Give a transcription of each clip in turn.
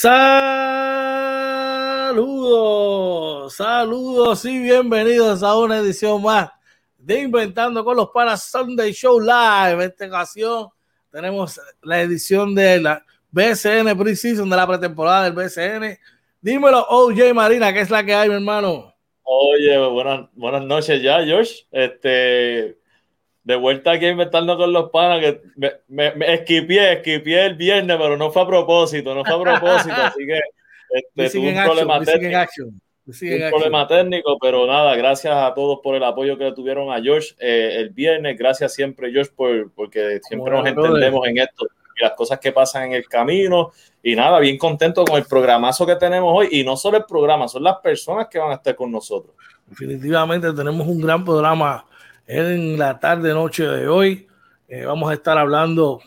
Saludos, saludos y bienvenidos a una edición más de Inventando con los Panas Sunday Show Live. En esta ocasión tenemos la edición de la BCN Preseason de la pretemporada del BCN. Dímelo, OJ Marina, ¿qué es la que hay, mi hermano? Oye, buenas, buenas noches ya, Josh. Este, de vuelta aquí inventando con los panas, que me, me, me esquipié, el viernes, pero no fue a propósito, no fue a propósito, así que este, tuve un problema técnico. Un problema técnico, pero nada, gracias a todos por el apoyo que tuvieron a George eh, el viernes. Gracias siempre, George, por, porque siempre nos entendemos en esto y las cosas que pasan en el camino. Y nada, bien contento con el programazo que tenemos hoy. Y no solo el programa, son las personas que van a estar con nosotros. Definitivamente tenemos un gran programa en la tarde, noche de hoy. Eh, vamos a estar hablando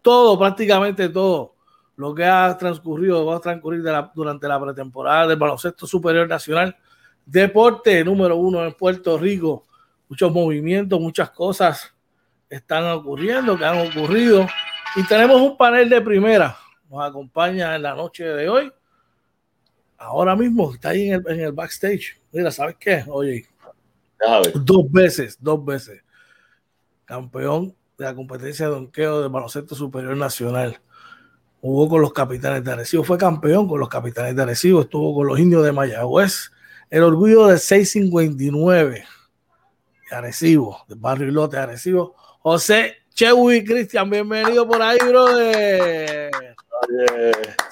todo, prácticamente todo, lo que ha transcurrido, va a transcurrir durante la pretemporada del baloncesto superior nacional. Deporte número uno en Puerto Rico. Muchos movimientos, muchas cosas están ocurriendo, que han ocurrido. Y tenemos un panel de primera. Nos acompaña en la noche de hoy. Ahora mismo está ahí en el, en el backstage. Mira, ¿sabes qué? Oye, Dos veces, dos veces. Campeón de la competencia de donqueo de baloncesto superior nacional. Jugó con los capitanes de Arecibo, fue campeón con los capitanes de Arecibo, estuvo con los indios de Mayagüez. El orgullo de 659 de Arecibo, del barrio Lote de Arecibo. José Chewi Cristian, bienvenido por ahí, brother.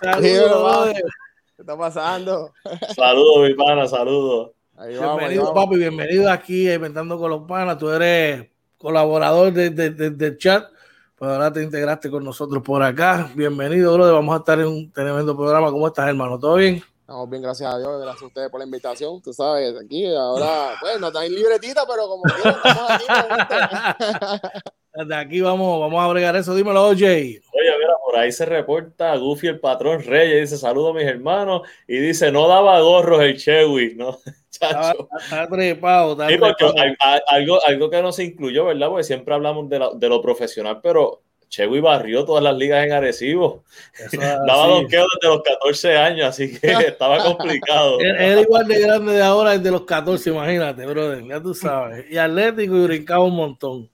Saludos, ¿Qué está pasando? Saludos, mi pana, saludos bienvenido, papi, bienvenido aquí a Inventando con los Panas. Tú eres colaborador del de, chat, pues ahora te integraste con nosotros por acá. Bienvenido, bro. Vamos a estar en un tremendo programa. ¿Cómo estás, hermano? ¿Todo bien? Estamos bien, gracias a Dios, gracias a ustedes por la invitación. Tú sabes, aquí ahora, bueno, no está en libretita, pero como quieran, estamos aquí. De aquí vamos, vamos a bregar eso. Dímelo, OJ. Oye, mira, por ahí se reporta Goofy, el patrón Reyes, dice saludo a mis hermanos y dice no daba gorros el Chewy, ¿no? Chacho. Está, trepado, algo, algo que no se incluyó, ¿verdad? Porque siempre hablamos de, de lo profesional, pero Chewy barrió todas las ligas en Arecibo. Daba donqueo desde los 14 años, así que estaba complicado. Era igual de grande de ahora, el de los 14, imagínate, brother. Ya tú sabes. Y atlético y brincaba un montón.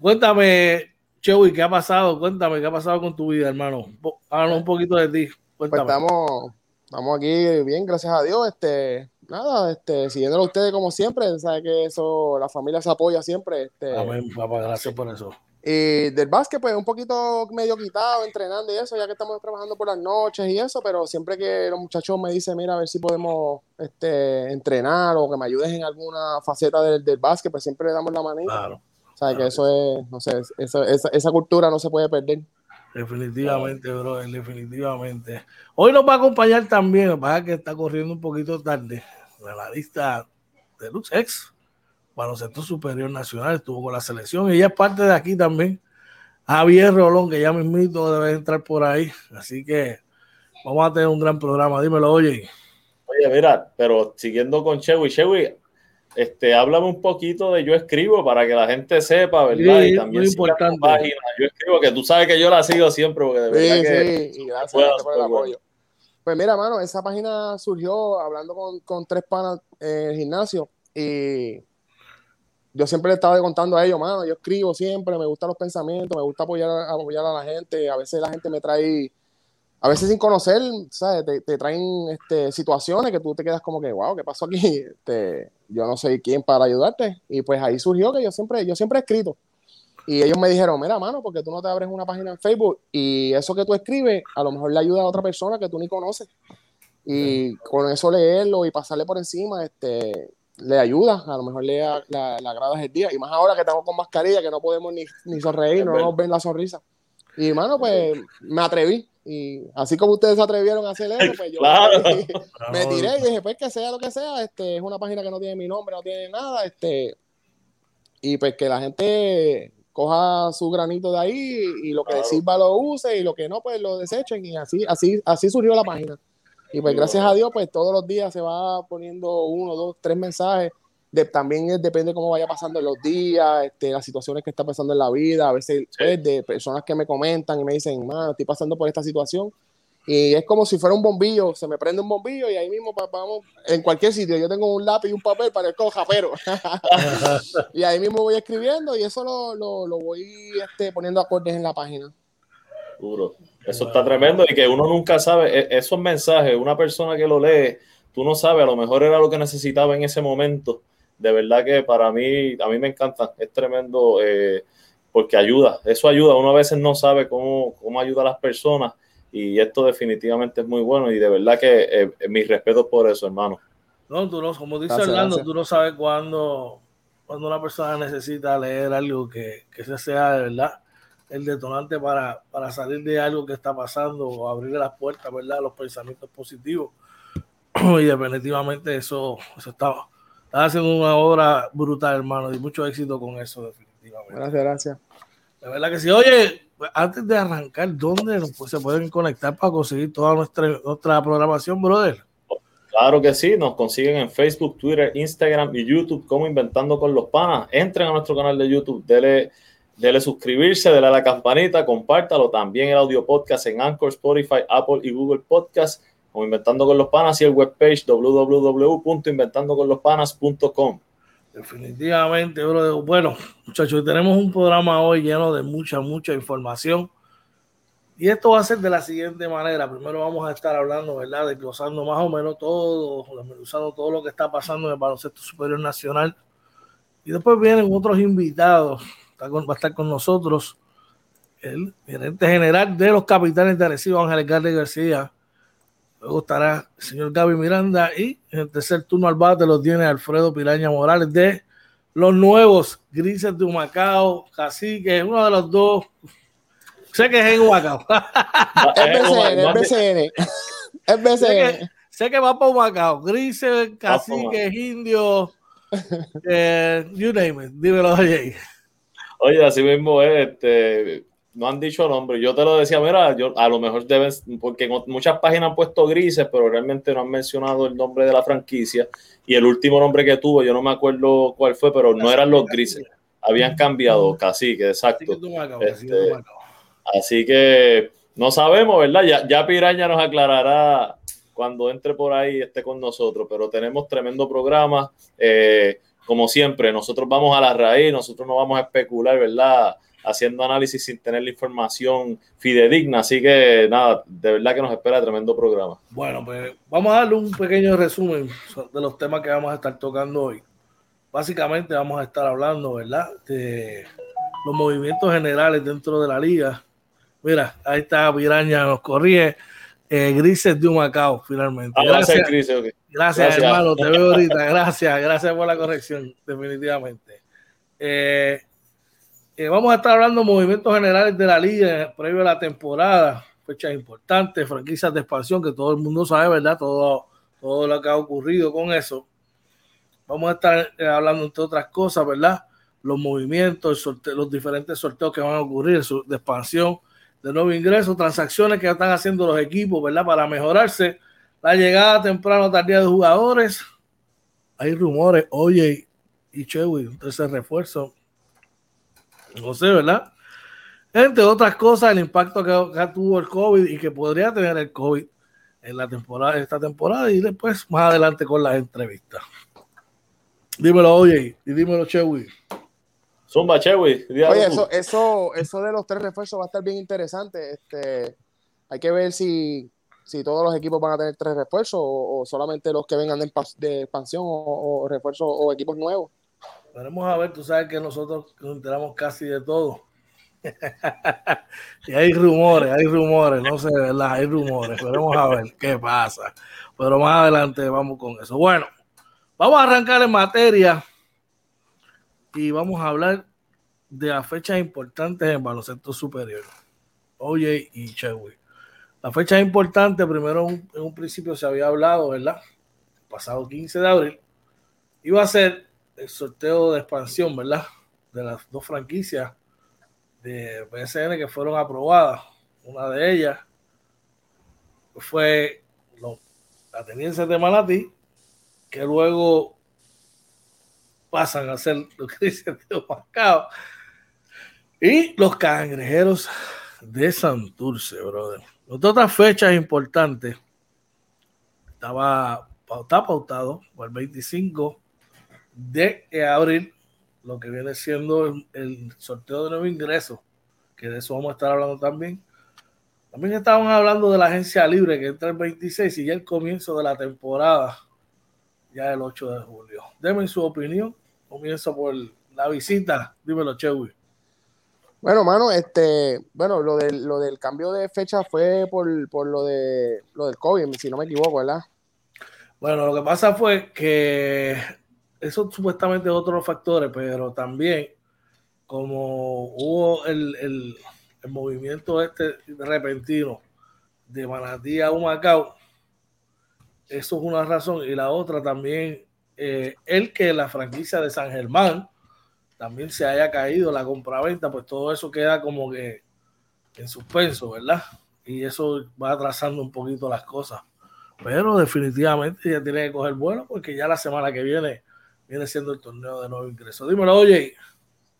Cuéntame, Chewy, ¿qué ha pasado? Cuéntame, ¿qué ha pasado con tu vida, hermano? Háblanos un poquito de ti. Pues estamos, estamos aquí bien, gracias a Dios. Este, nada, este, siguiéndolo a ustedes como siempre, sabe que eso, la familia se apoya siempre. Este, Amén, papá, gracias por eso. Y del básquet, pues un poquito medio quitado, entrenando y eso, ya que estamos trabajando por las noches y eso, pero siempre que los muchachos me dicen, mira, a ver si podemos este, entrenar o que me ayudes en alguna faceta del, del básquet, pues siempre le damos la manita. Claro. O sea, que eso es, no sé, esa, esa, cultura no se puede perder. Definitivamente, bro, definitivamente. Hoy nos va a acompañar también, para que está corriendo un poquito tarde, la lista de Lux Ex, baloncesto superior nacional, estuvo con la selección, y ella es parte de aquí también. Javier Rolón, que ya mismito debe entrar por ahí, así que vamos a tener un gran programa, dímelo, oye. Oye, mira, pero siguiendo con Chewy, Chewy, este, háblame un poquito de Yo Escribo para que la gente sepa, ¿verdad? y también muy importante. Página, Yo Escribo, que tú sabes que yo la sigo siempre, porque de verdad que. Sí, gracias, por el apoyo. Pues mira, mano, esa página surgió hablando con, con tres panas en el gimnasio y yo siempre le estaba contando a ellos, mano, yo escribo siempre, me gustan los pensamientos, me gusta apoyar, apoyar a la gente, a veces la gente me trae a veces sin conocer, ¿sabes? Te, traen este, situaciones que tú te quedas como que, wow, ¿qué pasó aquí? Este, yo no sé quién para ayudarte. Y pues ahí surgió que yo siempre, yo siempre he escrito. Y ellos me dijeron, mira, mano, porque tú no te abres una página en Facebook y eso que tú escribes a lo mejor le ayuda a otra persona que tú ni conoces. Y con eso leerlo y pasarle por encima, este, le ayuda, a lo mejor le, la, agradas el día. Y más ahora que estamos con mascarilla, que no podemos ni, ni sonreír, no nos ven la sonrisa. Y, mano, pues me atreví. Y así como ustedes se atrevieron a hacer eso, pues yo me, tiré y dije, pues que sea lo que sea, este, es una página que no tiene mi nombre, no tiene nada, este, y pues que la gente coja su granito de ahí y lo que sirva lo use y lo que no, pues lo desechen y así, así, así surgió la página. Y pues gracias a Dios, pues todos los días se va poniendo uno, dos, tres mensajes también depende cómo vaya pasando los días, este, las situaciones que está pasando en la vida, a veces pues, de personas que me comentan y me dicen, mano, estoy pasando por esta situación. Y es como si fuera un bombillo, se me prende un bombillo y ahí mismo vamos, en cualquier sitio, yo tengo un lápiz y un papel para el japero. y ahí mismo voy escribiendo y eso lo, lo, lo voy este, poniendo acordes en la página. Duro. Eso está tremendo y que uno nunca sabe, e, esos mensajes, una persona que lo lee, tú no sabes, a lo mejor era lo que necesitaba en ese momento. De verdad que para mí, a mí me encanta, es tremendo eh, porque ayuda, eso ayuda, uno a veces no sabe cómo, cómo ayuda a las personas y esto definitivamente es muy bueno y de verdad que eh, eh, mis respetos por eso, hermano. No, tú no, como dice Orlando, tú no sabes cuándo, cuando una persona necesita leer algo que, que sea de verdad el detonante para, para salir de algo que está pasando o abrirle las puertas, ¿verdad? Los pensamientos positivos. y definitivamente eso, eso está, haciendo una obra brutal, hermano, y mucho éxito con eso, definitivamente. Gracias, gracias. De verdad que sí. Oye, antes de arrancar, ¿dónde pues, se pueden conectar para conseguir toda nuestra, nuestra programación, brother? Claro que sí, nos consiguen en Facebook, Twitter, Instagram y YouTube como Inventando con los Panas. Entren a nuestro canal de YouTube, dele, dele suscribirse, dele a la campanita, compártalo. También el audio podcast en Anchor, Spotify, Apple y Google Podcast como Inventando con los Panas y el webpage www.inventandoconlospanas.com. Definitivamente, bro. Bueno, muchachos, tenemos un programa hoy lleno de mucha, mucha información. Y esto va a ser de la siguiente manera. Primero vamos a estar hablando, ¿verdad? Desglosando más o menos todo, desmenuzando todo lo que está pasando en el baloncesto superior nacional. Y después vienen otros invitados. Va a estar con nosotros el gerente general de los capitanes de Arecibo, Ángel Garde García. Luego estará el señor Gaby Miranda y en el tercer turno al bate lo tiene Alfredo Piraña Morales de los nuevos Grises de Humacao, Cacique, uno de los dos. Sé que es en Humacao. es BCN, es BCN. Es BCN. Sé que, sé que va para Humacao. Grises, Cacique, Indio, eh, you name it. Dímelo, oye. Oye, así mismo es. Este, no han dicho nombre. Yo te lo decía, mira, yo a lo mejor deben, porque muchas páginas han puesto grises, pero realmente no han mencionado el nombre de la franquicia. Y el último nombre que tuvo, yo no me acuerdo cuál fue, pero no eran los grises. Habían cambiado, casi que exacto. Este, así que no sabemos, ¿verdad? Ya, ya Piraña nos aclarará cuando entre por ahí esté con nosotros, pero tenemos tremendo programa. Eh, como siempre, nosotros vamos a la raíz, nosotros no vamos a especular, ¿verdad? Haciendo análisis sin tener la información fidedigna. Así que nada, de verdad que nos espera tremendo programa. Bueno, pues vamos a darle un pequeño resumen de los temas que vamos a estar tocando hoy. Básicamente vamos a estar hablando, ¿verdad? De los movimientos generales dentro de la liga. Mira, ahí está Piraña, nos corrige. Eh, Grises de un Macao, finalmente. Ah, gracias, gracias, gracias, hermano, te veo ahorita. Gracias, gracias por la corrección, definitivamente. Eh, eh, vamos a estar hablando de movimientos generales de la liga previo a la temporada, fechas importantes, franquicias de expansión que todo el mundo sabe, ¿verdad? Todo, todo lo que ha ocurrido con eso. Vamos a estar eh, hablando, entre otras cosas, ¿verdad? Los movimientos, los diferentes sorteos que van a ocurrir de expansión, de nuevo ingreso, transacciones que están haciendo los equipos, ¿verdad? Para mejorarse. La llegada temprana o tardía de jugadores. Hay rumores, oye, y Chewy, un tercer refuerzo no sé, ¿verdad? Entre otras cosas, el impacto que, tuvo el COVID y que podría tener el COVID en la temporada, esta temporada y después más adelante con las entrevistas. Dímelo, oye, y dímelo, Chewy. Zumba, Chewy. Oye, eso, eso, eso de los tres refuerzos va a estar bien interesante. Este, hay que ver si, si todos los equipos van a tener tres refuerzos o, solamente los que vengan de, expansión o, o refuerzos o equipos nuevos. Veremos a ver, tú sabes que nosotros nos enteramos casi de todo. y hay rumores, hay rumores, no sé, ¿verdad? Hay rumores. Veremos a ver qué pasa. Pero más adelante vamos con eso. Bueno, vamos a arrancar en materia y vamos a hablar de las fechas importantes en baloncesto superior. Oye y Chewy. La fecha importante, primero en un principio se había hablado, ¿verdad? pasado 15 de abril, iba a ser el sorteo de expansión, ¿verdad? De las dos franquicias de PSN que fueron aprobadas. Una de ellas fue la Tenencia de Malati, que luego pasan a ser lo que dice Tío Y los cangrejeros de Santurce, brother. otras fechas importantes, estaba está pautado para el 25 de abril, lo que viene siendo el, sorteo de nuevo ingreso, que de eso vamos a estar hablando también. También estaban hablando de la agencia libre que entra el 26 y ya el comienzo de la temporada, ya el 8 de julio. Denme su opinión. Comienzo por la visita. Dímelo, Chewy. Bueno, mano, este, bueno, lo del, lo del cambio de fecha fue por, lo de lo del COVID, si no me equivoco, ¿verdad? Bueno, lo que pasa fue que eso supuestamente es otro de los factores, pero también como hubo el, movimiento este repentino de Manatí a Humacao, eso es una razón. Y la otra también, eh, el que la franquicia de San Germán también se haya caído la compraventa, pues todo eso queda como que en suspenso, ¿verdad? Y eso va atrasando un poquito las cosas. Pero definitivamente ya tiene que coger vuelo porque ya la semana que viene viene siendo el torneo de nuevo ingreso. Dímelo, oye.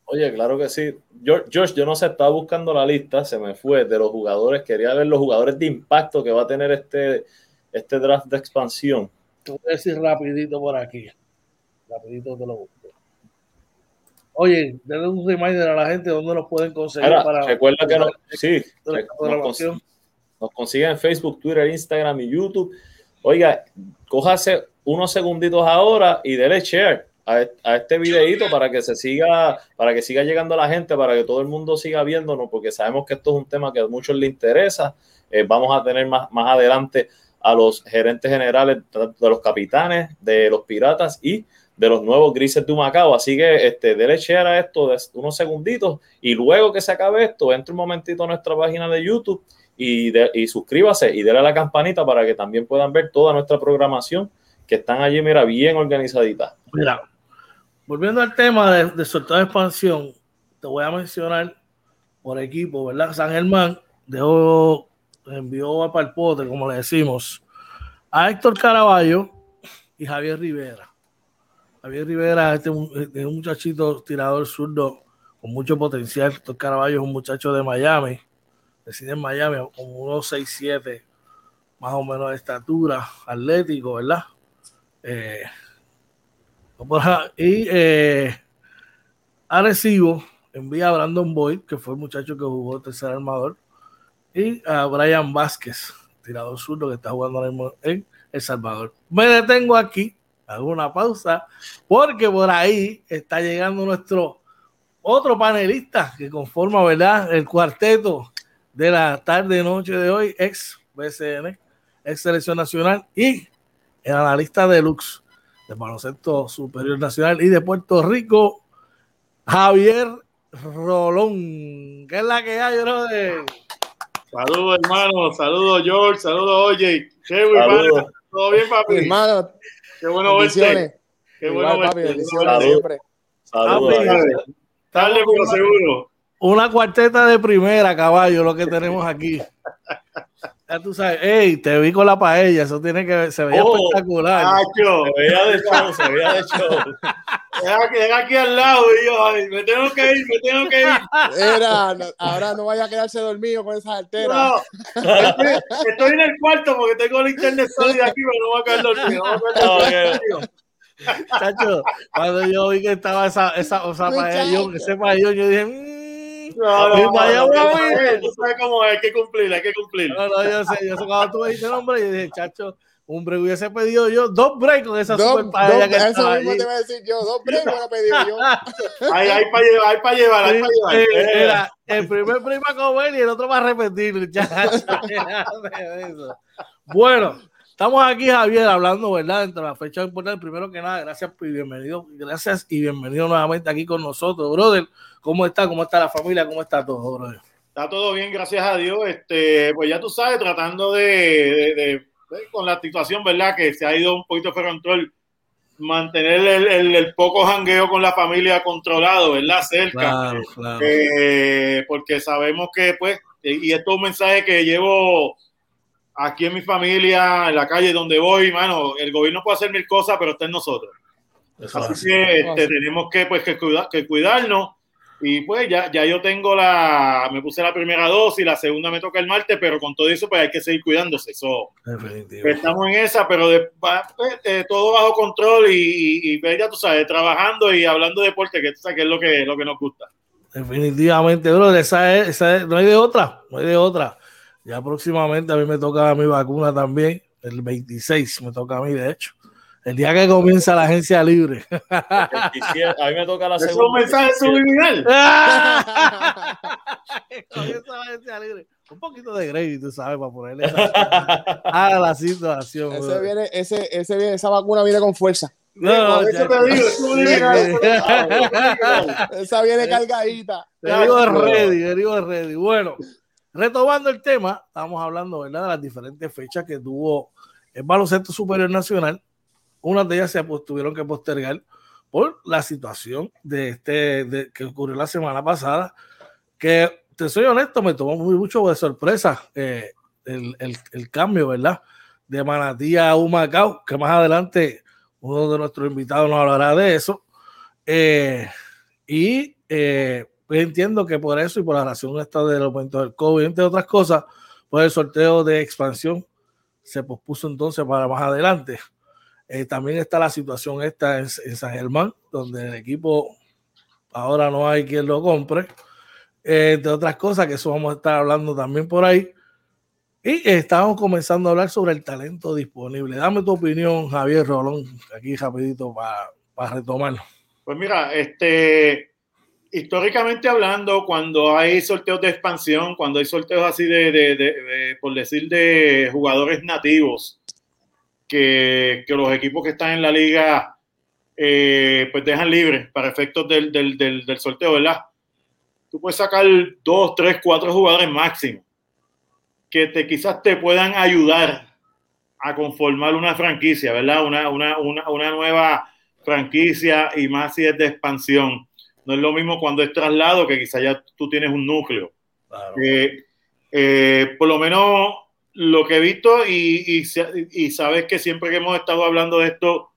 Oye, claro que sí. George, yo no sé, estaba buscando la lista, se me fue de los jugadores. Quería ver los jugadores de impacto que va a tener este, este draft de expansión. Te voy a decir rapidito por aquí. Rapidito te lo busco. Oye, denle un reminder a la gente dónde nos pueden conseguir para. Recuerda que no, sí, nos, consiguen en Facebook, Twitter, Instagram y YouTube. Oiga, cójase unos segunditos ahora y dele share a, este videito para que se siga, para que siga llegando a la gente, para que todo el mundo siga viéndonos, porque sabemos que esto es un tema que a muchos les interesa. Eh, vamos a tener más, más adelante a los gerentes generales de los capitanes, de los piratas y de los nuevos grises de Macao. Así que este, dele share a esto de unos segunditos y luego que se acabe esto, entre un momentito a nuestra página de YouTube y, y suscríbase y déle a la campanita para que también puedan ver toda nuestra programación que están allí, mira, bien organizadita. Mira, volviendo al tema de, de de expansión, te voy a mencionar por equipo, ¿verdad? San Germán dejó, envió a Palpote, como le decimos, a Héctor Caraballo y Javier Rivera. Javier Rivera este, es un muchachito tirador zurdo con mucho potencial. Héctor Caraballo es un muchacho de Miami, reside en Miami, como unos 6'7, más o menos de estatura, atlético, ¿verdad? Eh, y eh, Arecibo envía a Brandon Boyd, que fue el muchacho que jugó tercer armador, y a Brian Vázquez, tirador zurdo que está jugando en El Salvador. Me detengo aquí hago una pausa, porque por ahí está llegando nuestro otro panelista que conforma, ¿verdad? El cuarteto de la tarde noche de hoy, ex BCN, ex selección nacional y el analista deluxe de baloncesto superior nacional y de Puerto Rico, Javier Rolón. ¿Qué es la que hay, brother? Saludos, hermano. Saludos, George. Saludos, oye. ¿Todo bien, papi? Hermano, Qué bueno verte. Qué bueno verte. siempre. Saludos. Dale, pero seguro. Una cuarteta de primera, caballo, lo que tenemos aquí. Ya tú sabes, ey, te vi con la paella, eso tiene que ver, se veía oh, espectacular. Nacho. Se veía de show, se veía de show. Era aquí al lado y yo, ay, me tengo que ir, me tengo que ir. Era, ahora no vaya a quedarse dormido con esa altera. No, estoy, en el cuarto porque tengo el internet sólido aquí, pero no voy a quedar dormido. No voy a quedar dormido. Chacho, cuando yo vi que estaba esa, esa, o sea, paellón, ese paellón, yo dije, mmm, no, no, no, no, tú sabes cómo hay que cumplir, hay que cumplir. No, no, yo sé, yo sé, cuando tú me dices el nombre, yo dije, chacho, un break hubiese pedido yo dos breaks con esa dos, super paella que Eso mismo te iba a decir yo, dos breaks hubiera pedido yo. hay, hay para llevar, hay para llevar, hay para llevar. Era el primer para comer y el otro para repetir, bueno, estamos aquí, Javier, hablando, ¿verdad? Entre la fecha importante, primero que nada, gracias y bienvenido, gracias y bienvenido nuevamente aquí con nosotros, brother. ¿Cómo está? ¿Cómo está la familia? ¿Cómo está todo, brother? Está todo bien, gracias a Dios. Este, pues ya tú sabes, tratando de, de, de con la situación, ¿verdad? Que se ha ido un poquito de control, mantener el, el, poco jangueo con la familia controlado, ¿verdad? Cerca. Eh, porque sabemos que, pues, y esto es un mensaje que llevo aquí en mi familia, en la calle donde voy, mano, el gobierno puede hacer mil cosas, pero está en nosotros. Así que este, tenemos que, pues, que, cuidar, que cuidarnos Y pues ya, ya yo tengo la, me puse la primera dosis, la segunda me toca el martes, pero con todo eso pues hay que seguir cuidándose. Eso, estamos en esa, pero de, pues, eh, todo bajo control y, y, pues, ya tú sabes, trabajando y hablando de deporte, que tú sabes que es lo que, lo que nos gusta. Definitivamente, bro, esa esa no hay de otra, no hay de otra. Ya próximamente a mí me toca mi vacuna también, el 26 me toca a mí, de hecho. El día que comienza la agencia libre. a mí me toca la segunda. Es un mensaje subliminal. comienza la agencia libre. Un poquito de gravy, tú sabes, para ponerle a la situación. Ese viene, ese, ese viene, esa vacuna viene con fuerza. No, eso te digo, Esa viene cargadita. Te digo ready, te digo ready. Bueno, retomando el tema, estamos hablando, ¿verdad? De las diferentes fechas que tuvo el baloncesto superior nacional unas de ellas se tuvieron que postergar por la situación de este que ocurrió la semana pasada, que te soy honesto, me tomó muy mucho de sorpresa eh, el, el, cambio, ¿verdad? De Manatí a Humacao, que más adelante uno de nuestros invitados nos hablará de eso. Eh, y eh, pues entiendo que por eso y por la razón esta del aumento del COVID, entre otras cosas, pues el sorteo de expansión se pospuso entonces para más adelante. Eh, también está la situación esta en, San Germán, donde el equipo ahora no hay quien lo compre. Eh, entre otras cosas, que eso vamos a estar hablando también por ahí. Y estamos comenzando a hablar sobre el talento disponible. Dame tu opinión, Javier Rolón, aquí rapidito para, para retomarlo. Pues mira, este, históricamente hablando, cuando hay sorteos de expansión, cuando hay sorteos así de por decir, de jugadores nativos, que, los equipos que están en la liga eh, pues dejan libres para efectos del, del, sorteo, ¿verdad? Tú puedes sacar dos, tres, cuatro jugadores máximo que te, quizás te puedan ayudar a conformar una franquicia, ¿verdad? Una, una, una, una nueva franquicia y más si es de expansión. No es lo mismo cuando es traslado que quizás ya tú tienes un núcleo. Eh, eh, por lo menos lo que he visto y, y, sabes que siempre que hemos estado hablando de esto,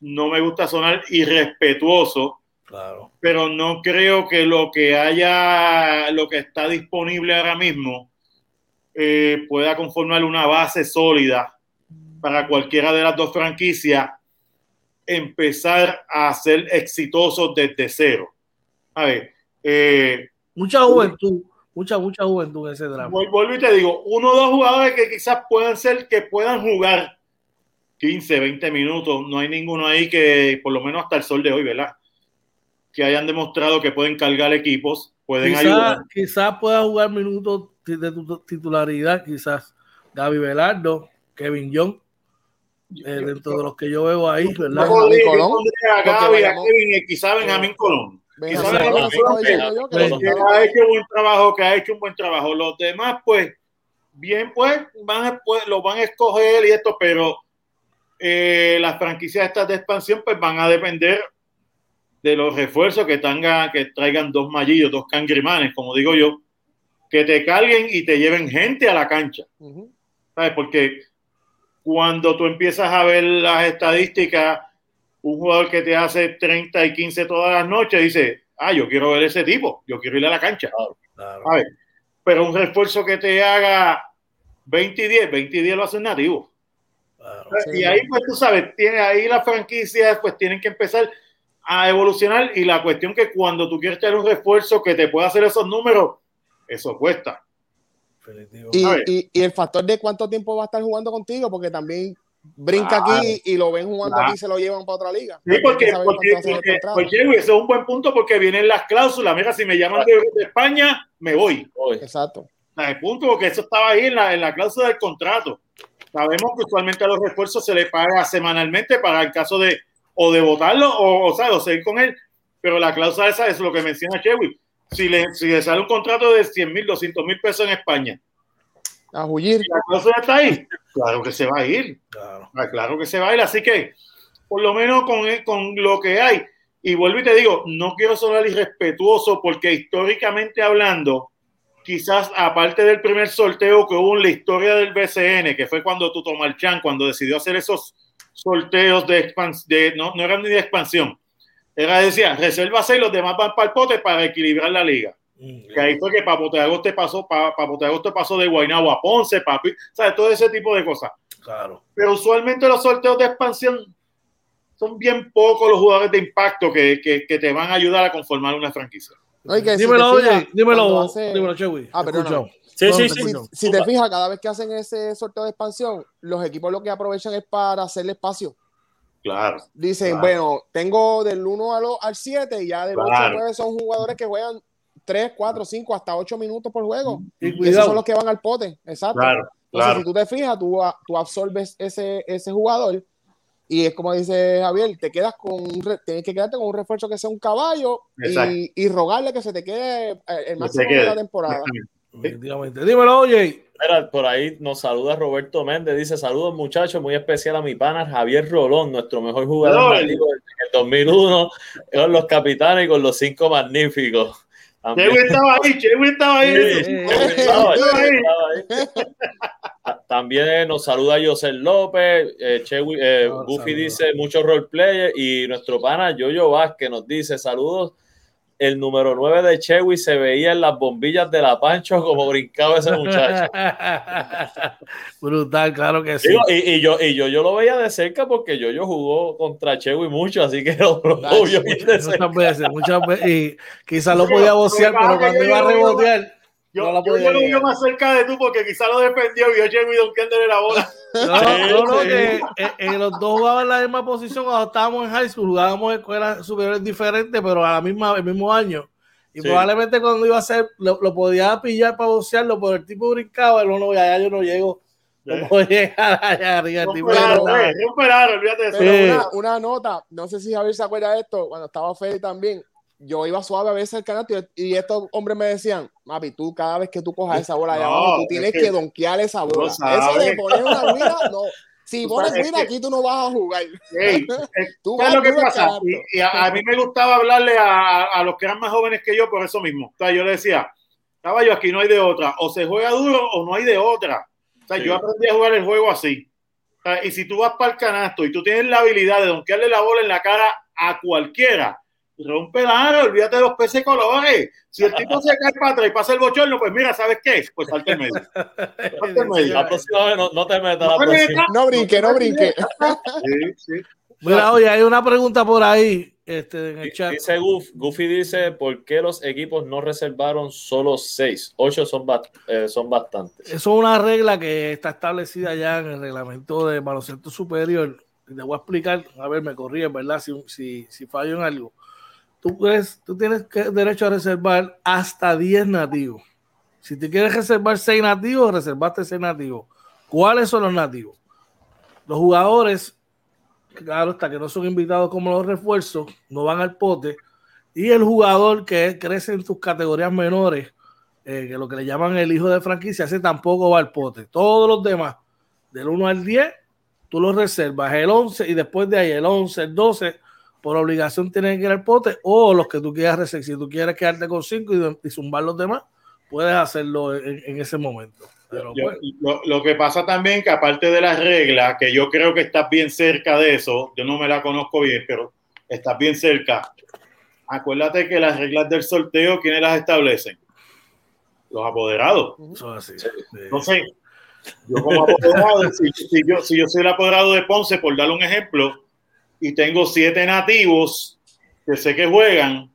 no me gusta sonar irrespetuoso, claro. pero no creo que lo que haya, lo que está disponible ahora mismo, eh, pueda conformar una base sólida para cualquiera de las dos franquicias empezar a ser exitosos desde cero. A ver, eh, mucha juventud mucha, mucha juventud en ese drama. Vuelvo y te digo, uno o dos jugadores que quizás puedan ser, que puedan jugar 15, 20 minutos, no hay ninguno ahí que, por lo menos hasta el sol de hoy, ¿verdad? Que hayan demostrado que pueden cargar equipos, pueden ayudar. Quizás pueda jugar minutos de tu titularidad, quizás Gaby Velardo, Kevin Young, eh, dentro de los que yo veo ahí, ¿verdad? a Gaby, a Kevin, quizás Benjamín Colón que ha hecho buen trabajo, que ha hecho un buen trabajo. Los demás, pues, bien, pues, van pues, lo van a escoger y esto, pero eh, las franquicias estas de expansión, pues, van a depender de los refuerzos que, tengan, que traigan dos mallillos, dos cangrimanes, como digo yo, que te carguen y te lleven gente a la cancha. ¿Sabes? Porque cuando tú empiezas a ver las estadísticas un jugador que te hace 30 y 15 todas las noches dice, ah, yo quiero ver ese tipo, yo quiero ir a la cancha. pero un refuerzo que te haga 20 y 10, 20 y 10 lo hace nativo. y ahí, pues tú sabes, tiene, ahí las franquicias pues tienen que empezar a evolucionar y la cuestión que cuando tú quieres tener un refuerzo que te pueda hacer esos números, eso cuesta. Y, y, y, el factor de cuánto tiempo va a estar jugando contigo, porque también brinca aquí y lo ven jugando aquí y se lo llevan para otra liga. Sí, porque, eso es un buen punto porque vienen las cláusulas. Mira, si me llaman de, España, me voy. Exacto. El punto, porque eso estaba ahí en la, en la cláusula del contrato. Sabemos que usualmente a los refuerzos se les paga semanalmente para el caso de o de votarlo o, o, sea, o seguir con él. Pero la cláusula esa es lo que menciona Chewy. Si le, si le sale un contrato de 100 mil, 200 mil pesos en España a huir. La cosa está ahí. Claro que se va a ir. Claro. Ah, claro que se va a ir. Así que, por lo menos con, con lo que hay, y vuelvo y te digo, no quiero sonar irrespetuoso porque históricamente hablando, quizás aparte del primer sorteo que hubo en la historia del BCN, que fue cuando Tuto Marchán, cuando decidió hacer esos sorteos de expansión, no, no eran ni de expansión, era decía, reserva 6, los demás van para el pote para equilibrar la liga. Mm, Que ahí fue que de Agosto pasó, pa- Papote de Agosto pasó de Guaynabo a Ponce, papi, ¿sabes? Todo ese tipo de cosas. Claro. Pero usualmente los sorteos de expansión son bien pocos los jugadores de impacto que, que, que te van a ayudar a conformar una franquicia. Si dímelo, te fijas, oye, dímelo, hace- dímelo, Chewy. Ah. Escucho. Sí, No, sí, te sí. escucho. Si te fijas, cada vez que hacen ese sorteo de expansión, los equipos lo que aprovechan es para hacerle espacio. Claro. Dicen, Claro. bueno, tengo del 1 al, al 7 y ya del 8 Claro. al 9 son jugadores que juegan 3, 4, 5, hasta 8 minutos por juego. Y esos son los que van al pote. Exacto. Claro, Entonces, claro. si tú te fijas, tú, tú absorbes ese, ese jugador y es como dice Javier, te quedas con un tienes que quedarte con un refuerzo que sea un caballo y, y rogarle que se te quede eh, el máximo de la temporada. Definitivamente. Dímelo, oye. Mira, por ahí nos saluda Roberto Méndez, dice saludos muchachos, muy especial a mi pana Javier Rolón, nuestro mejor jugador Rolón. nativo en el 2001, con los capitanes y con los cinco magníficos. También- Chewy estaba ahí, Chewy estaba ahí. Sí, estaba ahí, estaba ahí. También nos saluda José López, eh, Chewy- eh, Goofy saludos. dice muchos roleplay y nuestro pana Yoyo Vázquez nos dice saludos. El número 9 de Chewy se veía en las bombillas de la Pancho como brincaba ese muchacho. Brutal, claro que sí. Digo, y, y yo, y yo, yo lo veía de cerca porque yo, yo jugó contra Chewy mucho, así que lo, lo Ay, vio bien de cerca. Muchas veces, muchas veces. Y quizás lo podía pasa pero cuando iba a rebotear, Yo, no la yo, podía yo lo veo más cerca de tú porque quizá lo defendió y yo Chewy donkeándole la bola. No, no, no, que eh, eh, los dos jugaban en la misma posición cuando estábamos en high school, jugábamos en escuelas superiores diferentes, pero a la misma, el mismo año. Y Sí. probablemente cuando iba a hacer, lo, lo podía pillar para bocearlo, pero el tipo brincaba, y no, no, allá yo no llego. No Eh. puedo llegar allá arriba. Eh, olvídate de eso. Una, una nota, no sé si Javier se acuerda de esto, cuando estaba Fede también, yo iba suave a veces al canasto y, y estos hombres me decían, Mapi, tú cada vez que tú cojas esa bola allá No, abajo, tú es tienes que que, donkear esa bola. Eso de poner una guira, no. Si Tú pones guira que- aquí, tú no vas a jugar. Ey, eh, Tú ¿Sabes vas lo que pasa? Y, y a, a mí me gustaba hablarle a, a los que eran más jóvenes que yo por eso mismo. O sea, yo le decía, caballo, aquí no hay de otra. O se juega duro o no hay de otra. O sea, Sí. yo aprendí a jugar el juego así. O sea, y si tú vas para el canasto y tú tienes la habilidad de donkearle la bola en la cara a cualquiera, rompe la aro, olvídate de los peces colores. Si el tipo se cae para atrás y pasa el bochorno, pues mira, ¿sabes qué? Pues salte el medio. Salte el medio. La próxima vez no, no te metas, la No próxima. metas. No brinque, no brinque. Sí, sí. Mira, oye, hay una pregunta por ahí este, en el chat. Dice Goof, Goofy dice, ¿por qué los equipos no reservaron solo seis? Ocho son, ba- eh, son bastantes. Eso es una regla que está establecida ya en el reglamento de baloncesto superior. Y Te voy a explicar, a ver, me corríes, ¿verdad? Si, si, si fallo en algo. Tú, tú tienes que- derecho a reservar hasta 10 nativos. Si te quieres reservar 6 nativos, reservaste 6 nativos. ¿Cuáles son los nativos? Los jugadores, claro, hasta que no son invitados como los refuerzos, no van al pote. Y el jugador que crece en tus categorías menores, eh, que lo que le llaman el hijo de franquicia, ese tampoco va al pote. Todos los demás, del 1 al 10, tú los reservas, el 11 y después de ahí el 11, el 12, por obligación tienen que ir al pote o los que tú quieras. Si tú quieres quedarte con 5 y, y zumbar los demás, puedes hacerlo en, en ese momento. Pero, Yo- pues, lo, lo que pasa también que aparte de las reglas, que yo creo que estás bien cerca de eso, yo no me la conozco bien, pero estás bien cerca. Acuérdate que las reglas del sorteo, ¿quiénes las establecen? Los apoderados. es así. Sí. Sí. Entonces, yo como apoderado, si, si yo, si yo soy el apoderado de Ponce, por darle un ejemplo, y tengo siete nativos que sé que juegan,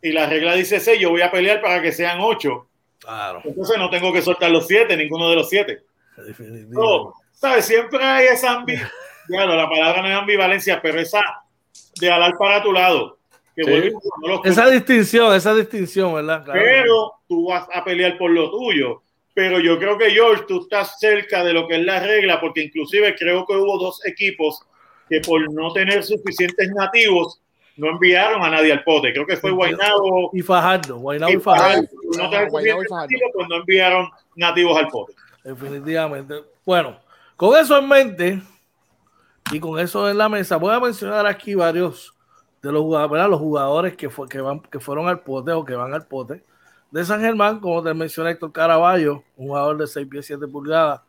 y la regla dice seis, yo voy a pelear para que sean ocho. Claro, Entonces no tengo que soltar los siete, ninguno de los siete. definitivo. No, ¿sabes? Siempre hay esa ambivalencia. la palabra no es ambivalencia, pero esa de alar para tu lado. Que Sí. no Esa distinción, esa distinción, ¿verdad? Claro. pero tú vas a pelear por lo tuyo. Pero yo creo que George, tú estás cerca de lo que es la regla, porque inclusive creo que hubo dos equipos que por no tener suficientes nativos no enviaron a nadie al pote. Creo que fue Guaynabo Y Fajardo, Guaynabo y Fajardo. No tener suficientes nativos, pues no enviaron nativos al pote. Definitivamente. Bueno, con eso en mente y con eso en la mesa, voy a mencionar aquí varios de los jugadores, ¿verdad? los jugadores que, fue, que, van, que fueron al pote o que van al pote. De San Germán, como te mencioné, Héctor Caraballo, un jugador de 6 pies 7 pulgadas,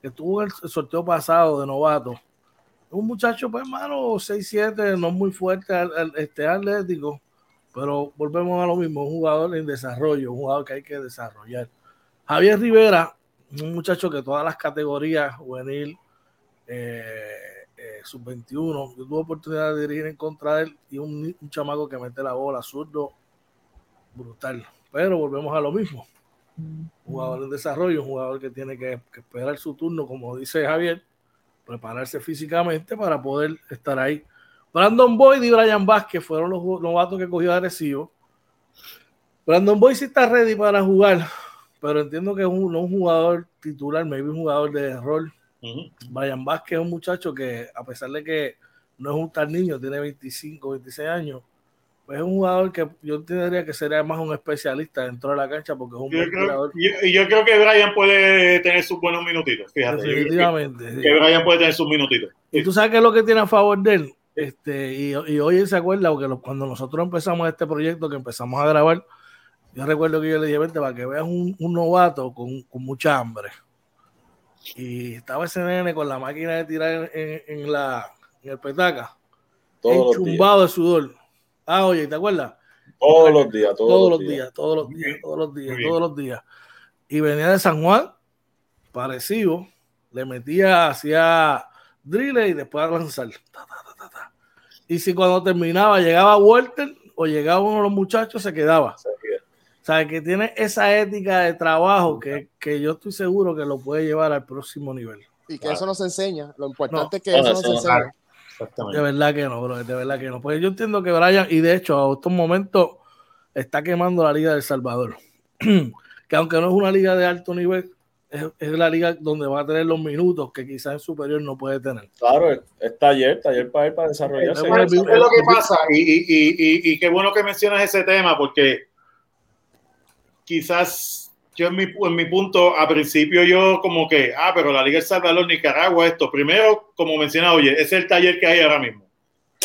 que estuvo en el sorteo pasado de novato. Un muchacho, pues, hermano, 6'7, no muy fuerte, este atlético, pero volvemos a lo mismo, un jugador en desarrollo, un jugador que hay que desarrollar. Javier Rivera, un muchacho que todas las categorías, juvenil, eh, eh, sub-21, yo tuve oportunidad de dirigir en contra de él y un, un chamaco que mete la bola, zurdo, brutal. Pero volvemos a lo mismo. Un jugador en desarrollo, un jugador que tiene que, que esperar su turno, como dice Javier, prepararse físicamente para poder estar ahí. Brandon Boyd y Brian Vázquez fueron los novatos que cogió agresivo. Brandon Boyd sí está ready para jugar, pero entiendo que es un, no un jugador titular, maybe un jugador de rol. Brian Vázquez es un muchacho que, a pesar de que no es un tal niño, tiene 25, 26 años, es un jugador que yo tendría que sería más un especialista dentro de la cancha porque es un yo creo, Y yo, creo que Brian puede tener sus buenos minutitos, fíjate. Definitivamente. Que, que, Brian puede tener sus minutitos. Y tú sabes qué es lo que tiene a favor de él. Este, y, y hoy se acuerda, porque lo, cuando nosotros empezamos este proyecto, que empezamos a grabar, yo recuerdo que yo le dije, vente, para que veas un, un novato con, con, mucha hambre. Y estaba ese nene con la máquina de tirar en, en la, en el petaca, Todos enchumbado de sudor Ah, oye, ¿te acuerdas? Todos los días, todos, todos los días, días, todos los días, todos los días, todos los días. Y venía de San Juan, parecido, le metía, hacía drill y después a lanzar. Ta, ta, ta, y si cuando terminaba llegaba Walter o llegaba uno de los muchachos, se quedaba. O sea, que tiene esa ética de trabajo que, que, yo estoy seguro que lo puede llevar al próximo nivel. Y que eso eso nos enseña. Lo importante no, es que eso nos enseña. De verdad que no, bro, de verdad que no. Pues yo entiendo que Brian, y de hecho, a estos momentos está quemando la Liga del Salvador. que aunque no es una liga de alto nivel, es, es, la liga donde va a tener los minutos que quizás en superior no puede tener. Claro, es taller, taller para él para desarrollarse. Es, es, es lo que pasa, y, y, y, y, qué bueno que mencionas ese tema, porque quizás yo en mi, en mi punto, a principio yo como que, ah, pero la Liga El Salvador, Nicaragua, esto. Primero, como menciona, oye, es el taller que hay ahora mismo.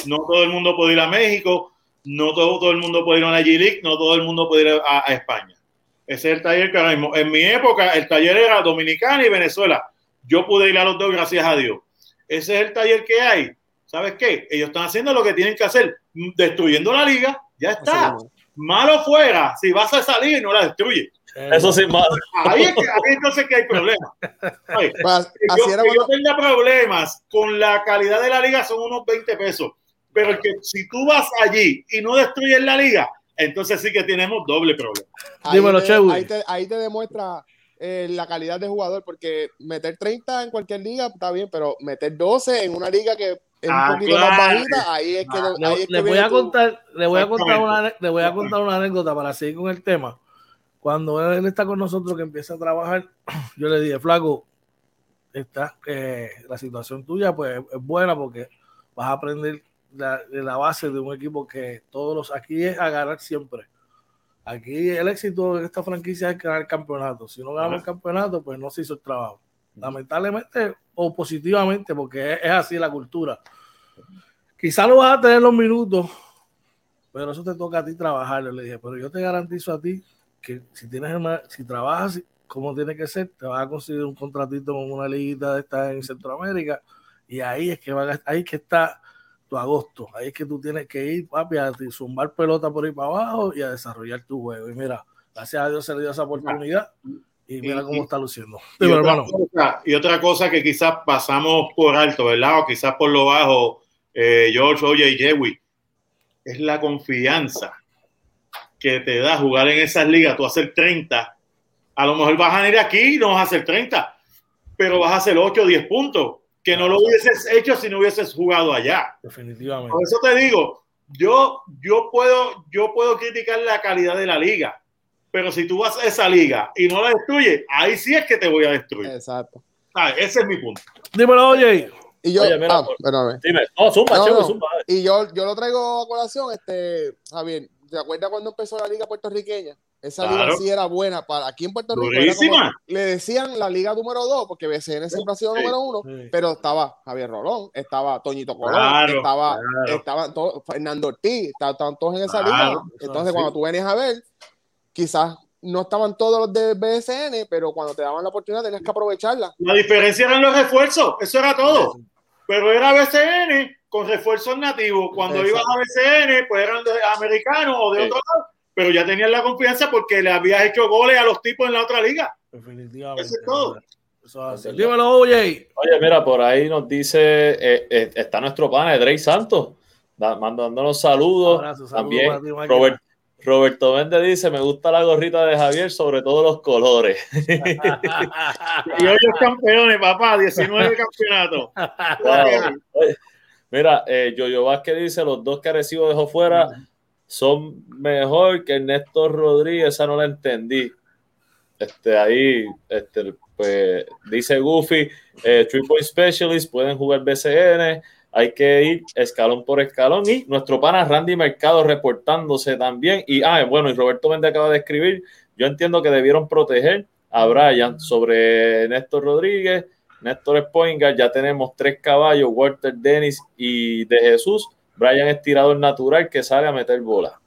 No todo el mundo puede ir a México, no todo, todo el mundo puede ir a la G-League, no todo el mundo puede ir a, a, España. Ese es el taller que ahora mismo. En mi época, el taller era Dominicana y Venezuela. Yo pude ir a los dos, gracias a Dios. Ese es el taller que hay. ¿Sabes qué? Ellos están haciendo lo que tienen que hacer, destruyendo la liga, ya está. Malo fuera, si vas a salir, no la destruyes. Eso sí, más. Ahí, es que, ahí entonces que hay problemas. Oye, yo, que yo tenga problemas con la calidad de la liga son unos 20 pesos. Pero que si tú vas allí y no destruyes la liga, entonces sí que tenemos doble problema. Ahí, Dímelo, te, ahí, te, ahí te demuestra eh, la calidad de jugador, porque meter 30 en cualquier liga está bien, pero meter 12 en una liga que un ah, poquito claro. más bajita, ahí es que, ah, ahí le, es que voy a contar, le voy a contar una, le voy a contar una anécdota para seguir con el tema cuando él está con nosotros, que empieza a trabajar, yo le dije, flaco, está, eh, la situación tuya pues es buena porque vas a aprender la, de la base de un equipo que todos los, aquí es a ganar siempre. Aquí el éxito de esta franquicia es ganar el campeonato. Si no ganamos el campeonato, pues no se hizo el trabajo. Lamentablemente o positivamente, porque es, es así la cultura. Quizá no vas a tener los minutos, pero eso te toca a ti trabajar. Le dije, pero yo te garantizo a ti que si tienes una, si trabajas como tiene que ser, te vas a conseguir un contratito con una liguita de esta en Centroamérica y ahí es que va, ahí que está tu agosto, ahí es que tú tienes que ir, papi, a zumbar pelota por ahí para abajo y a desarrollar tu juego. Y mira, gracias a Dios se le dio esa oportunidad y mira cómo está luciendo. Y, otra, cosa, y otra cosa que quizás pasamos por alto, ¿verdad? O quizás por lo bajo, eh, George, Oye y Jewy, es la confianza que te da jugar en esas ligas, tú hacer 30, a lo mejor vas a venir aquí y no vas a hacer 30, pero vas a hacer 8 o 10 puntos, que no lo hubieses hecho si no hubieses jugado allá. Definitivamente. Por eso te digo, yo, yo, puedo, yo puedo criticar la calidad de la liga, pero si tú vas a esa liga y no la destruyes, ahí sí es que te voy a destruir. Exacto. Ese es mi punto. Dímelo, oye. Y yo, Oye, mira, ah. Dime, no, zumba, No, chico, no. zumba. Y yo, yo lo traigo a colación, este, Javier. ¿Te acuerdas cuando empezó la liga puertorriqueña? Esa Claro. liga sí era buena para aquí en Puerto Rico. era como- le decían la liga número dos, porque BCN siempre ha sido Sí. número uno, Sí. pero estaba Javier Rolón, estaba Toñito Colón, Claro, estaba, claro. estaban todos, Fernando Ortiz, estaban, todos en esa Claro, liga. Entonces, cuando tú venías a ver, quizás no estaban todos los de BSN, pero cuando te daban la oportunidad tenías que aprovecharla. La diferencia eran los refuerzos, eso era todo. pero era BCN con refuerzos nativos. Cuando iban a BCN, pues eran de americanos o de otro lado, pero ya tenían la confianza porque le habías hecho goles a los tipos en la otra liga. Definitivamente. Eso es todo. Eso Dímelo, oye. Oye, mira, por ahí nos dice, eh, eh, está nuestro pana, Drake Santos, mandándonos saludos. Abrazo, saludos También. Robert, Roberto Méndez dice, me gusta la gorrita de Javier, sobre todo los colores. Y hoy es campeones, papá, 19 campeonatos. Wow. Mira, eh, Yoyo Vázquez dice, los dos que Arecibo dejó fuera son mejor que Néstor Rodríguez, esa no la entendí. Este, ahí, este, pues, dice Goofy, eh, Three Point Specialist, pueden jugar BCN, hay que ir escalón por escalón y nuestro pana Randy Mercado reportándose también. Y, ah, bueno, y Roberto Méndez acaba de escribir, yo entiendo que debieron proteger a Brian sobre Néstor Rodríguez, Néstor Spoingar, ya tenemos tres caballos, Walter Dennis y de Jesús. Brian es tirador natural que sale a meter bola.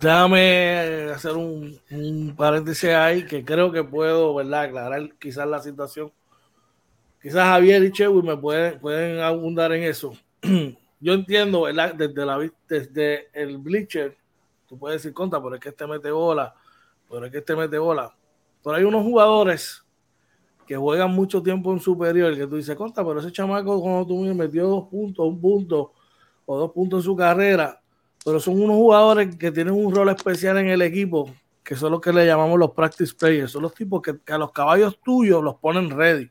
Déjame hacer un, un paréntesis ahí que creo que puedo, ¿verdad? Aclarar quizás la situación. Quizás Javier y Chewy me pueden, pueden abundar en eso. Yo entiendo. Desde, la, desde el bleacher, tú puedes decir contra, pero es que este mete bola, pero es que este mete bola. Pero hay unos jugadores que juegan mucho tiempo en superior, que tú dices, contra, pero ese chamaco cuando tú me metió dos puntos, un punto o dos puntos en su carrera, pero son unos jugadores que tienen un rol especial en el equipo, que son los que le llamamos los practice players, son los tipos que, que a los caballos tuyos los ponen ready,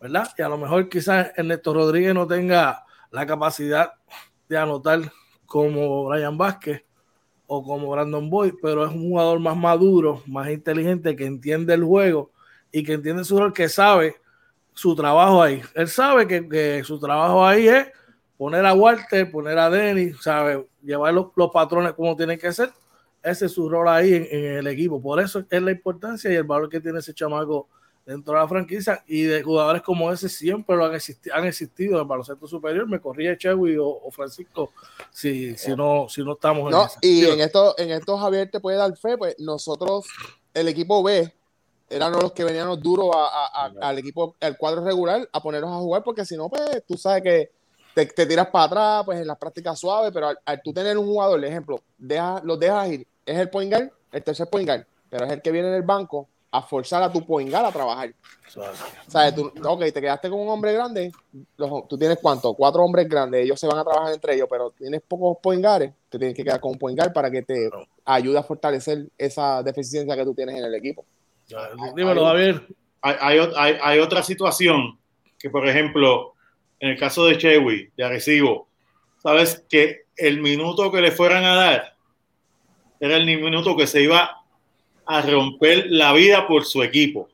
¿verdad? Y a lo mejor quizás Ernesto Rodríguez no tenga la capacidad de anotar como Brian Vázquez o como Brandon Boyd, pero es un jugador más maduro, más inteligente, que entiende el juego y que entiende su rol, que sabe su trabajo ahí. Él sabe que, que su trabajo ahí es poner a Walter, poner a Denny, sabe, llevar los, los, patrones como tienen que ser. Ese es su rol ahí en, en, el equipo. Por eso es la importancia y el valor que tiene ese chamaco dentro de la franquicia y de jugadores como ese siempre lo han, existi han existido en el baloncesto superior. Me corría Chewy o, o, Francisco si, si, no, si no estamos no, en esa. Y en esto, en esto Javier te puede dar fe, pues nosotros, el equipo B, eran los que venían los duros a, a, a, al equipo, al cuadro regular, a ponerlos a jugar, porque si no, pues tú sabes que te, te, tiras para atrás, pues en las prácticas suaves, pero al, al, tú tener un jugador, ejemplo, deja, los dejas ir, es el point guard, el tercer point guard, pero es el que viene en el banco a forzar a tu point guard a trabajar. Sea, tú, ok, te quedaste con un hombre grande, los, tú tienes cuánto, cuatro hombres grandes, ellos se van a trabajar entre ellos, pero tienes pocos point guards, te tienes que quedar con un point guard para que te ayude a fortalecer esa deficiencia que tú tienes en el equipo. Dímelo, Javier. Hay, hay, hay, hay, otra situación que, por ejemplo, en el caso de Chewy, de Arecibo, sabes que el minuto que le fueran a dar era el minuto que se iba a romper la vida por su equipo,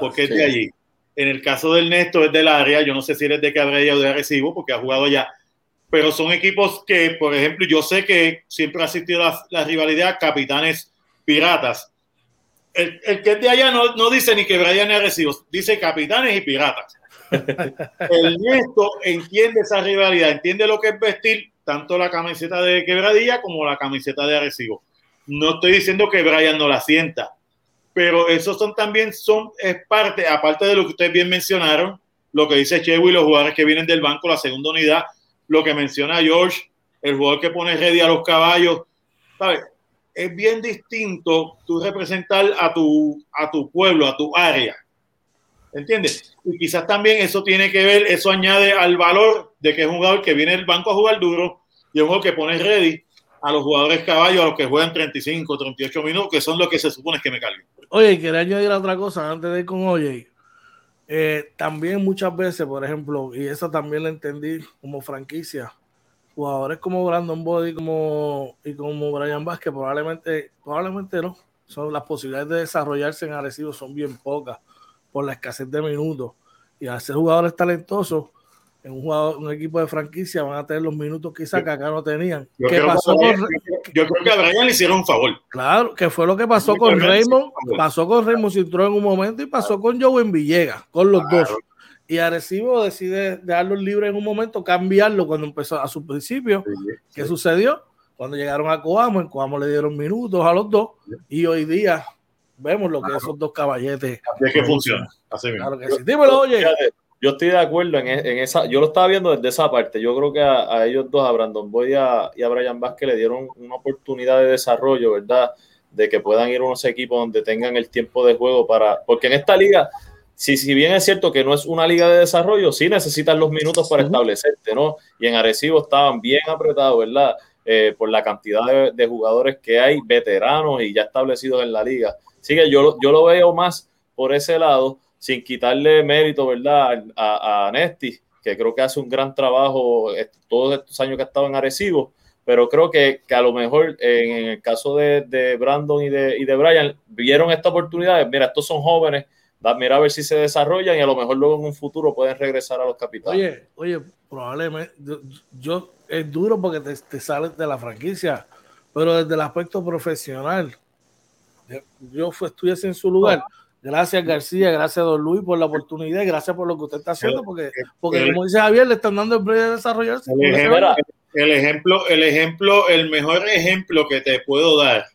porque sí. es de allí. En el caso del Néstor es del área, yo no sé si eres de Cabrera o de Arecibo, porque ha jugado allá, pero son equipos que, por ejemplo, yo sé que siempre ha existido la, la rivalidad capitanes piratas. El, el, que es de allá no, no dice ni que Brian ni Arecibo, dice capitanes y piratas. el Néstor entiende esa rivalidad, entiende lo que es vestir tanto la camiseta de Quebradilla como la camiseta de Arecibo. No estoy diciendo que Brian no la sienta, pero esos son también son es parte, aparte de lo que ustedes bien mencionaron, lo que dice Chewy, los jugadores que vienen del banco, la segunda unidad, lo que menciona George, el jugador que pone ready a los caballos, ¿sabes? Es bien distinto tú representar a tu, a tu pueblo, a tu área. ¿Entiendes? Y quizás también eso tiene que ver, eso añade al valor de que es un jugador que viene del banco a jugar duro y un jugador que pone ready a los jugadores caballos, a los que juegan 35, 38 minutos, que son los que se supone que me carguen. Oye, quería añadir otra cosa antes de ir con Oye. Eh, también muchas veces, por ejemplo, y eso también lo entendí como franquicia, jugadores como Brandon Body como, y como Brian Vázquez, probablemente, probablemente no. Son las posibilidades de desarrollarse en Arecibo son bien pocas por la escasez de minutos. Y al ser jugadores talentosos, en un, jugador, un equipo de franquicia van a tener los minutos quizás que acá no tenían. Yo, ¿Qué creo, pasó que, con, yo creo que a Brian le hicieron un favor. Claro, que fue lo que pasó con Raymond, pasó con Raymond Cintrón en un momento y pasó con Joven Villegas, con los claro. dos. Y Arecibo decide dejarlo libre en un momento, cambiarlo cuando empezó a su principio. Sí, sí. ¿Qué sucedió? Cuando llegaron a Coamo, en Coamo le dieron minutos a los dos y hoy día vemos lo que claro. esos dos caballetes. Así es que funciona. Así mismo. Claro que sí. Dímelo, oye. Yo estoy de acuerdo en, en, esa, yo lo estaba viendo desde esa parte. Yo creo que a, a ellos dos, a Brandon Boyd y a, y a Brian Vázquez, le dieron una oportunidad de desarrollo, ¿verdad? De que puedan ir a unos equipos donde tengan el tiempo de juego para. Porque en esta liga, si, si bien es cierto que no es una liga de desarrollo, sí necesitan los minutos para establecerte, ¿no? Y en Arecibo estaban bien apretados, ¿verdad? Eh, por la cantidad de, de, jugadores que hay, veteranos y ya establecidos en la liga. Así que yo, yo lo veo más por ese lado sin quitarle mérito, ¿verdad? A, a Nesti, que creo que hace un gran trabajo todos estos años que ha estado en Arecibo, pero creo que, que a lo mejor en, en el caso de, de, Brandon y de, y de Brian, vieron esta oportunidad, mira, estos son jóvenes, mira a ver si se desarrollan y a lo mejor luego en un futuro pueden regresar a los capitales. Oye, oye, probablemente, yo, yo es duro porque te, te sales de la franquicia, pero desde el aspecto profesional, yo fui, estuviese en su lugar. Oh Gracias García, gracias Don Luis por la oportunidad y gracias por lo que usted está haciendo, porque, porque el, como dice Javier, le están dando el break de desarrollarse. El ejemplo, el ejemplo, el ejemplo, el mejor ejemplo que te puedo dar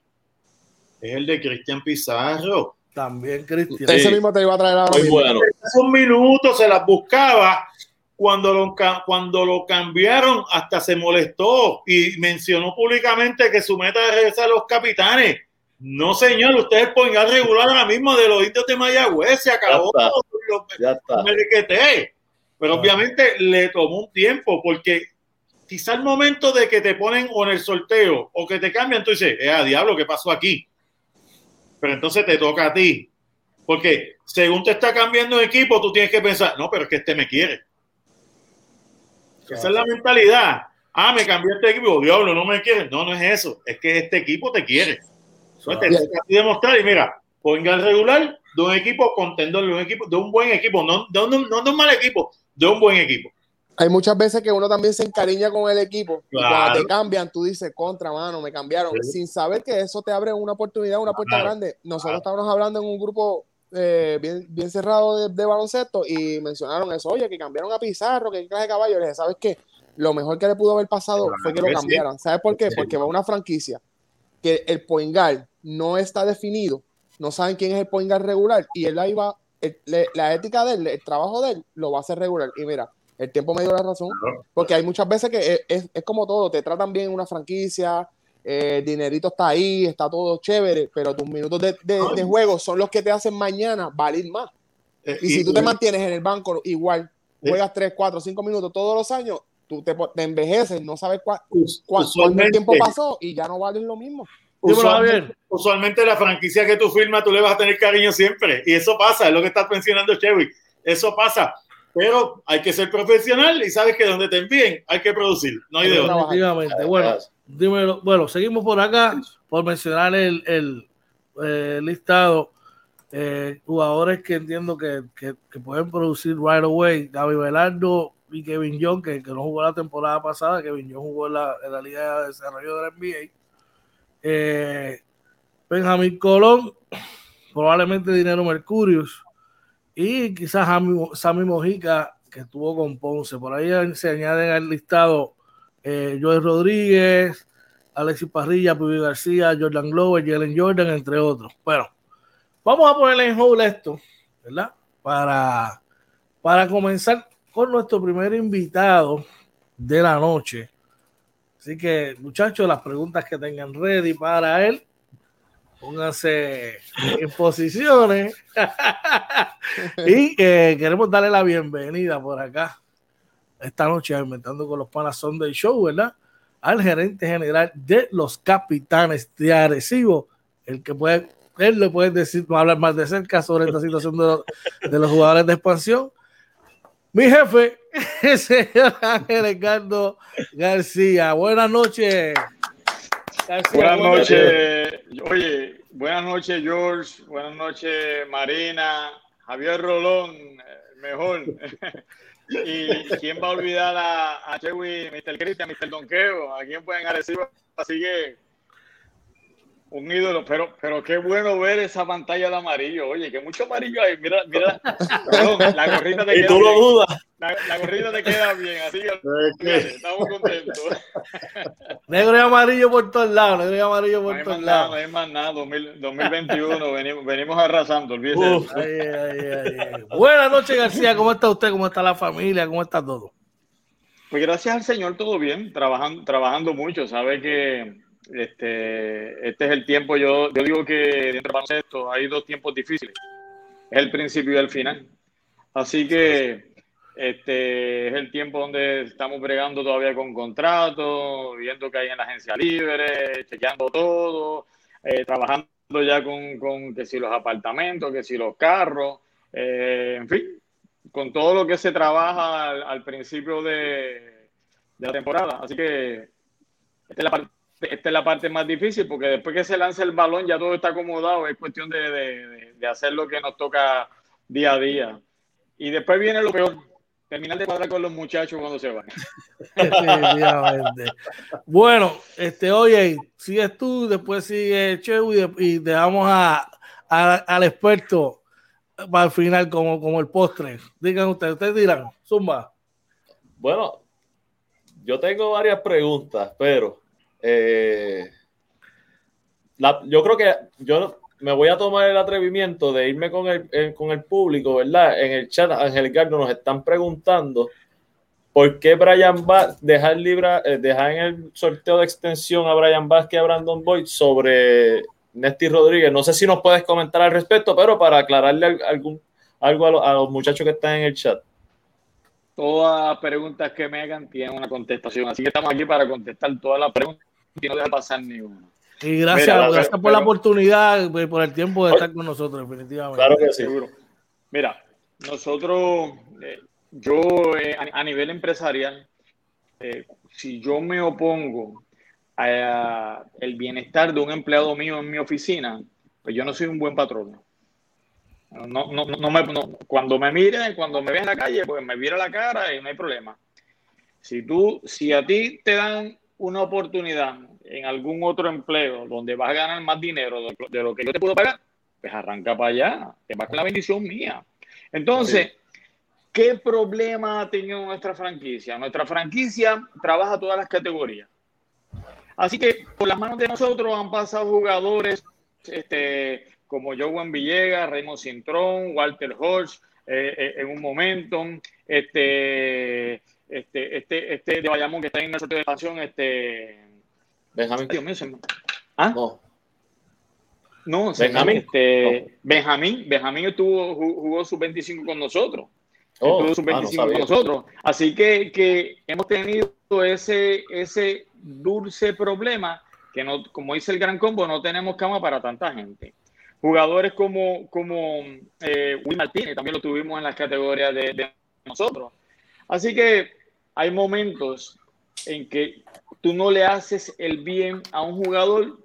es el de Cristian Pizarro. También Cristian. Ese mismo te iba a traer ahora. Muy bueno. Esos minutos se las buscaba. Cuando lo, cuando lo cambiaron, hasta se molestó y mencionó públicamente que su meta es regresar a los capitanes no, señor, usted es regular ahora mismo de los indios de Mayagüez, se acabó. Ya está. Pero obviamente le tomó un tiempo porque quizá el momento de que te ponen o en el sorteo o que te cambian, tú dices, eh, a diablo, ¿qué pasó aquí? Pero entonces te toca a ti. Porque según te está cambiando de equipo, tú tienes que pensar, no, pero es que este me quiere. Esa es la mentalidad. Ah, me cambié este equipo, diablo, no me quiere. No, no es eso. Es que este equipo te quiere. Demostrar y mira, ponga el regular de un equipo contendor, de un equipo, de un buen equipo, no, de un, no de un mal equipo, de un buen equipo. Hay muchas veces que uno también se encariña con el equipo. Claro. Y cuando te cambian, tú dices, contra mano, me cambiaron. Sí. Sin saber que eso te abre una oportunidad, una puerta claro. grande. Nosotros claro. estábamos hablando en un grupo eh, bien, bien cerrado de, de, baloncesto y mencionaron eso. Oye, que cambiaron a Pizarro, que clase de caballo. Le dije, ¿sabes qué? Lo mejor que le pudo haber pasado fue que lo cambiaran. ¿Sabes por qué? Porque va una franquicia que el point guard no está definido, no saben quién es el point guard regular y él ahí va, el, la ética de él, el trabajo de él, lo va a hacer regular. Y mira, el tiempo me dio la razón, porque hay muchas veces que es, es, es como todo, te tratan bien una franquicia, eh, el dinerito está ahí, está todo chévere, pero tus minutos de, de, de juego son los que te hacen mañana valer más. Y si tú te mantienes en el banco igual, juegas 3, 4, 5 minutos todos los años, tú te, te envejeces, no sabes cuánto tiempo pasó y ya no vales lo mismo. Usualmente, usualmente, la franquicia que tú firmas, tú le vas a tener cariño siempre. Y eso pasa, es lo que está mencionando Chevy. Eso pasa. Pero hay que ser profesional y sabes que donde te envíen hay que producir. No hay de otra. Definitivamente. Bueno, dímelo. bueno, seguimos por acá por mencionar el, el eh, listado. Eh, jugadores que entiendo que, que, que, pueden producir right away. Gaby Velardo y Kevin John, que, que, no jugó la temporada pasada. Kevin John jugó en la, en la Liga de Desarrollo de la NBA eh, Benjamín Colón, probablemente Dinero Mercurius y quizás Sammy Mojica que estuvo con Ponce. Por ahí se añaden al listado eh, Joel Rodríguez, Alexis Parrilla, Pibi García, Jordan Glover, Jalen Jordan, entre otros. Bueno, vamos a ponerle en hold esto, ¿verdad? Para, para comenzar con nuestro primer invitado de la noche. Así que, muchachos, las preguntas que tengan ready para él, pónganse en posiciones. y eh, queremos darle la bienvenida por acá, esta noche, inventando con los panas Sunday Show, ¿verdad? Al gerente general de los capitanes de Arecibo, el que puede, él le puede decir, hablar más de cerca sobre esta situación de los, de los jugadores de expansión. Mi jefe, señor Ángel Ricardo García. Buenas noches. García, buenas, noches. Oye, buenas noches, George. Buenas noches, Marina. Javier Rolón, mejor. ¿Y quién va a olvidar a, a Chewy, Mr. Cristian, Mr. Donqueo? ¿A quién pueden agresivo? Así que un ídolo, pero, pero qué bueno ver esa pantalla de amarillo. Oye, que mucho amarillo hay. Mira, mira, perdón, la gorrita te Y tú lo dudas. La, corrida te queda bien, así que estamos contentos. Negro y amarillo por todos lados, negro y amarillo por todos lados. No hay más nada, 2021, venimos, venimos arrasando, olvídese. Buenas noches, García, ¿cómo está usted? ¿Cómo está la familia? ¿Cómo está todo? Pues gracias al Señor, todo bien, trabajando, trabajando mucho, sabe que este, este es el tiempo, yo, yo digo que dentro de esto hay dos tiempos difíciles, es el principio y el final. Así que este es el tiempo donde estamos bregando todavía con contratos, viendo que hay en la agencia libre, chequeando todo, eh, trabajando ya con, con, que si los apartamentos, que si los carros, eh, en fin, con todo lo que se trabaja al, principio de, de, la temporada. Así que esta es la parte esta es la parte más difícil porque después que se lanza el balón ya todo está acomodado, es cuestión de, hacer lo que nos toca día a día. Y después viene lo peor, terminar de cuadrar con los muchachos cuando se van. bueno, este, oye, sigues tú, después sigue Chew y, dejamos a, al experto para el final como, como el postre. Digan ustedes, ustedes dirán, Zumba. Bueno, yo tengo varias preguntas, pero eh, yo creo que yo me voy a tomar el atrevimiento de irme con el, eh, con el público, ¿verdad? En el chat, Ángel Gardo nos están preguntando por qué Brian va dejar, libre, eh, dejar en el sorteo de extensión a Brian Vázquez y a Brandon Boyd sobre Nesty Rodríguez. No sé si nos puedes comentar al respecto, pero para aclararle algún, algo a, los muchachos que están en el chat todas las preguntas que me hagan tienen una contestación. Así que estamos aquí para contestar todas las preguntas y no deja pasar ni una. Y gracias, gracias por la oportunidad, y por el tiempo de estar con nosotros, definitivamente. Claro que sí. Seguro. Mira, nosotros, eh, yo eh, a, nivel empresarial, eh, si yo me opongo al bienestar de un empleado mío en mi oficina, pues yo no soy un buen patrón. No, no, no, me, cuando me mire, cuando me ve en la calle, pues me vira la cara y no hay problema. Si tú, si a ti te dan una oportunidad en algún otro empleo donde vas a ganar más dinero de, lo que yo te puedo pagar, pues arranca para allá, te vas con la bendición mía. Entonces, ¿qué problema ha tenido nuestra franquicia? Nuestra franquicia trabaja todas las categorías. Así que por las manos de nosotros han pasado jugadores este, como Joan Villegas, Raymond Cintrón, Walter Hodge, eh, eh, en un momento, este, este, este, este de Bayamón que está en el sorteo de expansión, este. Benjamín. Dios mío, ¿Ah? No. No, Benjamín. Este, Benjamín. Benjamín estuvo, jugó sus 25 con nosotros. Oh, estuvo sus 25 ah, con nosotros. Así que, que hemos tenido ese, ese dulce problema que no, como dice el Gran Combo, no tenemos cama para tanta gente. Jugadores como, como eh, Will Martínez también lo tuvimos en las categorías de, de nosotros. Así que hay momentos en que tú no le haces el bien a un jugador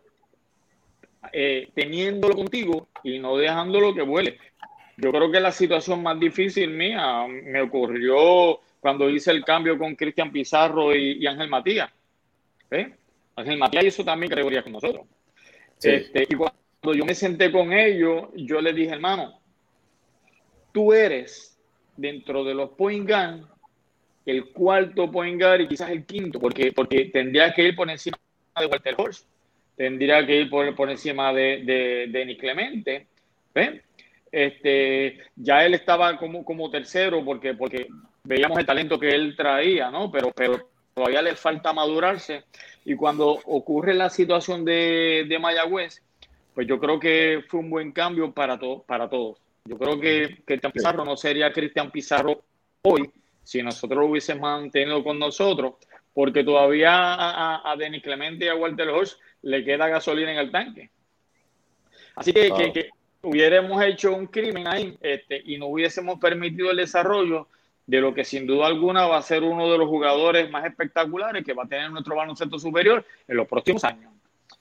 eh, teniéndolo contigo y no dejándolo que vuele. Yo creo que la situación más difícil mía me ocurrió cuando hice el cambio con Cristian Pizarro y, Ángel Matías. ¿Eh? Ángel Matías hizo también categoría con nosotros. Este, y cuando yo me senté con ellos, yo le dije, hermano, tú eres dentro de los point guard el cuarto point guard y quizás el quinto, porque, porque tendría que ir por encima de Walter Horst, tendría que ir por, por encima de, de, de Clemente. Este, ya él estaba como, como tercero porque, porque veíamos el talento que él traía, ¿no? Pero, pero todavía le falta madurarse. Y cuando ocurre la situación de, de Mayagüez, pues yo creo que fue un buen cambio para, para todos. Yo creo que Cristian Pizarro no sería Cristian Pizarro hoy si nosotros lo hubiésemos mantenido con nosotros, porque todavía a, Denis Clemente y a Walter Hodge le queda gasolina en el tanque. Así que, que, hubiéramos hecho un crimen ahí este, y no hubiésemos permitido el desarrollo de lo que sin duda alguna va a ser uno de los jugadores más espectaculares que va a tener nuestro baloncesto superior en los próximos años.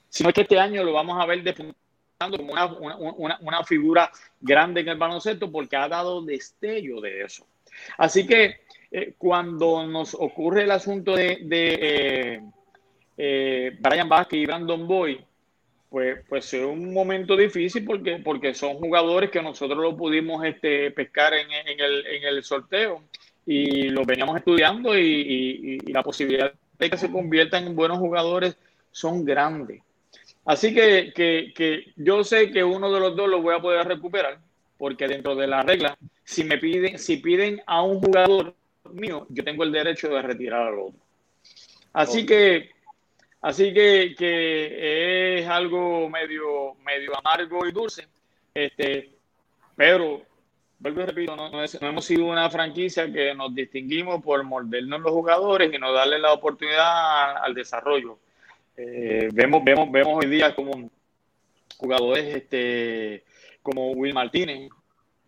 Si no es que este año lo vamos a ver despuntando como una, una, una figura grande en el baloncesto porque ha dado destello de eso. Así que eh, cuando nos ocurre el asunto de, eh, eh, Brian Vázquez y Brandon Boy, pues, pues es un momento difícil porque, porque son jugadores que nosotros lo pudimos este, pescar en, el, sorteo y lo veníamos estudiando y, la posibilidad de que se conviertan en buenos jugadores son grandes. Así que, que, yo sé que uno de los dos lo voy a poder recuperar, porque dentro de la regla, si me piden, si piden a un jugador mío, yo tengo el derecho de retirar al otro. Así que, así que, que, es algo medio, medio amargo y dulce. Este, pero vuelvo y repito, no, hemos sido una franquicia que nos distinguimos por mordernos los jugadores y no darle la oportunidad al, desarrollo. Eh, vemos, vemos, vemos hoy día como jugadores este, como Will Martínez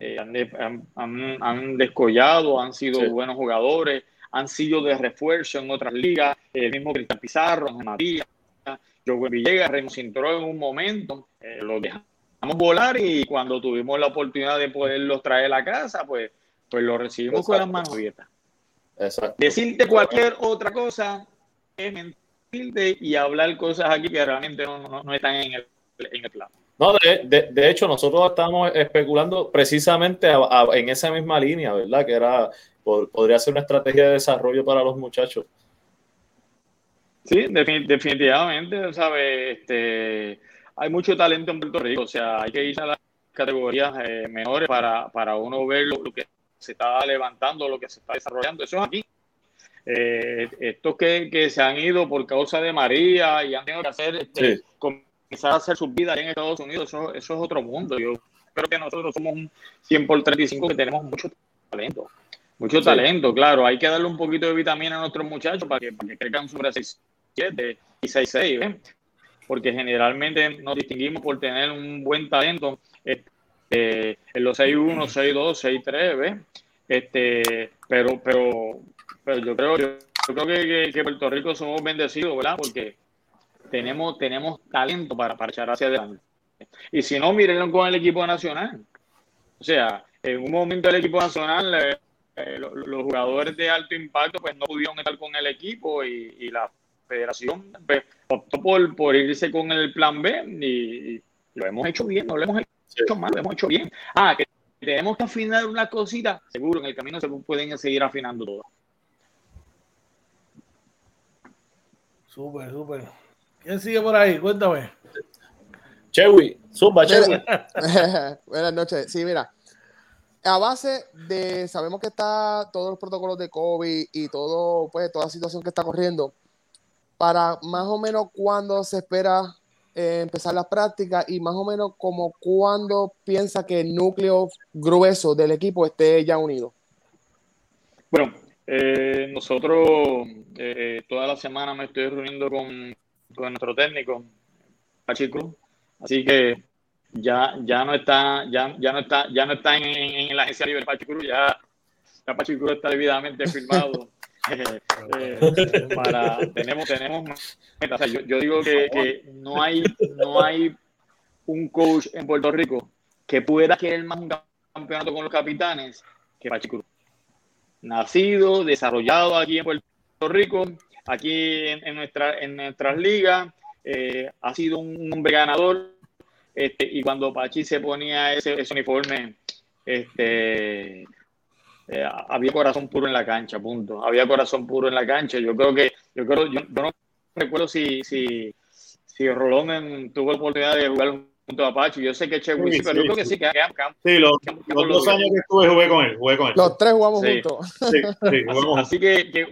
eh, han, han, han, descollado, han sido buenos jugadores, han sido de refuerzo en otras ligas, el mismo Cristian Pizarro, Matías, Joe Villegas, Remos entró en un momento, eh, lo dejamos volar y cuando tuvimos la oportunidad de poderlos traer a la casa, pues, pues lo recibimos con las manos abiertas. Decirte cualquier otra cosa es mentirte y hablar cosas aquí que realmente no, no, están en el, en el plano. No, de, de, hecho, nosotros estamos especulando precisamente en esa misma línea, ¿verdad? Que era, podría ser una estrategia de desarrollo para los muchachos. Sí, definitivamente, ¿sabes? Este, hay mucho talento en Puerto Rico, o sea, hay que ir a las categorías eh, menores para, para, uno ver lo, que se está levantando, lo que se está desarrollando. Eso es aquí. Eh, estos que, que, se han ido por causa de María y han tenido que hacer, este, comenzar a hacer su vida en Estados Unidos, eso, eso es otro mundo. Yo creo que nosotros somos un 100 por 35 que tenemos mucho talento. Mucho talento, claro. Hay que darle un poquito de vitamina a nuestros muchachos para que, para que crezcan sobre 6, 7 y 6, 6 porque generalmente nos distinguimos por tener un buen talento este, en los 6-1, 6-2, 6-3, ¿ves? Este, pero, pero, pero yo creo, yo, creo que, que, Puerto Rico somos bendecidos, ¿verdad? Porque tenemos, tenemos talento para, para echar hacia adelante. Y si no, mírenlo con el equipo nacional. O sea, en un momento el equipo nacional, eh, eh, los, jugadores de alto impacto pues no pudieron estar con el equipo y, y la federación pues, optó por, por irse con el plan B y, lo hemos hecho bien, no lo hemos hecho mal, lo hemos hecho bien. Ah, que tenemos que afinar una cosita, seguro en el camino se pueden seguir afinando todo. Súper, súper. ¿Quién sigue por ahí? Cuéntame. Chewy, zumba, Chewy. Buenas noches. Sí, mira, a base de, sabemos que está todos los protocolos de COVID y todo, pues, toda la situación que está corriendo, para más o menos cuándo se espera eh, empezar la práctica y más o menos como cuándo piensa que el núcleo grueso del equipo esté ya unido. Bueno, eh, nosotros eh, toda la semana me estoy reuniendo con, nuestro técnico, Pachi Cruz, así que ya, ya no está, ya, ya no está, ya no está en, la agencia libre Pachi Cruz, ya, ya Pachi Cruz está debidamente firmado. Eh, para, tenemos, tenemos yo, digo que, no, hay, no hay un coach en Puerto Rico que pueda querer más un campeonato con los capitanes que Pachi Cruz. Nacido, desarrollado aquí en Puerto Rico, aquí en, nuestra, en nuestras ligas, eh, ha sido un hombre ganador. Este, y cuando Pachi se ponía ese, ese uniforme, este, eh, había corazón puro en la cancha, punto. Había corazón puro en la cancha. Yo creo que, yo creo, yo, no recuerdo si, si, si Rolón tuvo la oportunidad de jugar junto a Pacho. Yo sé que Che sí, pero yo creo que sí, que Sí, los, dos años que estuve jugué con él, jugué con él. Los tres jugamos juntos. Sí, jugamos así, que, que,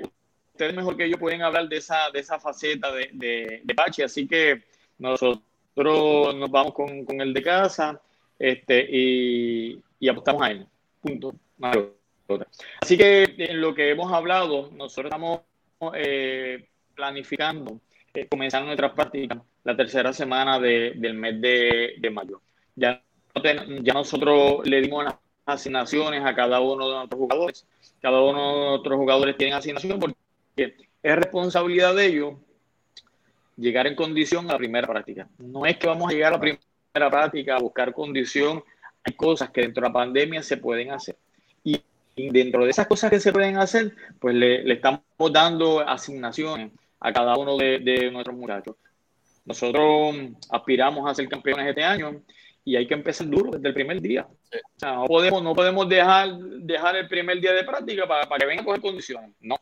ustedes mejor que yo pueden hablar de esa, de esa faceta de, de, de Pachi, así que nosotros nos vamos con, con el de casa este, y, apostamos a él. Punto. Así que en lo que hemos hablado, nosotros estamos eh, planificando eh, comenzar nuestras prácticas la tercera semana del mes de, mayo. Ya, ya nosotros le dimos las asignaciones a cada uno de nuestros jugadores. Cada uno de nuestros jugadores tiene asignación porque es responsabilidad de ellos llegar en condición a la primera práctica. No es que vamos a llegar a la primera práctica a buscar condición. Hay cosas que dentro de la pandemia se pueden hacer. Y dentro de esas cosas que se pueden hacer, pues le, estamos dando asignaciones a cada uno de, nuestros muchachos. Nosotros aspiramos a ser campeones este año y hay que empezar duro desde el primer día. O sea, no podemos, no podemos dejar, dejar el primer día de práctica para, para que vengan a coger condiciones. No.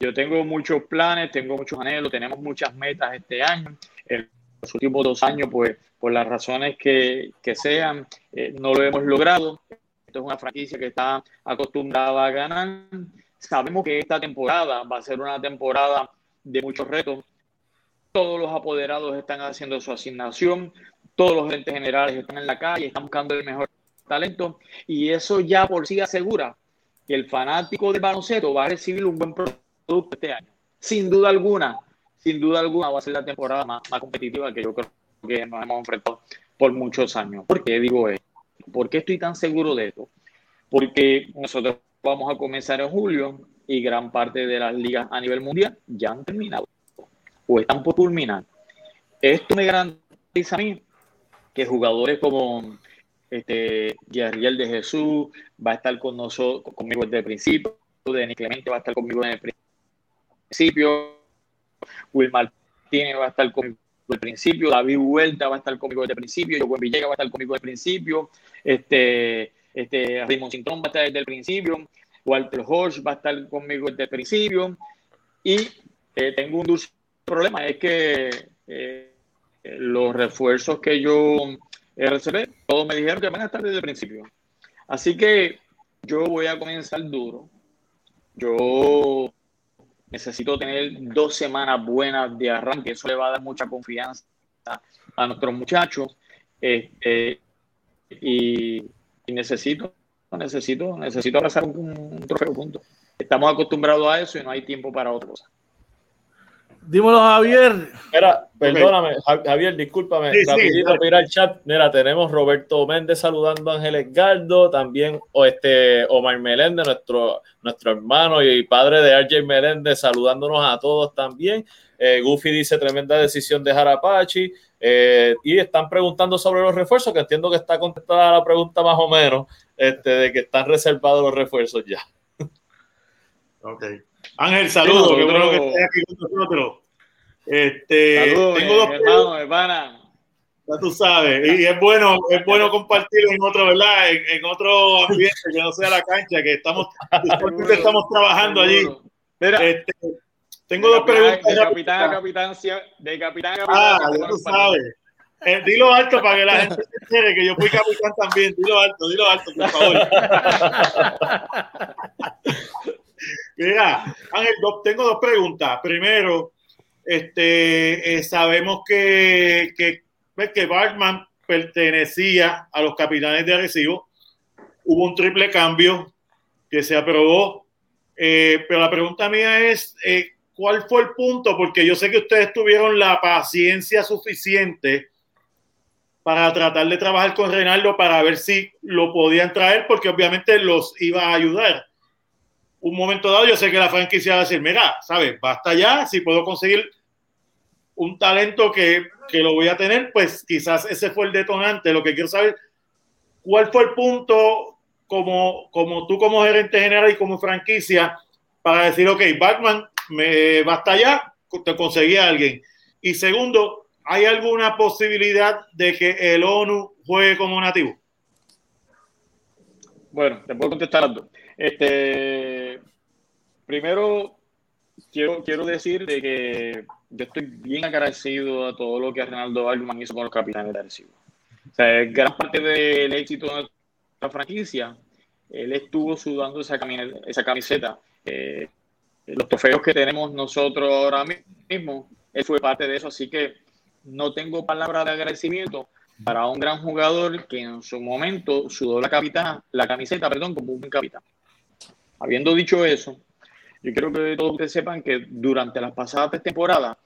Yo tengo muchos planes, tengo muchos anhelos, tenemos muchas metas este año. En los últimos dos años, pues, por las razones que, que sean, eh, no lo hemos logrado. Esto es una franquicia que está acostumbrada a ganar. Sabemos que esta temporada va a ser una temporada de muchos retos. Todos los apoderados están haciendo su asignación, todos los gerentes generales están en la calle, están buscando el mejor talento y eso ya por sí asegura el fanático de baloncesto va a recibir un buen producto este año. Sin duda alguna, sin duda alguna va a ser la temporada más, competitiva que yo creo que nos hemos enfrentado por muchos años. ¿Por qué digo esto? ¿Por qué estoy tan seguro de esto? Porque nosotros vamos a comenzar en julio y gran parte de las ligas a nivel mundial ya han terminado o están por culminar. Esto me garantiza a mí que jugadores como este, Yarriel de Jesús va a estar con nosotros, conmigo desde el principio, Denis Clemente va a estar conmigo desde el principio, Will Martínez va a estar conmigo desde el principio, David Vuelta va a estar conmigo desde el principio, Joaquín Villegas va a estar conmigo desde el principio, este, este, Raymond Cintrón va a estar desde el principio, Walter Horsch va a estar conmigo desde el principio, y eh, tengo un dulce problema, es que eh, los refuerzos que yo recibí, todos me dijeron que van a estar desde el principio. Así que yo voy a comenzar duro. Yo necesito tener dos semanas buenas de arranque. Eso le va a dar mucha confianza a nuestros muchachos. Este, y, necesito, necesito, necesito abrazar un, un trofeo punto. Estamos acostumbrados a eso y no hay tiempo para otra cosa. Dímelo, Javier. Mira, perdóname, Javier, discúlpame. rapidito, mira el chat. Mira, tenemos Roberto Méndez saludando a Ángel Edgardo, también o este Omar Meléndez, nuestro, nuestro hermano y padre de RJ Meléndez, saludándonos a todos también. Eh, Goofy dice tremenda decisión de Jarapachi. Eh, y están preguntando sobre los refuerzos, que entiendo que está contestada la pregunta más o menos, este, de que están reservados los refuerzos ya. Ok. Ángel, saludos, qué bueno que estés aquí con nosotros. Este, saludos, tengo dos hermano, hermana. Ya tú sabes, y es bueno, es bueno compartirlo en otro, ¿verdad? En, otro ambiente que no sea la cancha, que estamos, estamos trabajando allí. Mira, este, tengo dos preguntas. De capitán a capitán, de capitán a capitán. Ah, ya tú sabes. Eh, dilo alto para que la gente se entere que yo fui capitán también. Dilo alto, dilo alto, por favor. Mira, Ángel, tengo dos preguntas. Primero, este, eh, sabemos que, que, pues, que Bartman pertenecía a los capitanes de Arecibo. Hubo un triple cambio que se aprobó. Eh, pero la pregunta mía es, eh, ¿cuál fue el punto? Porque yo sé que ustedes tuvieron la paciencia suficiente para tratar de trabajar con Reinaldo para ver si lo podían traer, porque obviamente los iba a ayudar un momento dado yo sé que la franquicia va a decir, mira, ¿sabes? Basta ya, si puedo conseguir un talento que, que, lo voy a tener, pues quizás ese fue el detonante. Lo que quiero saber, ¿cuál fue el punto como, como tú como gerente general y como franquicia para decir, ok, Batman, me basta ya, te conseguí a alguien? Y segundo, ¿hay alguna posibilidad de que el ONU juegue como nativo? Bueno, te puedo contestar a este, primero, quiero, quiero decir de que yo estoy bien agradecido a todo lo que Ronaldo Balman hizo con los capitanes de Arecibo. O sea, gran parte del éxito de nuestra franquicia, él estuvo sudando esa, esa camiseta. Eh, los trofeos que tenemos nosotros ahora mismo, él fue parte de eso, así que no tengo palabras de agradecimiento para un gran jugador que en su momento sudó la, capitana, la camiseta perdón, como un capitán. Habiendo dicho eso, yo quiero que todos ustedes sepan que durante las pasadas temporadas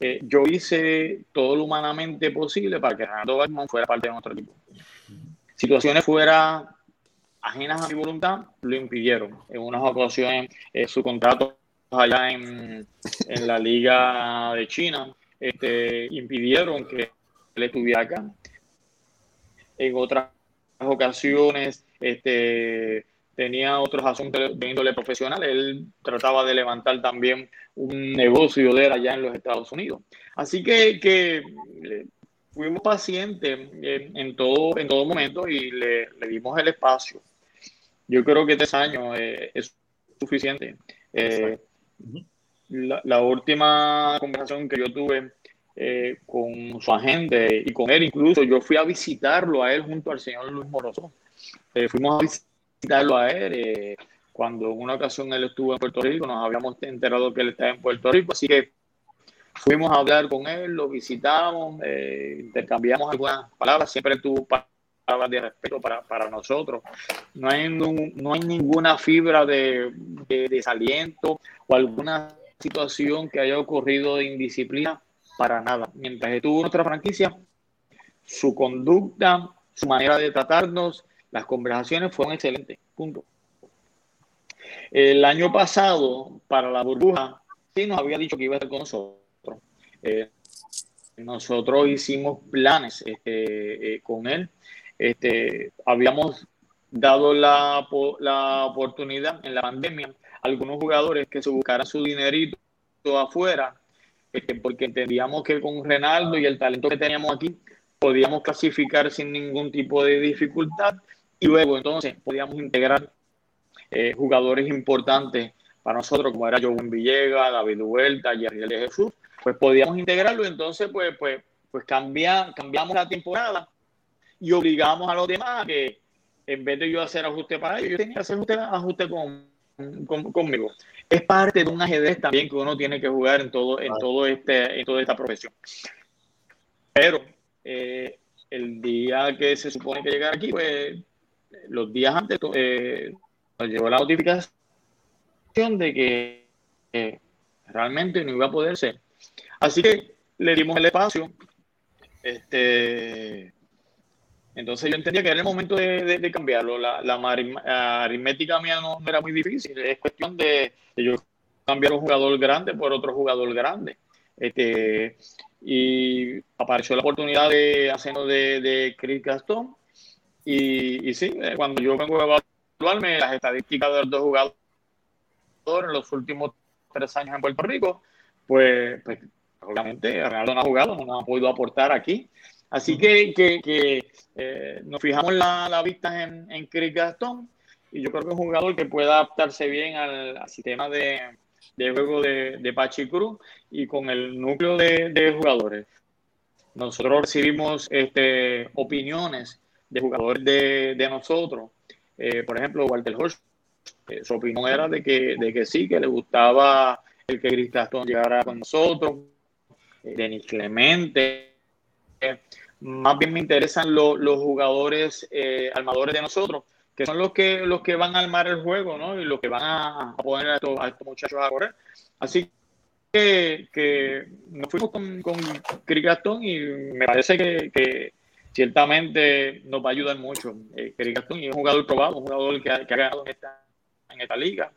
eh, yo hice todo lo humanamente posible para que Renato Batman fuera parte de nuestro equipo. Situaciones fuera ajenas a mi voluntad lo impidieron. En unas ocasiones eh, su contrato allá en, en, la liga de China este, impidieron que él estuviera acá. En otras ocasiones este, tenía otros asuntos de índole profesional. Él trataba de levantar también un negocio de él allá en los Estados Unidos. Así que, que eh, fuimos pacientes en, todo, en todo momento y le, dimos el espacio. Yo creo que tres años eh, es suficiente. Eh, la, última conversación que yo tuve eh, con su agente y con él, incluso yo fui a visitarlo a él junto al señor Luis Moroso. fuimos a visitarlo a él cuando en una ocasión él estuvo en Puerto Rico, nos habíamos enterado que él estaba en Puerto Rico, así que Fuimos a hablar con él, lo visitamos, eh, intercambiamos algunas palabras, siempre tuvo palabras de respeto para, para nosotros. No hay, no hay ninguna fibra de, de desaliento o alguna situación que haya ocurrido de indisciplina para nada. Mientras estuvo en nuestra franquicia, su conducta, su manera de tratarnos, las conversaciones fueron excelentes. Punto. El año pasado, para la burbuja, sí nos había dicho que iba a estar con nosotros eh, nosotros hicimos planes este, eh, con él. Este, habíamos dado la, oportunidad en la pandemia a algunos jugadores que se buscaran su dinerito afuera, este, porque entendíamos que con Renaldo y el talento que teníamos aquí podíamos clasificar sin ningún tipo de dificultad y luego entonces podíamos integrar eh, jugadores importantes para nosotros como era Joven Villegas, David Huerta, Jerry de Jesús, pues podíamos integrarlo. Entonces, pues, pues, pues cambiamos la temporada y obligamos a los demás a que en vez de yo hacer ajuste para ellos, yo tenía que hacer ajuste, con, conmigo. Es parte de un ajedrez también que uno tiene que jugar en todo, en todo este, en toda esta profesión. Pero eh, el día que se supone que llegar aquí, pues los días antes eh, nos llegó la notificación de que eh, realmente no iba a poder ser. Así que le dimos el espacio. Este, entonces yo entendía que era el momento de, cambiarlo. La, aritmética mía no, era muy difícil. Es cuestión de, yo cambiar un jugador grande por otro jugador grande. Este, y apareció la oportunidad de hacerlo de, de Chris Gastón. Y, y sí, eh, cuando yo vengo a evaluarme las estadísticas de los dos jugadores en los últimos tres años en Puerto Rico, pues, pues obviamente Ronaldo no ha jugado, no ha podido aportar aquí. Así que, que, eh, nos fijamos la, la vista en, en Chris Gastón y yo creo que es un jugador que puede adaptarse bien al, sistema de, de, juego de, de, Pachi Cruz y con el núcleo de, de jugadores. Nosotros recibimos este, opiniones de jugadores de, de nosotros. Eh, por ejemplo, Walter Horst, eh, su opinión era de que, de que sí, que le gustaba el que Chris Gastón llegara con nosotros, Denis Clemente. Más bien me interesan los jugadores eh, armadores de nosotros, que son los que, los que van a armar el juego, ¿no? Y los que van a, poner a estos, muchachos a correr. Así que, que nos fuimos con, con y me parece que, ciertamente nos va a ayudar mucho. Eh, y es un jugador probado, un jugador que ha, ganado en esta, en esta liga,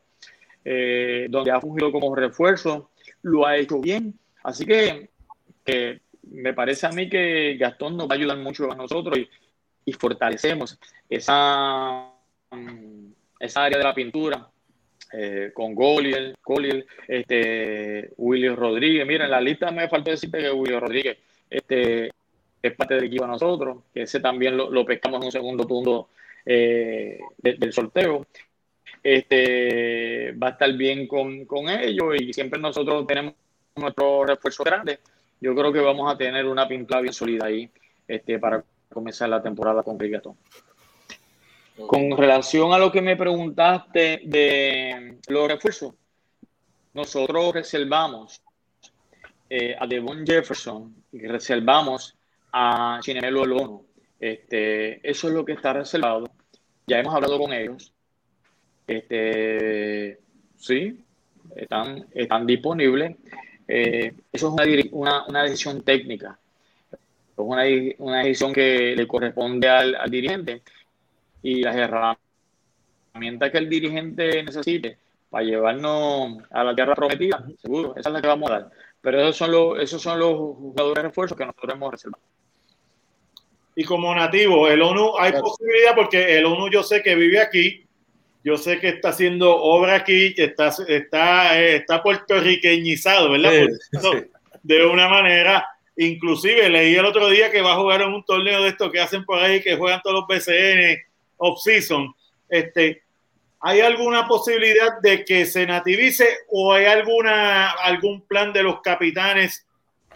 eh, donde ha fungido como refuerzo, lo ha hecho bien. Así que me parece a mí que Gastón nos va a ayudar mucho a nosotros y, fortalecemos esa, mm, esa área de la pintura eh, con Goliel, Goliel, este, Willy Rodríguez. Mira, en la lista me faltó decirte que Willy Rodríguez este, es parte del equipo nosotros, que ese también lo, pescamos en un segundo punto eh, del sorteo. Este, va a estar bien con, con ellos y siempre nosotros tenemos nuestro refuerzo grande yo creo que vamos a tener una pintura bien sólida ahí este, para comenzar la temporada con Rigatón. Con relación a lo que me preguntaste de los refuerzos, nosotros reservamos eh, a Devon Jefferson y reservamos a Chinemelo Lono. Este, eso es lo que está reservado. Ya hemos hablado con ellos. Este, sí, están, están disponibles. Eh, eso es una, una, decisión técnica, es una, una, decisión que le corresponde al, al, dirigente y las herramientas que el dirigente necesite para llevarnos a la tierra prometida, seguro, esa es la que vamos a dar. Pero esos son los, esos son los jugadores de refuerzo que nosotros hemos reservado. Y como nativo, el ONU, hay posibilidad porque el ONU yo sé que vive aquí, yo sé que está haciendo obra aquí, está, está, está puertorriqueñizado, ¿verdad? De una manera. Inclusive leí el otro día que va a jugar en un torneo de estos que hacen por ahí, que juegan todos los BCN off-season. Este, ¿Hay alguna posibilidad de que se nativice o hay alguna, algún plan de los capitanes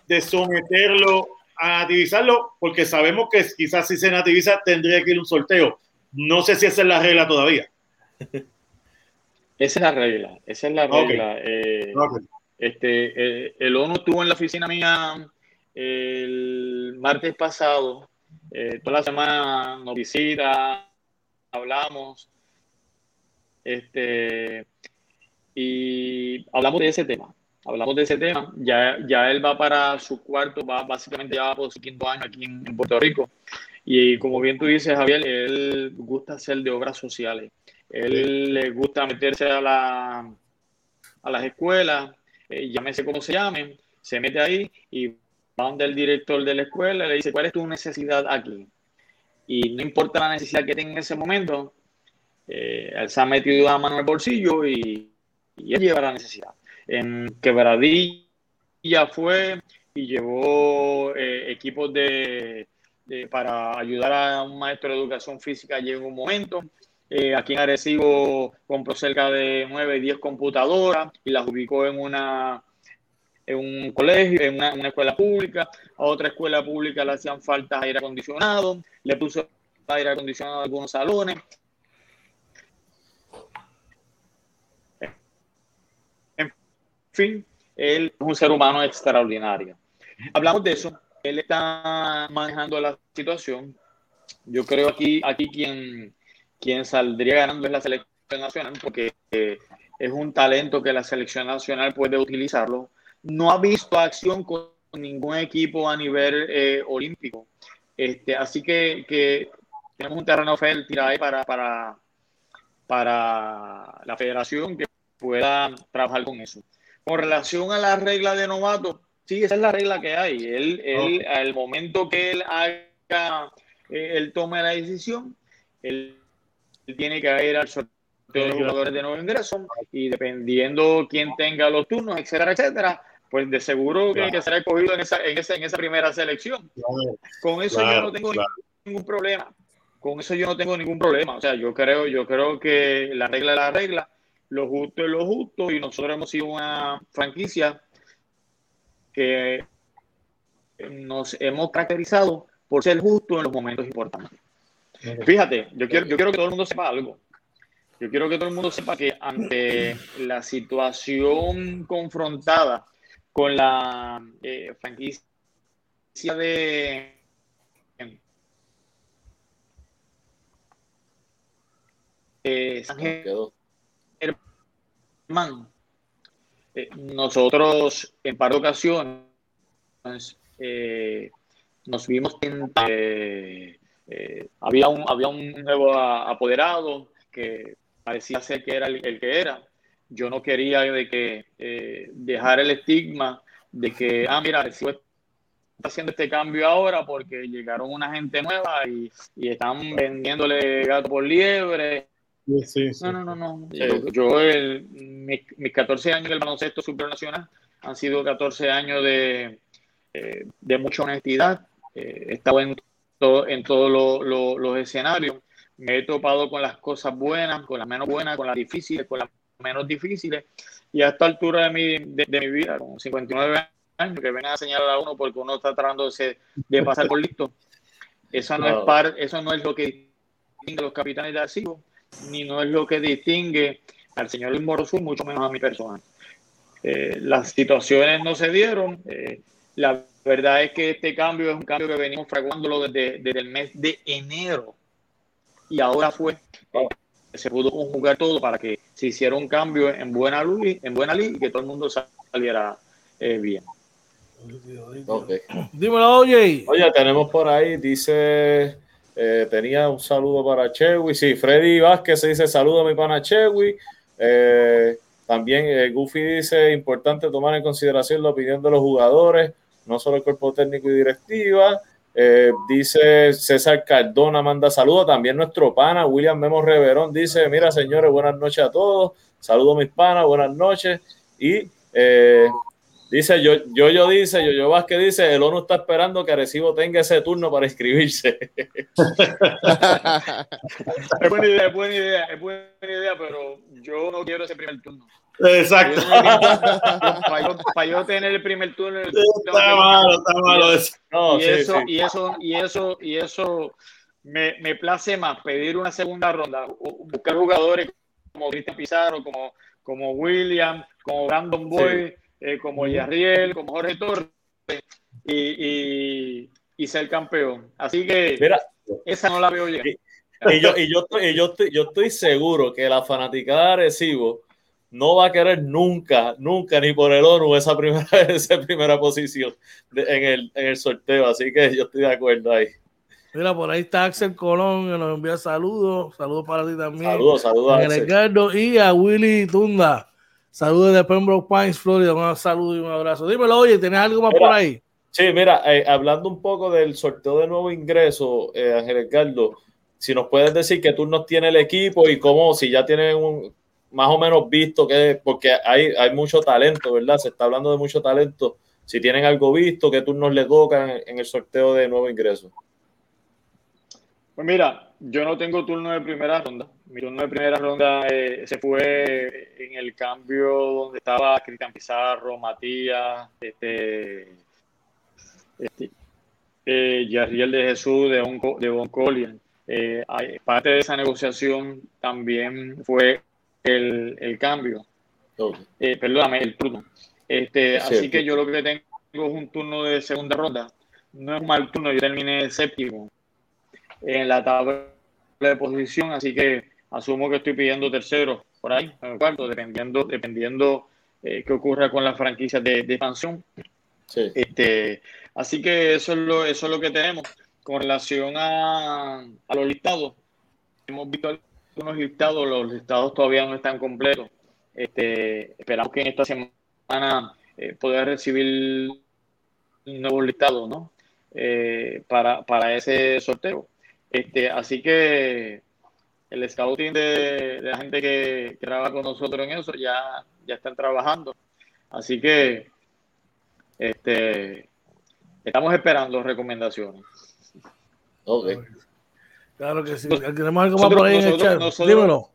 de someterlo a nativizarlo? Porque sabemos que quizás si se nativiza tendría que ir un sorteo. No sé si esa es la regla todavía. Esa es la regla, esa es la regla. Eh, este, eh, el ONU estuvo en la oficina mía el martes pasado, eh, toda la semana nos visita, hablamos, este, y hablamos de ese tema. Hablamos de ese tema. Ya, ya él va para su cuarto, va básicamente ya por su quinto año aquí en, Puerto Rico. Y como bien tú dices, Javier, él gusta hacer de obras sociales. Él le gusta meterse a, la, a las escuelas, eh, llámese como se llamen, se mete ahí y va donde el director de la escuela le dice, ¿cuál es tu necesidad aquí? Y no importa la necesidad que tenga en ese momento, eh, él se ha metido la mano en el bolsillo y, él lleva la necesidad. En Quebradilla fue y llevó eh, equipos de, para ayudar a un maestro de educación física en un momento. Eh, aquí en Arecibo compró cerca de 9, 10 computadoras y las ubicó en una en un colegio, en una, una, escuela pública. A otra escuela pública le hacían falta aire acondicionado, le puso aire acondicionado a algunos salones. Fin, él es un ser humano extraordinario. Hablamos de eso, él está manejando la situación. Yo creo aquí, aquí quien, quien saldría ganando es la selección nacional, porque eh, es un talento que la selección nacional puede utilizarlo. No ha visto acción con ningún equipo a nivel eh, olímpico. Este, así que, tenemos un terreno fértil ahí para, para, para la federación que pueda trabajar con eso. Con relación a la regla de novato, sí, esa es la regla que hay. Él, él al momento que él haga, eh, él tome la decisión, él, tiene que ir al sorteo de los jugadores de nuevo ingreso y dependiendo quién tenga los turnos, etcétera, etcétera, pues de seguro que, será escogido en esa, en esa, en esa primera selección. Con eso yo no tengo ningún problema. Con eso yo no tengo ningún problema. O sea, yo creo, yo creo que la regla es la regla lo justo es lo justo y nosotros hemos sido una franquicia que nos hemos caracterizado por ser justo en los momentos importantes. Fíjate, yo quiero, yo quiero que todo el mundo sepa algo. Yo quiero que todo el mundo sepa que ante la situación confrontada con la eh, franquicia de eh, San eh, nosotros en par de ocasiones eh, nos vimos eh, había, un, había un nuevo apoderado que parecía ser que era el, que era. Yo no quería de que dejar el estigma de que, ah, mira, si está haciendo este cambio ahora porque llegaron una gente nueva y están vendiéndole gato por liebre no, no, no, no. Yo, el, mis, 14 años del baloncesto supernacional han sido 14 años de, eh, de mucha honestidad. Eh, he estado en, todo, en todos los escenarios. Me he topado con las cosas buenas, con las menos buenas, con las difíciles, con las menos difíciles. Y a esta altura de mi, de, mi vida, con 59 años, que vengan a señalar a uno porque uno está tratando de, de pasar por listo. Eso no, es par, eso no es lo que distingue los capitanes de archivo ni no es lo que distingue al señor Luis Morosú, mucho menos a mi persona. Eh, las situaciones no se dieron. Eh, la verdad es que este cambio es un cambio que venimos fraguándolo desde, desde el mes de enero. Y ahora fue se pudo conjugar todo para que se hiciera un cambio en buena luz, en buena ley y que todo el mundo saliera eh, bien. Dímelo, oye. Oye, tenemos por ahí, dice eh, tenía un saludo para Chewy. Sí, Freddy Vázquez dice saludo a mi pana Chewy. Eh, también eh, Goofy dice importante tomar en consideración la opinión de los jugadores, no solo el cuerpo técnico y directiva. dice César Cardona, manda saludos. También nuestro pana William Memo Reverón dice: Mira, señores, buenas noches a todos. Saludos, mis panas, buenas noches. Y Dice yo, yo, yo dice, yo, yo Vázquez dice, el ONU está esperando que Arecibo tenga ese turno para inscribirse. es buena idea, es buena idea, es buena idea, pero yo no quiero ese primer turno. Exacto. Para yo, tener el primer turno. Está malo, está malo eso. No, y, eso, y eso, y eso, y eso me, me place más pedir una segunda ronda, buscar jugadores como Cristian Pizarro, como, como William, como Brandon Boy, eh, como Yarriel, como Jorge Torres, y, y, ser campeón. Así que esa no la veo ya. Y, yo, y yo, estoy, yo, estoy, yo estoy seguro que la fanaticada de Arecibo no va a querer nunca, nunca, ni por el ONU esa primera, esa primera posición en, el, en el sorteo. Así que yo estoy de acuerdo ahí. Mira, por ahí está Axel Colón, que nos envía saludos. Saludos para ti también. Saludos, saludos a Ricardo y a Willy Tunda. Saludos de Pembroke Pines, Florida. Un saludo y un abrazo. Dímelo, oye, ¿tienes algo más por ahí? Sí, mira, eh, hablando un poco del sorteo de nuevo ingreso, eh, Ángel Ricardo, si nos puedes decir qué turnos tiene el equipo y cómo, si ya tienen un, más o menos visto que, porque hay, hay mucho talento, ¿verdad? Se está hablando de mucho talento. Si tienen algo visto, qué turnos le tocan en el sorteo de nuevo ingreso. Pues mira, yo no tengo turno de primera ronda. Mi turno de primera ronda eh, se fue en el cambio donde estaba Cristian Pizarro, Matías, este, este eh, Yarriel de Jesús, de, Bon, de Boncolian. Eh, parte de esa negociación también fue el, el cambio. Eh, perdóname, el turno. Este, así que yo lo que tengo es un turno de segunda ronda. No es un mal turno, yo terminé séptimo en la tabla de posición, así que asumo que estoy pidiendo tercero por ahí, en el cuarto, dependiendo, dependiendo eh, qué ocurra con las franquicias de, expansión. Este, así que eso es, lo, eso es lo que tenemos. Con relación a, a los listados, hemos visto algunos listados, los listados todavía no están completos. Este, esperamos que en esta semana eh, poder recibir nuevos listados ¿no? Eh, para, para ese sorteo. Este, así que el scouting de, la gente que, trabaja con nosotros en eso ya, ya están trabajando. Así que este, estamos esperando recomendaciones. Ok. Claro que sí. Tenemos algo más por ahí en el chat. dímelo.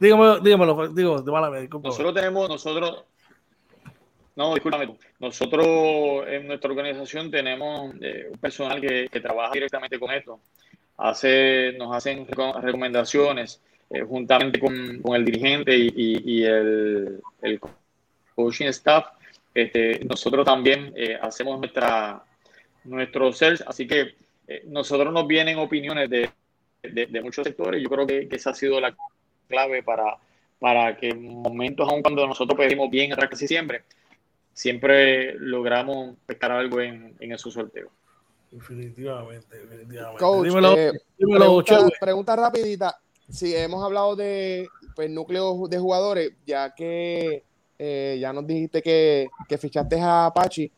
Dígamelo, dígamelo, digo, de mala Nosotros tenemos, nosotros, no, discúlpame Nosotros en nuestra organización tenemos eh, un personal que, que, trabaja directamente con esto hace, nos hacen recomendaciones eh, juntamente con, con, el dirigente y, y, el, el, coaching staff. Este, nosotros también eh, hacemos nuestra, nuestro search, así que eh, nosotros nos vienen opiniones de, de, muchos sectores. Yo creo que, que, esa ha sido la clave para, para que en momentos, aun cuando nosotros pedimos bien casi siempre, siempre logramos pescar algo en, en esos sorteos. Definitivamente, definitivamente. Coach, eh, pregunta, pregunta, rapidita. Si hemos hablado de pues, núcleo de jugadores, ya que eh, ya nos dijiste que, que, fichaste a Apache,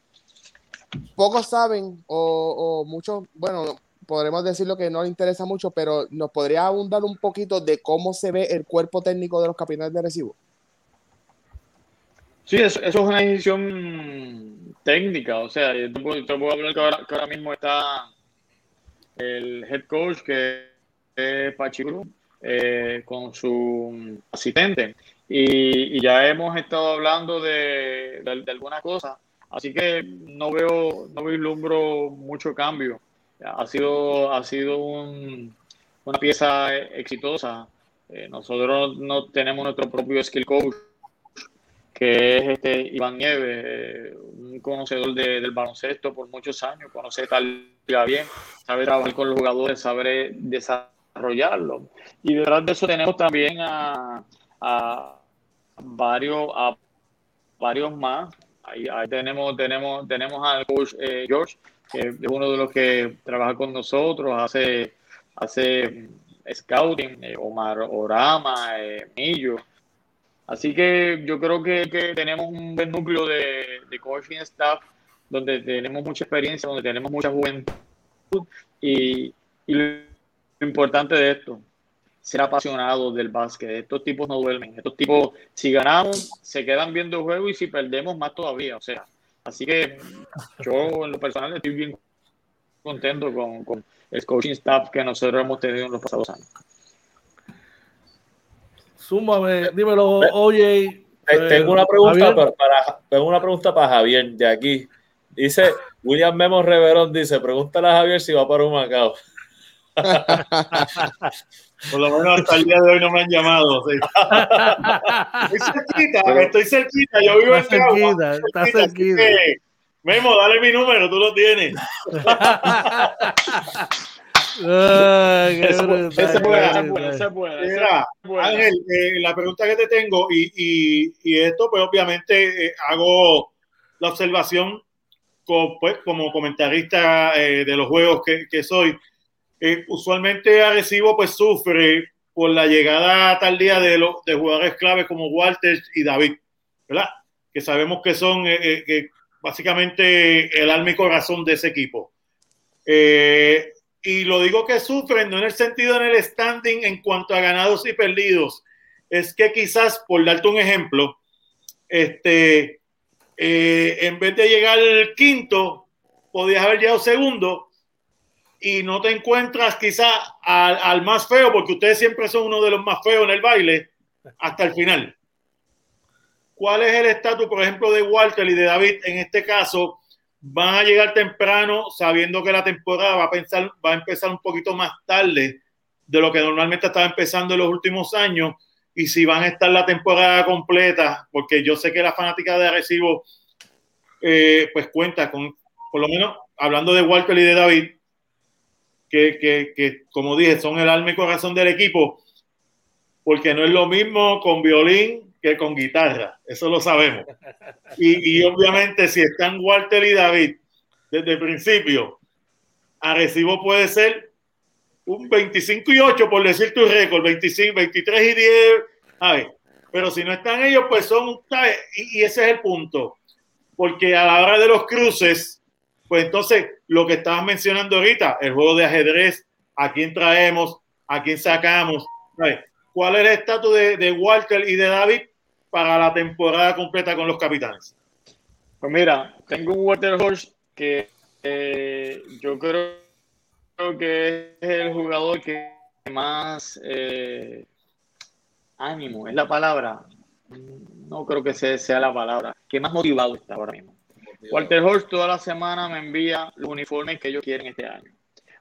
pocos saben, o, o muchos, bueno, podremos decir lo que no le interesa mucho, pero nos podría abundar un poquito de cómo se ve el cuerpo técnico de los capitanes de recibo. Sí, eso, eso, es una decisión técnica. O sea, yo te puedo, hablar que ahora, mismo está el head coach, que es Pachi eh, con su asistente. Y, ya hemos estado hablando de, de, algunas cosas. Así que no veo, no vislumbro mucho cambio. Ha sido, ha sido un, una pieza exitosa. Eh, nosotros no tenemos nuestro propio skill coach que es este Iván Nieves, un conocedor del baloncesto por muchos años, conoce tal bien, sabe trabajar con los jugadores, sabe desarrollarlo. Y detrás de eso tenemos también a, varios a varios más. Ahí, tenemos tenemos tenemos al eh, George, que es uno de los que trabaja con nosotros, hace hace scouting, eh, Omar Orama, eh, Millo Así que yo creo que, tenemos un buen núcleo de, coaching staff donde tenemos mucha experiencia, donde tenemos mucha juventud y, lo importante de esto, ser apasionados del básquet. Estos tipos no duermen. Estos tipos, si ganamos, se quedan viendo el juego y si perdemos, más todavía. O sea, así que yo en lo personal estoy bien contento con, con el coaching staff que nosotros hemos tenido en los pasados años. Súmame, dímelo, oye. Tengo una pregunta para, tengo una pregunta para Javier de aquí. Dice William Memo Reverón dice, pregúntale a Javier si va para un Macao. Por lo menos hasta el día de hoy no me han llamado. Estoy cerquita, estoy cerquita, yo vivo en Cagua. Está cerquita. Memo, dale mi número, tú lo tienes. Ángel, eh, la pregunta que te tengo, y, y, y esto, pues obviamente eh, hago la observación pues, como comentarista eh, de los juegos que, que soy. usualmente Arecibo pues sufre por la llegada tardía de, los de jugadores claves como Walter y David, ¿verdad? Que sabemos que son que básicamente el alma y corazón de ese equipo. Eh, y lo digo que sufren, no en el sentido en el standing en cuanto a ganados y perdidos, es que quizás, por darte un ejemplo, este, eh, en vez de llegar al quinto, podías haber llegado segundo y no te encuentras quizás al, al, más feo, porque ustedes siempre son uno de los más feos en el baile, hasta el final. ¿Cuál es el estatus, por ejemplo, de Walter y de David en este caso? Van a llegar temprano sabiendo que la temporada va a, pensar, va a empezar un poquito más tarde de lo que normalmente estaba empezando en los últimos años. Y si van a estar la temporada completa, porque yo sé que la fanática de Arecibo eh, pues cuenta con, por lo menos hablando de Walter y de David, que, que, que como dije, son el alma y corazón del equipo, porque no es lo mismo con violín que con guitarra, eso lo sabemos. Y, y, obviamente si están Walter y David desde el principio, Arecibo puede ser un 25 y 8 por decir tu récord, 25, 23 y 10, a ver, pero si no están ellos, pues son, y, y ese es el punto, porque a la hora de los cruces, pues entonces lo que estabas mencionando ahorita, el juego de ajedrez, a quién traemos, a quién sacamos, ¿Cuál es el estatus de, de, Walter y de David para la temporada completa con los capitanes? Pues mira, tengo un Walter Horse que eh, yo creo que es el jugador que más eh, ánimo, es la palabra. No creo que sea la palabra, que más motivado está ahora mismo. Walter Horst toda la semana me envía los uniformes que ellos quieren este año.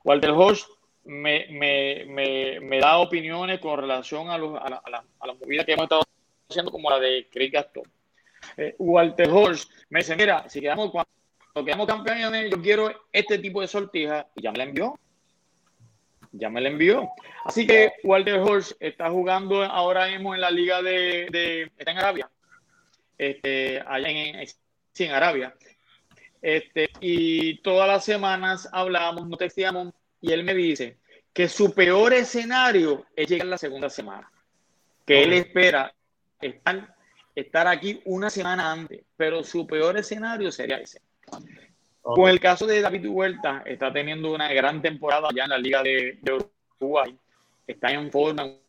Walter Horst me, me, me, me, da opiniones con relación a, los, a, la, a, la, a, la, movida que hemos estado haciendo, como la de Craig Gaston. Eh, Walter Horst me dice: Mira, si quedamos, cuando quedamos campeones, yo quiero este tipo de sortija, y ya me la envió. Ya me la envió. Así que Walter Horst está jugando ahora mismo en la liga de. de está en Arabia. Este, allá en, sí, en Arabia. Este, y todas las semanas hablamos, nos texteamos y él me dice que su peor escenario es llegar la segunda semana, que él espera estar, estar aquí una semana antes, pero su peor escenario sería ese. Con el caso de David Huerta, está teniendo una gran temporada ya en la Liga de, de Uruguay, está en forma, en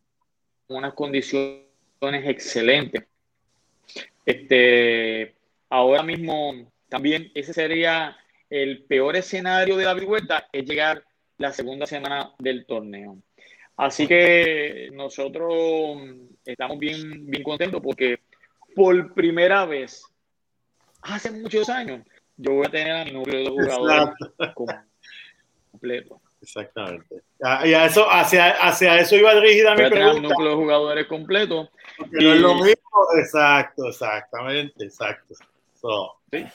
unas condiciones excelentes. Este, ahora mismo también ese sería el peor escenario de David Huerta, es llegar la segunda semana del torneo. Así que nosotros estamos bien, bien contentos porque por primera vez, hace muchos años, yo voy a tener a mi núcleo de jugadores completo. Exactamente. Y a eso, hacia, hacia eso iba dirigida mi pregunta. Un núcleo de jugadores completo. Y... No es lo mismo. Exacto, exactamente, exacto. So, sí.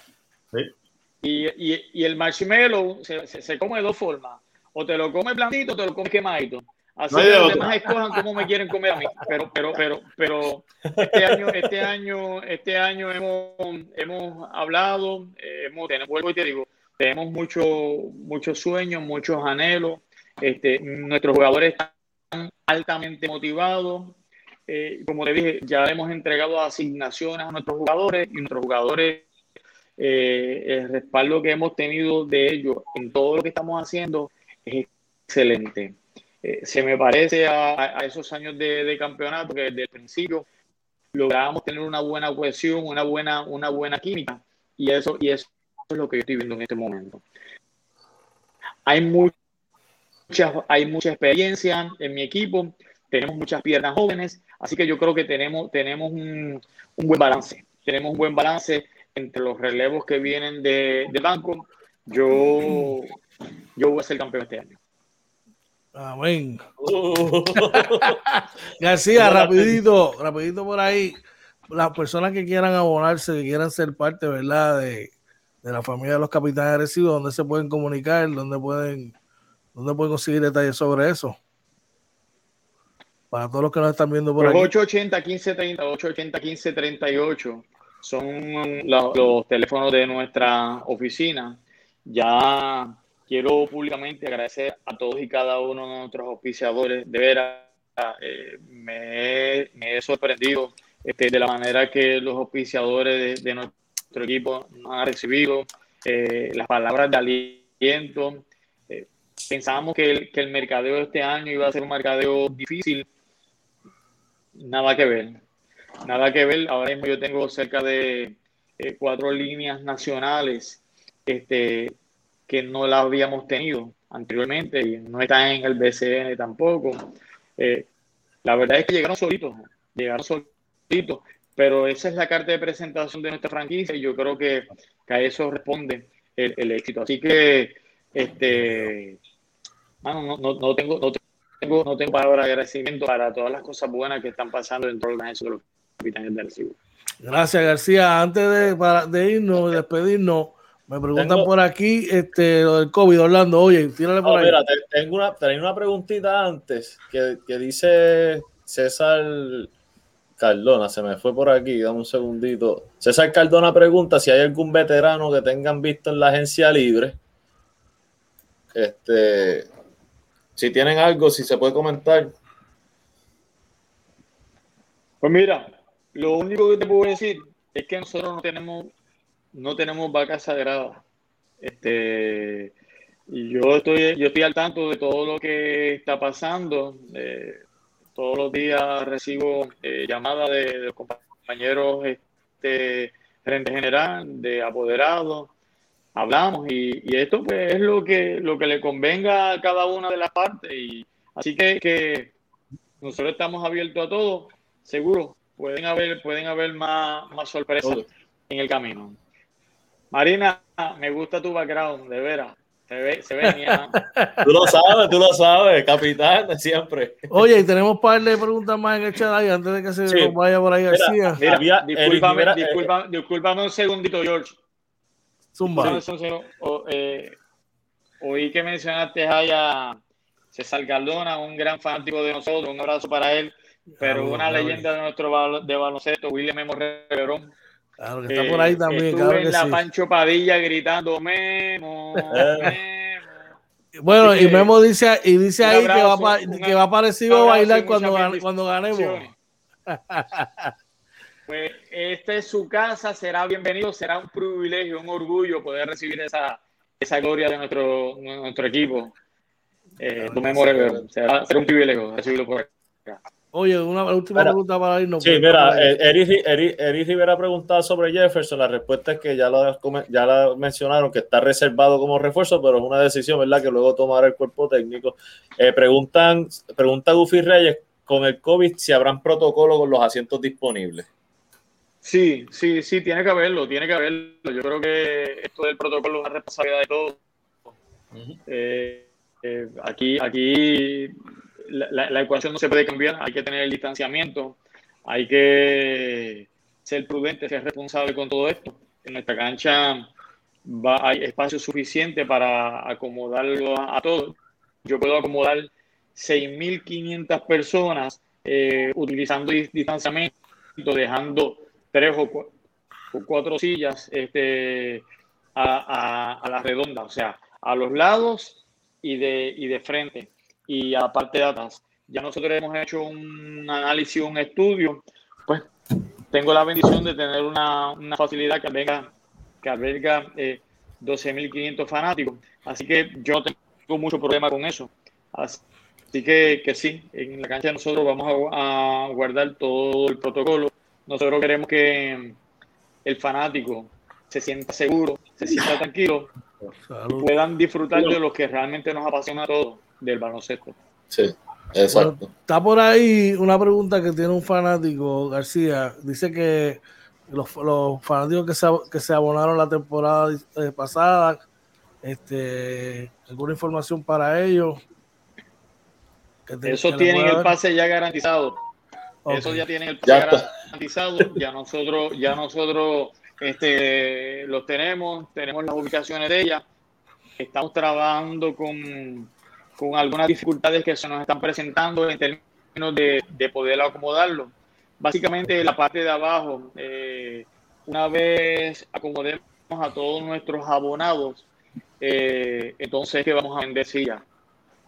Sí. Y, y, y, el marshmallow se, se, se, come de dos formas o te lo comes blandito o te lo comes quemadito. Así no que los demás escojan cómo me quieren comer a mí. Pero, pero, pero, pero este año, este año, este año hemos, hemos hablado, eh, hemos, tenemos, vuelvo y te digo, tenemos muchos muchos sueños, muchos anhelos. Este, nuestros jugadores están altamente motivados. Eh, como te dije, ya hemos entregado asignaciones a nuestros jugadores y nuestros jugadores, eh, el respaldo que hemos tenido de ellos en todo lo que estamos haciendo es excelente. Eh, se me parece a, esos años de, campeonato que desde el principio logramos tener una buena cohesión, una buena, una buena química y eso, y eso es lo que yo estoy viendo en este momento. Hay mucha, hay mucha experiencia en mi equipo, tenemos muchas piernas jóvenes, así que yo creo que tenemos, tenemos un, un buen balance, tenemos un buen balance entre los relevos que vienen de, de banco. Yo, yo voy a ser campeón este año. Amén. García, rapidito, rapidito por ahí. Las personas que quieran abonarse, que quieran ser parte, ¿verdad? De, la familia de los capitanes agresivos, ¿dónde se pueden comunicar? ¿Dónde pueden, dónde pueden conseguir detalles sobre eso? Para todos los que nos están viendo por aquí. 880 1530, 880 1538 son los teléfonos de nuestra oficina. Ya quiero públicamente agradecer a todos y cada uno de nuestros auspiciadores. De veras, eh, me, he, sorprendido este, de la manera que los auspiciadores de, nuestro equipo nos han recibido, eh, las palabras de aliento. Eh, pensábamos que el, que el mercadeo este año iba a ser un mercadeo difícil. Nada que ver. Nada que ver. Ahora mismo yo tengo cerca de cuatro líneas nacionales este, que no la habíamos tenido anteriormente y no están en el BCN tampoco. Eh, la verdad es que llegaron solitos, llegaron solitos, pero esa es la carta de presentación de nuestra franquicia y yo creo que, a eso responde el, éxito. Así que, este, no, no, no, tengo, no tengo, no tengo palabras de agradecimiento para todas las cosas buenas que están pasando dentro de de los capitanes del Recibo. Gracias, García. Antes de, para, de irnos y despedirnos, me preguntan por aquí este, lo del COVID, Orlando. Oye, tírale por ahí. Mira, tengo una, tengo una preguntita antes que, que, dice César Cardona. Se me fue por aquí, dame un segundito. César Cardona pregunta si hay algún veterano que tengan visto en la agencia libre. Este, si tienen algo, si se puede comentar. Pues mira, lo único que te puedo decir es que nosotros no tenemos no tenemos vacas sagradas. Este, y yo estoy, yo estoy al tanto de todo lo que está pasando. Eh, todos los días recibo eh, llamadas de, los compañeros este, gerente general, de apoderados. Hablamos y, esto pues, es lo que, lo que le convenga a cada una de las partes. Y, así que, que nosotros estamos abiertos a todo. Seguro, pueden haber, pueden haber más, más sorpresas en el camino. Marina, me gusta tu background, de veras. Se ve, se ve Tú lo sabes, tú lo sabes, capitán, siempre. Oye, y tenemos un par de preguntas más en el chat ahí antes de que se vaya por ahí García. Mira, discúlpame, disculpa, discúlpame un segundito, George. Zumba. Eh, oí que mencionaste a César Cardona, un gran fanático de nosotros, un abrazo para él, pero una leyenda de nuestro de baloncesto, William Memo Reverón Claro, que está por ahí también. Estuve en la Pancho Padilla gritando Memo, Memo. Bueno, y Memo dice, y dice ahí que va, que va parecido a bailar cuando, cuando ganemos. Pues esta es su casa, será bienvenido, será un privilegio, un orgullo poder recibir esa, esa gloria de nuestro, nuestro equipo. Eh, claro, será, será un privilegio recibirlo por acá. Oye, una última pregunta para irnos. Sí, mira, eh, Eric, Rivera ha preguntado sobre Jefferson. La respuesta es que ya lo, ya lo mencionaron, que está reservado como refuerzo, pero es una decisión, ¿verdad?, que luego tomará el cuerpo técnico. Eh, preguntan, pregunta Gufi Reyes, con el COVID, si habrán protocolo con los asientos disponibles. Sí, sí, sí, tiene que haberlo, tiene que haberlo. Yo creo que esto del protocolo es una responsabilidad de todos. Eh, aquí, aquí la, ecuación no se puede cambiar, hay que tener el distanciamiento, hay que ser prudente, ser responsable con todo esto. En nuestra cancha va, hay espacio suficiente para acomodarlo a, todos. Yo puedo acomodar 6.500 personas eh, utilizando distanciamiento, dejando tres o, cuatro sillas este, a, a, la redonda, o sea, a los lados y de, y de frente y aparte de datas. Ya nosotros hemos hecho un análisis, un estudio, pues tengo la bendición de tener una, una facilidad que alberga, que alberga eh, 12.500 fanáticos, así que yo no tengo mucho problema con eso. Así que, que sí, en la cancha nosotros vamos a, guardar todo el protocolo. Nosotros queremos que el fanático se sienta seguro, se sienta tranquilo, puedan disfrutar de lo que realmente nos apasiona a todos del baloncesto. Sí, exacto. está por ahí una pregunta que tiene un fanático, García. Dice que los, fanáticos que se, que se abonaron la temporada eh, pasada, este, alguna información para ellos. Eso tienen el pase ya garantizado. Eso ya tienen el pase garantizado. Ya nosotros, ya nosotros este, los tenemos, tenemos las ubicaciones de ella. Estamos trabajando con, con algunas dificultades que se nos están presentando en términos de, de poder acomodarlo. Básicamente la parte de abajo, eh, una vez acomodemos a todos nuestros abonados, eh, entonces que vamos a vender sillas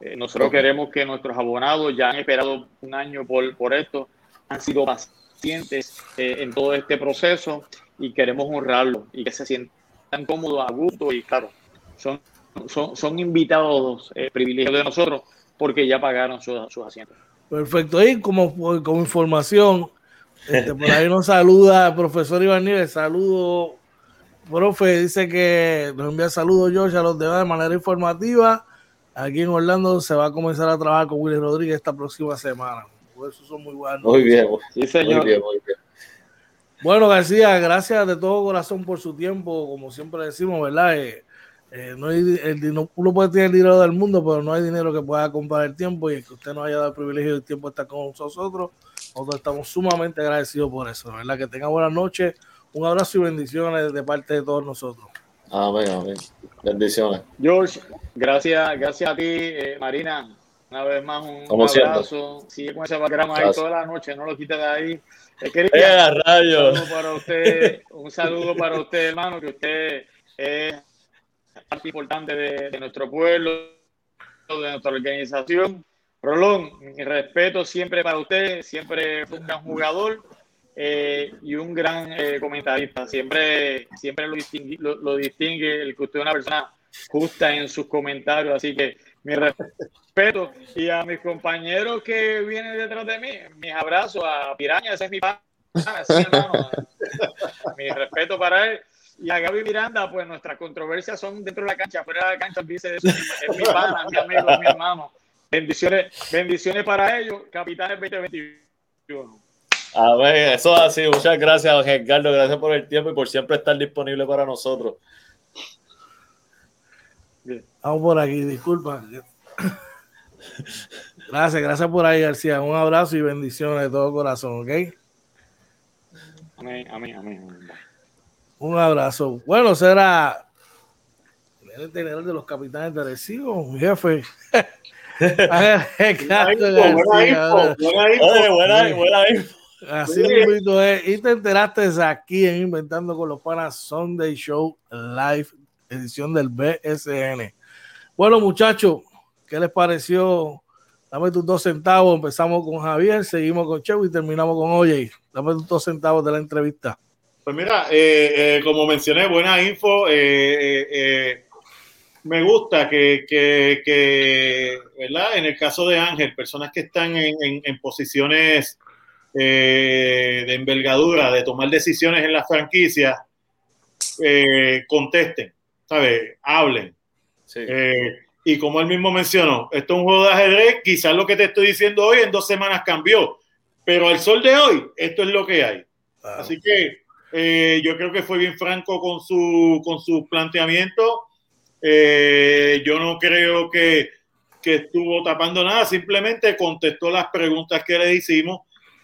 eh, nosotros queremos que nuestros abonados ya han esperado un año por, por esto, han sido pacientes eh, en todo este proceso y queremos honrarlo y que se sientan cómodos, a gusto y claro, son, son, son invitados eh, privilegios de nosotros porque ya pagaron sus, sus asientos. Perfecto, y como, como información, este, por ahí nos saluda el profesor Iván Nieves, saludo, profe, dice que nos envía saludos George a los demás de manera informativa aquí en Orlando se va a comenzar a trabajar con Willy Rodríguez esta próxima semana. Por eso son muy buenos. Muy bien, sí, señor. Muy bien, muy bien. Bueno, García, gracias de todo corazón por su tiempo, como siempre decimos, ¿verdad? Eh, eh, no hay, el, uno puede tener el dinero del mundo, pero no hay dinero que pueda comprar el tiempo y que usted nos haya dado el privilegio del tiempo de estar con nosotros. Nosotros estamos sumamente agradecidos por eso, ¿verdad? Que tenga buenas noches, un abrazo y bendiciones de parte de todos nosotros. Amén, amén. Bendiciones. George, gracias, gracias a ti, eh, Marina. Una vez más, un, abrazo. Sigue con ese background ahí toda la noche, no lo quites de ahí. Eh, eh rayo. Un saludo para usted, un saludo para usted, hermano, que usted es parte importante de, nuestro pueblo, de nuestra organización. Rolón, mi respeto siempre para usted, siempre fue un gran jugador eh, y un gran eh, comentarista. Siempre, siempre lo, distingue, lo, distingue el que usted es una persona justa en sus comentarios. Así que mi respeto. Y a mis compañeros que vienen detrás de mí, mis abrazos a Piraña, ese es mi pana, mi respeto para él. Y a Gaby Miranda, pues nuestras controversias son dentro de la cancha, fuera de la cancha, dice eso, es mi pana, mi amigo, mi hermano. Bendiciones, bendiciones para ellos, capitanes 2021. A ver, eso es así. Muchas gracias, Edgardo. Gracias por el tiempo y por siempre estar disponible para nosotros. Vamos por aquí, disculpa. Gracias, gracias por ahí, García. Un abrazo y bendiciones de todo corazón, ¿ok? Amén, amén, amén. Un abrazo. Bueno, será el general de los capitanes de Recibo, mi jefe. Así mismo es. Y te enteraste aquí en Inventando con los Panas Sunday Show Live, edición del BSN. Bueno, muchachos, ¿qué les pareció? Dame tus dos centavos. Empezamos con Javier, seguimos con Chevo y terminamos con Oye. Dame tus dos centavos de la entrevista. Pues mira, eh, eh, como mencioné, buena info. Eh, me gusta que, que, ¿verdad? En el caso de Ángel, personas que están en, en posiciones eh, de envergadura, de tomar decisiones en la franquicia, eh, contesten, ¿sabes? Hablen. Eh, y como él mismo mencionó, esto es un juego de ajedrez, quizás lo que te estoy diciendo hoy en dos semanas cambió, pero al sol de hoy, esto es lo que hay. Así que yo creo que fue bien franco con su, con su planteamiento. yo no creo que, que estuvo tapando nada, simplemente contestó las preguntas que le hicimos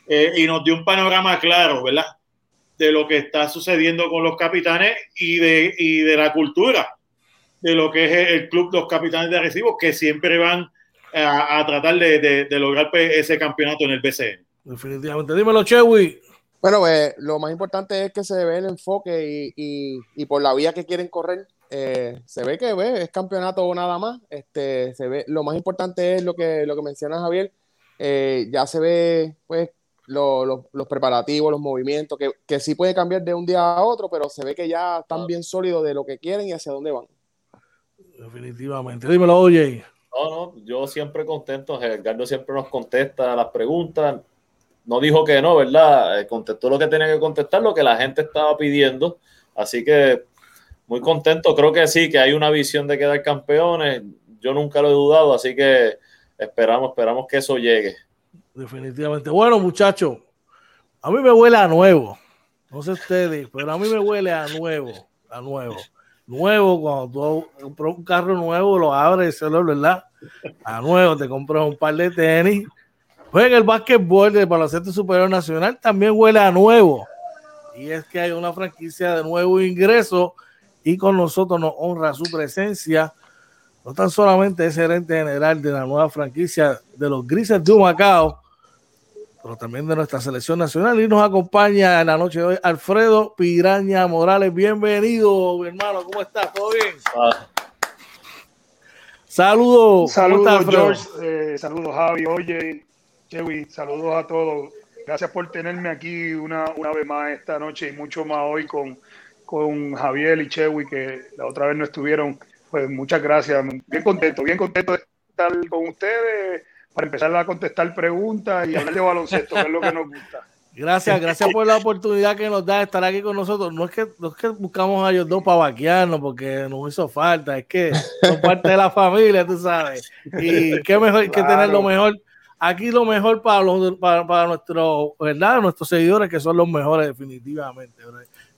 eh, y nos dio un panorama claro, ¿verdad? De lo que está sucediendo con los capitanes y de, y de la cultura de lo que es el club Los Capitanes de Recibo, que siempre van a, tratar de, lograr pues, ese campeonato en el BCN. Definitivamente. Dímelo, Chewy. Bueno, pues lo más importante es que se ve el enfoque y, y, por la vía que quieren correr. Eh, se ve que ve, es campeonato o nada más. Este, se ve, lo más importante es lo que, lo que menciona Javier. Eh, ya se ve pues los preparativos, los movimientos, que, que, sí puede cambiar de un día a otro, pero se ve que ya están bien sólidos de lo que quieren y hacia dónde van. Definitivamente. Dímelo, oye. No, no, yo siempre contento. Edgardo siempre nos contesta las preguntas. No dijo que no, ¿verdad? Eh, contestó lo que tenía que contestar, lo que la gente estaba pidiendo. Así que muy contento. Creo que sí, que hay una visión de quedar campeones. Yo nunca lo he dudado, así que esperamos, esperamos que eso llegue. Definitivamente. Bueno, muchachos, a mí me huele a nuevo. No sé ustedes, pero a mí me huele a nuevo, a nuevo. Nuevo, cuando tú compras un carro nuevo, lo abres, ¿verdad? A nuevo, te compras un par de tenis. Pues en el básquetbol del baloncesto superior nacional también huele a nuevo. Y es que hay una franquicia de nuevo ingreso y con nosotros nos honra su presencia. No tan solamente es gerente general de la nueva franquicia de los Grises de Macao, pero también de nuestra selección nacional. Y nos acompaña en la noche de hoy Alfredo Piraña Morales. Bienvenido, mi hermano. ¿Cómo estás? ¿Todo bien? Ah. Saludos. Saludos, George. Eh, saludos, Javi. Oye, Chewy, saludos a todos. Gracias por tenerme aquí una, una vez más esta noche y mucho más hoy con, con Javier y Chewy, que la otra vez no estuvieron. Pues muchas gracias. Bien contento, bien contento de estar con ustedes para empezar a contestar preguntas y hablar de baloncesto, que es lo que nos gusta. Gracias, gracias por la oportunidad que nos da de estar aquí con nosotros. No es que, no es que buscamos a ellos dos para vaquearnos porque nos hizo falta, es que son parte de la familia, tú sabes. Y qué mejor que tener lo mejor. Aquí lo mejor para los para, para nuestros, ¿verdad? Nuestros seguidores que son los mejores definitivamente.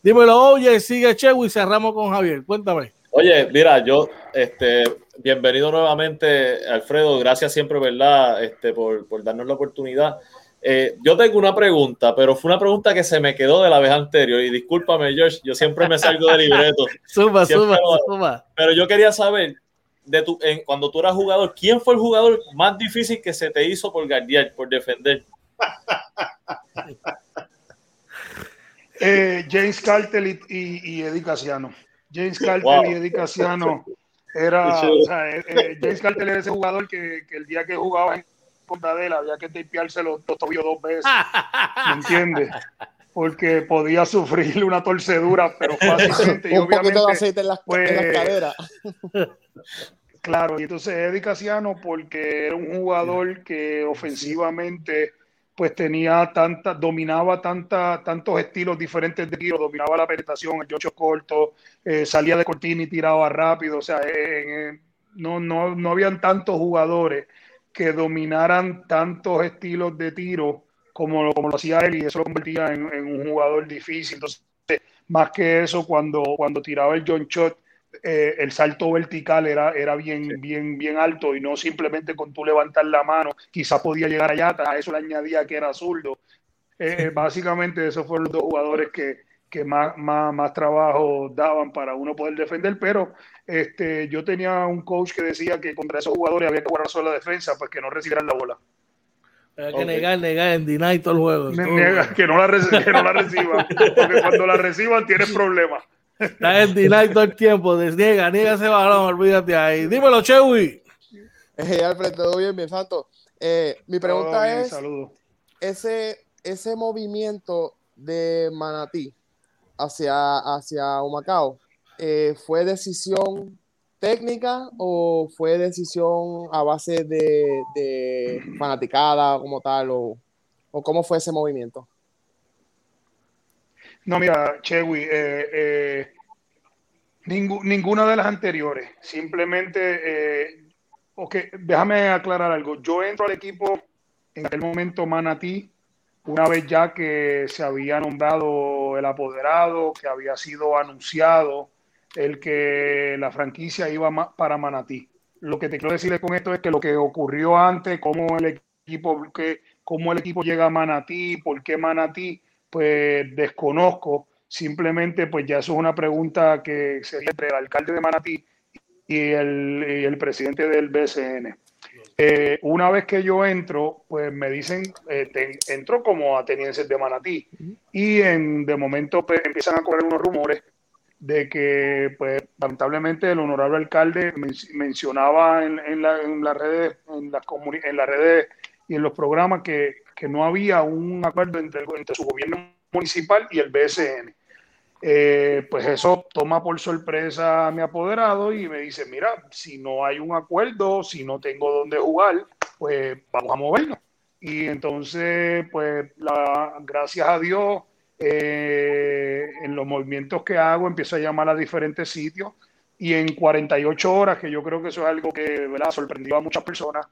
Dímelo, oye, sigue Chewy y cerramos con Javier. Cuéntame. Oye, mira, yo, este, bienvenido nuevamente, Alfredo. Gracias siempre, ¿verdad? Este, por, darnos la oportunidad. Eh, yo tengo una pregunta, pero fue una pregunta que se me quedó de la vez anterior. Y discúlpame, George, yo siempre me salgo del libreto. suma, suma, suma. Pero yo quería saber, de tu, cuando tú eras jugador, ¿quién fue el jugador más difícil que se te hizo por guardiar, por defender? Eh, James Carter y, y, y Eddie Casiano. James Carter y Eddie Casiano era, o sea, eh, eh, James Carter era ese jugador que, que, el día que jugaba en contra de él había que tapearse los, los tobillos dos veces, ¿me entiendes? Porque podía sufrir una torcedura, pero fácilmente. Un y obviamente, poquito de aceite en las, pues, en las caderas. Claro, y entonces Eddie Casiano, porque era un jugador que ofensivamente pues tenía tanta, dominaba tanta, tantos estilos diferentes de tiro, dominaba la penetración, el yocho corto, eh, salía de cortina y tiraba rápido, o sea, no, no, no habían tantos jugadores que dominaran tantos estilos de tiro como, como lo hacía él y eso lo convertía en, en un jugador difícil. Entonces, más que eso, cuando, cuando tiraba el John Shot, eh, el salto vertical era, era bien, bien, bien alto y no simplemente con tú levantar la mano, quizás podía llegar allá, a eso le añadía que era zurdo. Eh, básicamente esos fueron los dos jugadores que, que más, más, más, trabajo daban para uno poder defender, pero este, yo tenía un coach que decía que contra esos jugadores había que guardar solo la defensa para que no recibieran la bola. Hay que negar, negar, en deny todo el juego. que, no la, que no la reciban, porque cuando la reciban tienen problemas. Está en deny todo el tiempo. Desniega, niega ese balón, olvídate ahí. Dímelo, Chewy. Eh, Alfred, todo bien, bien santo. Eh, mi pregunta es: ese, ese movimiento de Manatí hacia, hacia Humacao, eh, ¿fue decisión técnica o fue decisión a base de, de fanaticada como tal? O, ¿O cómo fue ese movimiento? No, mira, Chewy, eh, eh, ninguna de las anteriores. Simplemente, eh, déjame aclarar algo. Yo entro al equipo en aquel momento Manatí, una vez ya que se había nombrado el apoderado, que había sido anunciado el que la franquicia iba para Manatí. Lo que te quiero decir con esto es que lo que ocurrió antes, cómo el equipo, que, cómo el equipo llega a Manatí, por qué Manatí, pues desconozco. Simplemente, pues ya eso es una pregunta que sería entre el alcalde de Manatí y el, el presidente del BCN. Eh, una vez que yo entro, pues me dicen, eh, entro como ateniense de Manatí. Y en, de momento pues, empiezan a correr unos rumores de que, pues, lamentablemente el honorable alcalde mencionaba en, en, la, en las redes, en las, en las redes y en los programas que que no había un acuerdo entre, entre su gobierno municipal y el BSN. Eh, pues eso toma por sorpresa a mi apoderado y me dice, mira, si no hay un acuerdo, si no tengo dónde jugar, pues vamos a movernos. Y entonces, pues gracias a Dios, eh, en los movimientos que hago, empiezo a llamar a diferentes sitios y en 48 horas, que yo creo que eso es algo que ¿verdad? sorprendió a muchas personas,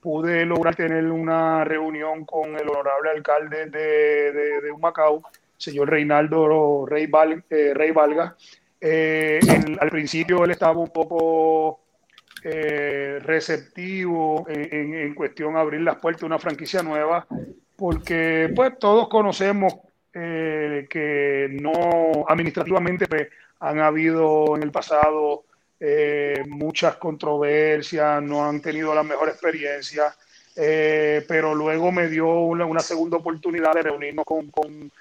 pude lograr tener una reunión con el honorable alcalde de, de, Humacao, señor Reinaldo Rey, eh, Rey Valga. Eh, al principio él estaba un poco eh, receptivo en, en, cuestión de abrir las puertas de una franquicia nueva, porque pues todos conocemos que no administrativamente pues, han habido en el pasado eh, muchas controversias, no han tenido la mejor experiencia, eh, pero luego me dio una, segunda oportunidad de reunirnos con, con,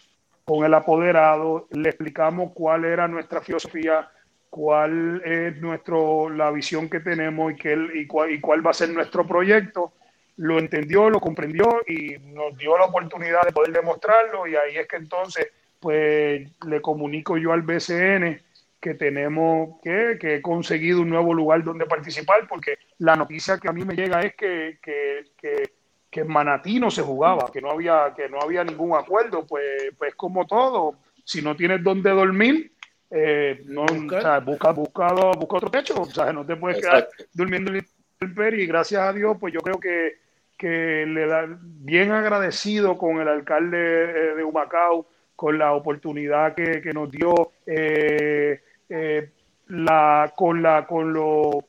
con, el apoderado, le explicamos cuál era nuestra filosofía, cuál es nuestro, la visión que tenemos y, que y, cuál, y cuál va a ser nuestro proyecto. Lo entendió, lo comprendió y nos dio la oportunidad de poder demostrarlo y ahí es que entonces pues le comunico yo al BCN que tenemos, que, que, he conseguido un nuevo lugar donde participar, porque la noticia que a mí me llega es que, que, que, que en Manatí no se jugaba, que no había, que no había ningún acuerdo, pues, pues como todo, si no tienes donde dormir, eh, no, o sea, busca, busca, busca, otro techo, o sea, no te puedes quedar durmiendo en el y gracias a Dios, pues yo creo que, que le da bien agradecido con el alcalde eh, de Humacao, con la oportunidad que, que nos dio. Eh, eh, la, con, la, con, lo,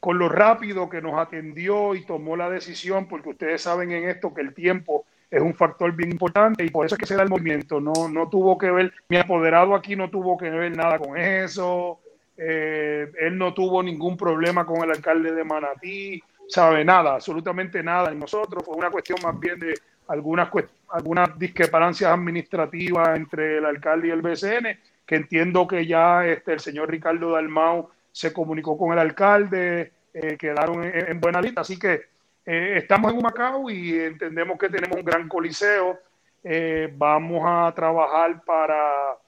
con lo rápido que nos atendió y tomó la decisión, porque ustedes saben en esto que el tiempo es un factor bien importante y por eso es que se da el movimiento. No, no tuvo que ver, mi apoderado aquí no tuvo que ver nada con eso. Eh, él no tuvo ningún problema con el alcalde de Manatí, sabe nada, absolutamente nada. Y nosotros fue una cuestión más bien de algunas, algunas discrepancias administrativas entre el alcalde y el BCN que entiendo que ya este, el señor Ricardo Dalmau se comunicó con el alcalde, eh, quedaron en, buena lista. Así que eh, estamos en Humacao y entendemos que tenemos un gran coliseo. Eh, vamos a trabajar para,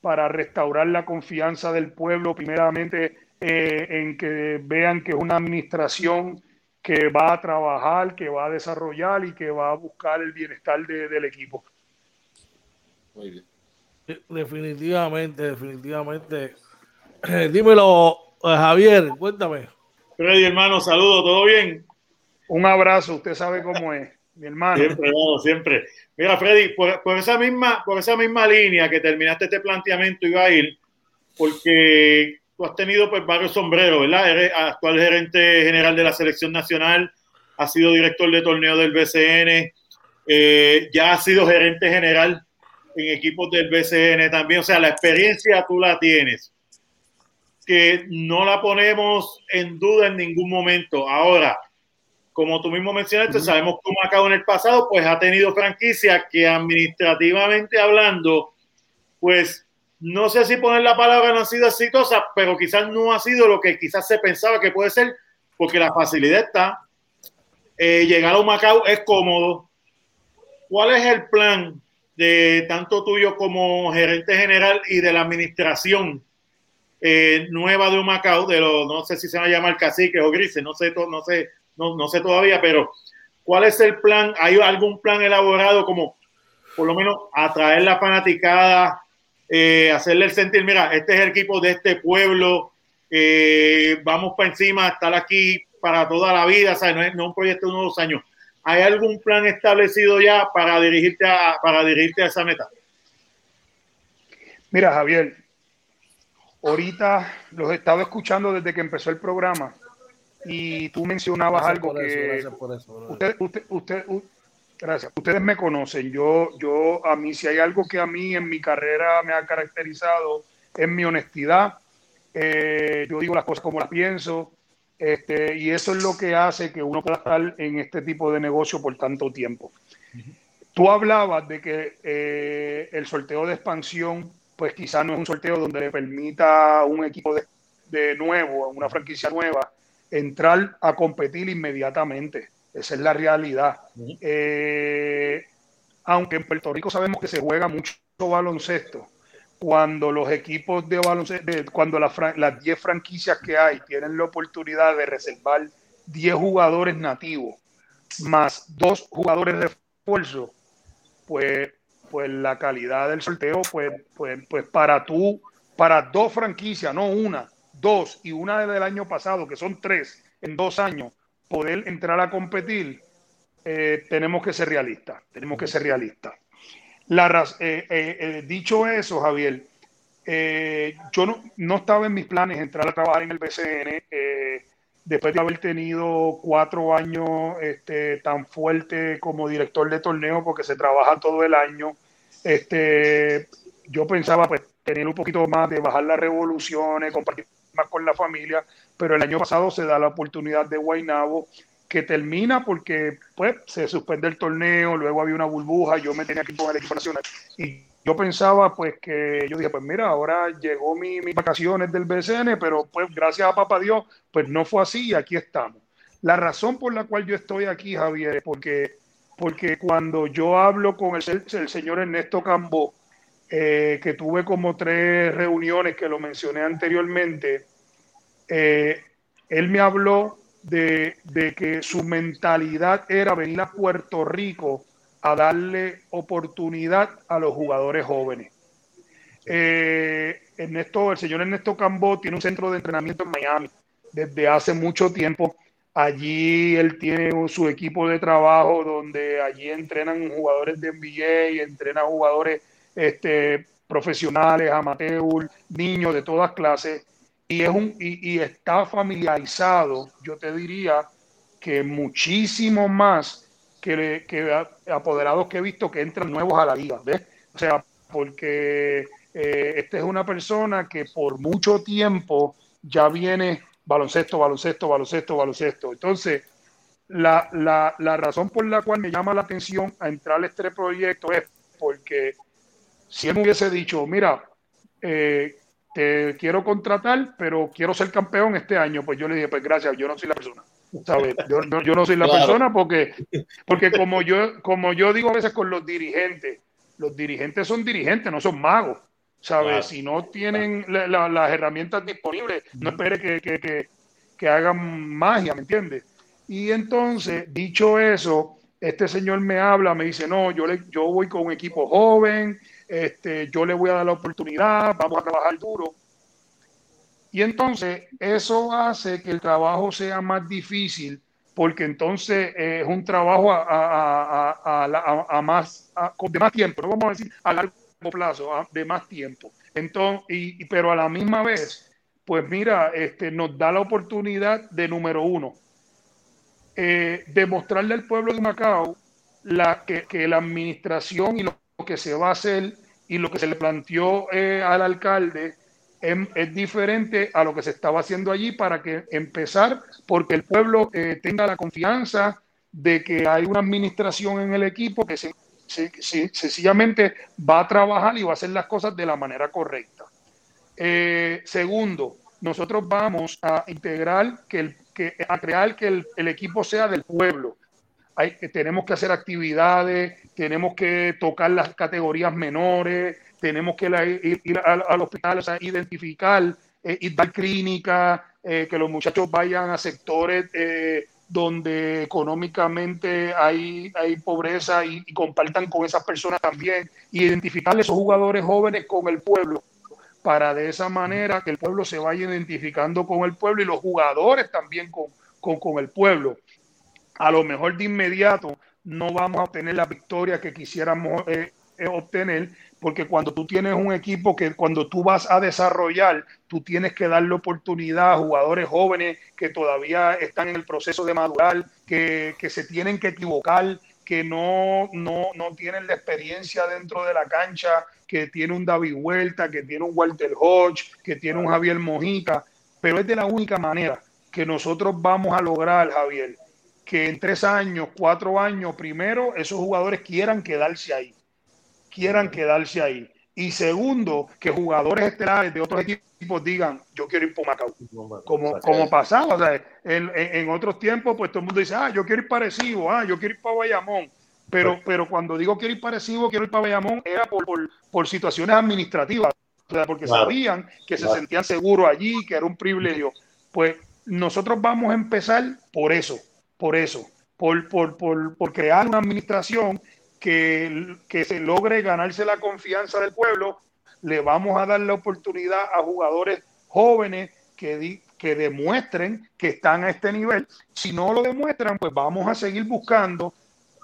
para restaurar la confianza del pueblo, primeramente en que vean que es una administración que va a trabajar, que va a desarrollar y que va a buscar el bienestar del equipo. Muy bien. Definitivamente, definitivamente. dímelo, eh, Javier, cuéntame. Freddy, hermano, saludo, ¿todo bien? Un abrazo, usted sabe cómo es, mi hermano. Siempre, siempre. Mira, Freddy, por, esa misma, por esa misma línea que terminaste este planteamiento, iba a ir, porque tú has tenido pues varios sombreros, ¿verdad? Eres actual gerente general de la selección nacional, has sido director de torneo del BCN, eh, ya has sido gerente general en equipos del BCN también. O sea, la experiencia tú la tienes. Que no la ponemos en duda en ningún momento. Ahora, como tú mismo mencionaste, sabemos cómo acabó en el pasado, pues ha tenido franquicia que administrativamente hablando, pues no sé si poner la palabra no ha sido exitosa, pero quizás no ha sido lo que quizás se pensaba que puede ser, porque la facilidad está. Eh, llegar a un Macao es cómodo. ¿Cuál es el plan de tanto tuyo como gerente general y de la administración eh, nueva de Humacao, de los, no sé si se va a llamar cacique o grises, no sé, no sé, no, no sé todavía, pero ¿cuál es el plan? ¿Hay algún plan elaborado como por lo menos atraer la fanaticada, eh, hacerle el sentir, mira, este es el equipo de este pueblo, eh, vamos para encima, estar aquí para toda la vida, ¿sabes? No es, no un proyecto de unos dos años. ¿Hay algún plan establecido ya para dirigirte a, para dirigirte a esa meta? Mira, Javier, ahorita los he estado escuchando desde que empezó el programa y tú mencionabas algo que usted, usted, gracias. Ustedes me conocen. Yo, yo a mí si hay algo que a mí en mi carrera me ha caracterizado es mi honestidad. Eh, yo digo las cosas como las pienso. Este, y eso es lo que hace que uno pueda estar en este tipo de negocio por tanto tiempo. Tú hablabas de que eh, el sorteo de expansión, pues quizás no es un sorteo donde le permita a un equipo de, de nuevo, a una franquicia nueva, entrar a competir inmediatamente. Esa es la realidad. Eh, aunque en Puerto Rico sabemos que se juega mucho baloncesto, cuando los equipos de baloncesto, cuando las 10 franquicias que hay tienen la oportunidad de reservar 10 jugadores nativos más dos jugadores de refuerzo, pues, pues la calidad del sorteo, pues, pues, pues para tú, para dos franquicias, no una, dos y una del año pasado, que son tres en dos años, poder entrar a competir, eh, tenemos que ser realistas, tenemos que ser realistas. La, eh, eh, dicho eso, Javier, yo no, no, estaba en mis planes entrar a trabajar en el BCN después de haber tenido cuatro años este, tan fuerte como director de torneo, porque se trabaja todo el año, este, yo pensaba pues tener un poquito más de bajar las revoluciones, compartir más con la familia, pero el año pasado se da la oportunidad de Guaynabo que termina porque pues se suspende el torneo, luego había una burbuja, yo me tenía que ir con el equipo nacional y yo pensaba pues que yo dije, pues mira, ahora llegó mi, mis vacaciones del BCN, pero pues gracias a papá Dios, pues no fue así y aquí estamos. La razón por la cual yo estoy aquí, Javier, es porque, porque cuando yo hablo con el, señor Ernesto Cambó, eh, que tuve como tres reuniones que lo mencioné anteriormente, eh, él me habló de, de que su mentalidad era venir a Puerto Rico a darle oportunidad a los jugadores jóvenes. Eh, Ernesto, el señor Ernesto Cambó tiene un centro de entrenamiento en Miami desde hace mucho tiempo. Allí él tiene su equipo de trabajo donde allí entrenan jugadores de NBA y entrenan jugadores este, profesionales, amateur, niños de todas clases. Y, es un, y está familiarizado, yo te diría, que muchísimo más que, que apoderados que he visto que entran nuevos a la liga, ¿ves? O sea, porque eh, esta es una persona que por mucho tiempo ya viene baloncesto, baloncesto, baloncesto, baloncesto. Entonces, la, la, la, razón por la cual me llama la atención a entrar a este es porque si él me hubiese dicho, mira, eh, te quiero contratar, pero quiero ser campeón este año, pues yo le dije, pues gracias, yo no soy la persona. Yo, no soy la persona porque, porque como, yo, como yo digo a veces con los dirigentes, los dirigentes son dirigentes, no son magos. ¿sabes? Si no tienen las herramientas disponibles, no espere que, que, que, hagan magia, ¿me entiendes? Y entonces, dicho eso, este señor me habla, me dice, no, yo, le, yo voy con un equipo joven, este, yo le voy a dar la oportunidad, vamos a trabajar duro. Y entonces eso hace que el trabajo sea más difícil porque entonces es un trabajo a, más, de más tiempo, no vamos a decir a largo plazo, de más tiempo. Entonces, pero a la misma vez, pues mira, este, nos da la oportunidad de número uno, eh, demostrarle al pueblo de Macao la, que, la administración y lo que se va a hacer y lo que se le planteó eh, al alcalde es, diferente a lo que se estaba haciendo allí para que empezar, porque el pueblo eh, tenga la confianza de que hay una administración en el equipo que sencillamente va a trabajar y va a hacer las cosas de la manera correcta. Eh, segundo, nosotros vamos a integrar, que el, que, a crear que el equipo sea del pueblo. Hay, tenemos que hacer actividades, tenemos que tocar las categorías menores, tenemos que ir, al, hospital, a identificar, eh, ir dar clínica, eh, que los muchachos vayan a sectores eh, donde económicamente hay, pobreza y, compartan con esas personas también, identificar esos jugadores jóvenes con el pueblo, para de esa manera que el pueblo se vaya identificando con el pueblo y los jugadores también con el pueblo. A lo mejor de inmediato no vamos a obtener la victoria que quisiéramos obtener, porque cuando tú tienes un equipo que cuando tú vas a desarrollar, tú tienes que darle oportunidad a jugadores jóvenes que todavía están en el proceso de madurar, que, que se tienen que equivocar, que no, no, no, tienen la experiencia dentro de la cancha, que tiene un David Huerta, que tiene un Walter Hodge, que tiene un Javier Mojica, pero es de la única manera que nosotros vamos a lograr, Javier, que en tres años, cuatro años, primero, esos jugadores quieran quedarse ahí quieran quedarse ahí. Y segundo, que jugadores estelares de otros equipos digan, yo quiero ir por Macao. Como, como pasaba, o sea, en, en, otros tiempos, pues todo el mundo dice, ah, yo quiero ir parecido, ah, yo quiero ir para Bayamón. Pero, pero cuando digo quiero ir parecido, quiero ir para Bayamón, era por, por, por situaciones administrativas. porque sabían que se sentían seguros allí, que era un privilegio. Pues nosotros vamos a empezar por eso, por eso, por, por, por, por crear una administración que, que se logre ganarse la confianza del pueblo. Le vamos a dar la oportunidad a jugadores jóvenes que, que demuestren que están a este nivel. Si no lo demuestran, pues vamos a seguir buscando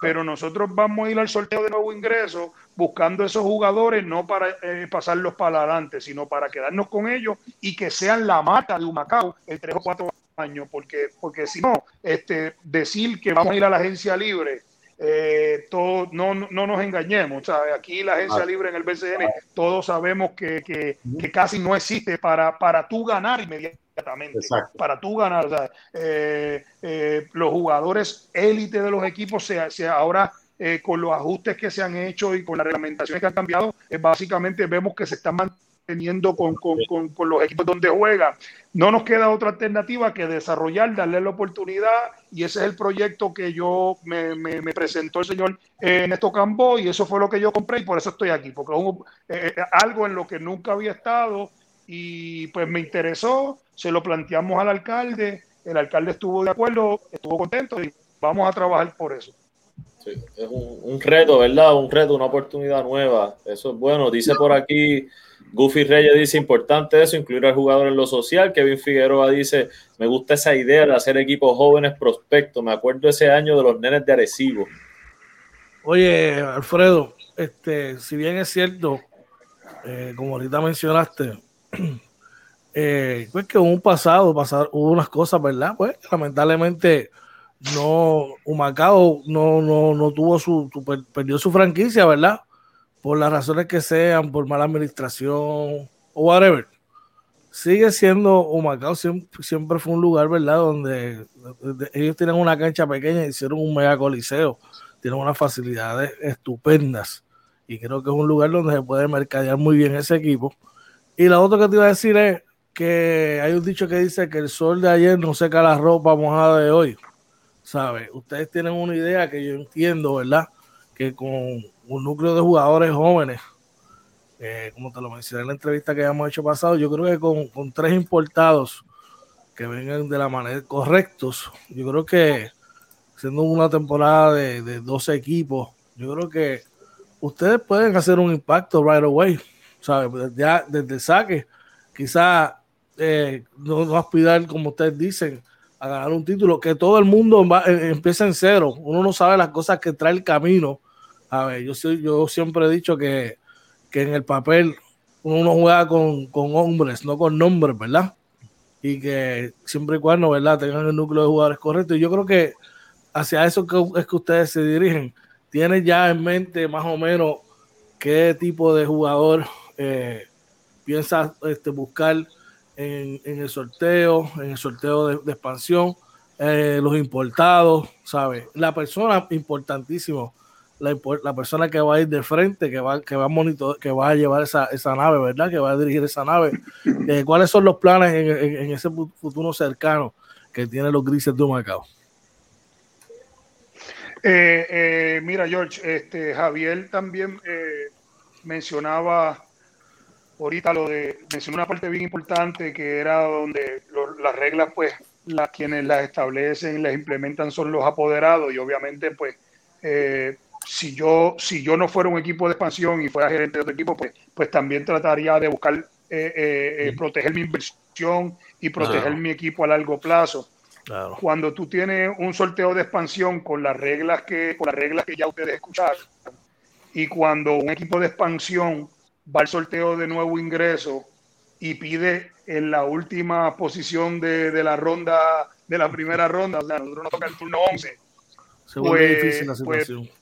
pero nosotros vamos a ir al sorteo de nuevo ingreso buscando esos jugadores no para eh, pasarlos para adelante, sino para quedarnos con ellos y que sean la mata de Humacao en tres o cuatro años, porque, porque si no, este, decir que vamos a ir a la agencia libre, eh, todo, no, no nos engañemos, ¿sabes? aquí la agencia libre en el BCN, todos sabemos que, que, que casi no existe para, para tú ganar inmediatamente para tú ganar. Eh, eh, los jugadores élite de los equipos, se, ahora eh, con los ajustes que se han hecho y con las reglamentaciones que han cambiado, básicamente vemos que se están manteniendo con, los equipos donde juega. No nos queda otra alternativa que desarrollar, darle la oportunidad y ese es el proyecto que yo me, presentó el señor Néstor Cambo y eso fue lo que yo compré y por eso estoy aquí, porque es algo en lo que nunca había estado y pues me interesó, se lo planteamos al alcalde, el alcalde estuvo de acuerdo, estuvo contento y vamos a trabajar por eso. Es un, reto, ¿verdad? Un reto, una oportunidad nueva. Eso es bueno. Dice por aquí, Goofy Reyes dice, importante eso, incluir al jugador en lo social. Kevin Figueroa dice, me gusta esa idea de hacer equipos jóvenes prospectos. Me acuerdo ese año de los nenes de Arecibo. Oye, Alfredo, este, si bien es cierto, eh, como ahorita mencionaste, eh, pues que hubo un pasado, pasar, hubo unas cosas, ¿verdad? Pues lamentablemente no, Humacao no, no, no tuvo su, perdió su franquicia, ¿verdad? Por las razones que sean, por mala administración o whatever. Sigue siendo Humacao, siempre, siempre fue un lugar, ¿verdad? Donde, ellos tienen una cancha pequeña, hicieron un mega coliseo, tienen unas facilidades estupendas y creo que es un lugar donde se puede mercadear muy bien ese equipo y la otra que te iba a decir es que hay un dicho que dice que el sol de ayer no seca la ropa mojada de hoy. ¿Sabe? Ustedes tienen una idea que yo entiendo, ¿verdad? Que con un núcleo de jugadores jóvenes, eh, como te lo mencioné en la entrevista que habíamos hecho pasado, yo creo que con, tres importados que vengan de la manera correctos, yo creo que siendo una temporada de, de 12 equipos, yo creo que ustedes pueden hacer un impacto right away. ¿sabes? Ya desde el saque, quizá eh, no, no aspirar, como ustedes dicen, a ganar un título, que todo el mundo eh, empieza en cero. Uno no sabe las cosas que trae el camino. A ver, yo, yo siempre he dicho que, que en el papel uno juega con, con, hombres, no con nombres, ¿verdad? Y que siempre y cuando, ¿verdad? Tengan el núcleo de jugadores correcto. Y yo creo que hacia eso que, es que ustedes se dirigen. Tienen ya en mente más o menos qué tipo de jugador eh, piensa este, buscar en, el sorteo, en el sorteo de, expansión, eh, los importados, ¿sabes? La persona, importantísimo, la, persona que va a ir de frente, que va, que va a monitor, que va a llevar esa, esa nave, ¿verdad? Que va a dirigir esa nave. Eh, ¿Cuáles son los planes en, ese futuro cercano que tienen los grises de Macao? mira, George, este, Javier también mencionaba ahorita lo de, mencionó una parte bien importante que era donde las reglas, pues, las quienes las establecen, las implementan son los apoderados y obviamente, pues, eh, si yo, si yo no fuera un equipo de expansión y fuera gerente de otro equipo, pues, pues también trataría de buscar eh, eh, proteger mi inversión y proteger mi equipo a largo plazo. Cuando tú tienes un sorteo de expansión con las reglas que, con las reglas que ya ustedes escucharon, y cuando un equipo de expansión va al sorteo de nuevo ingreso y pide en la última posición de, la ronda, de la primera ronda, o sea, nosotros nos toca el turno 11. Se vuelve pues, difícil la pues, situación. Eh,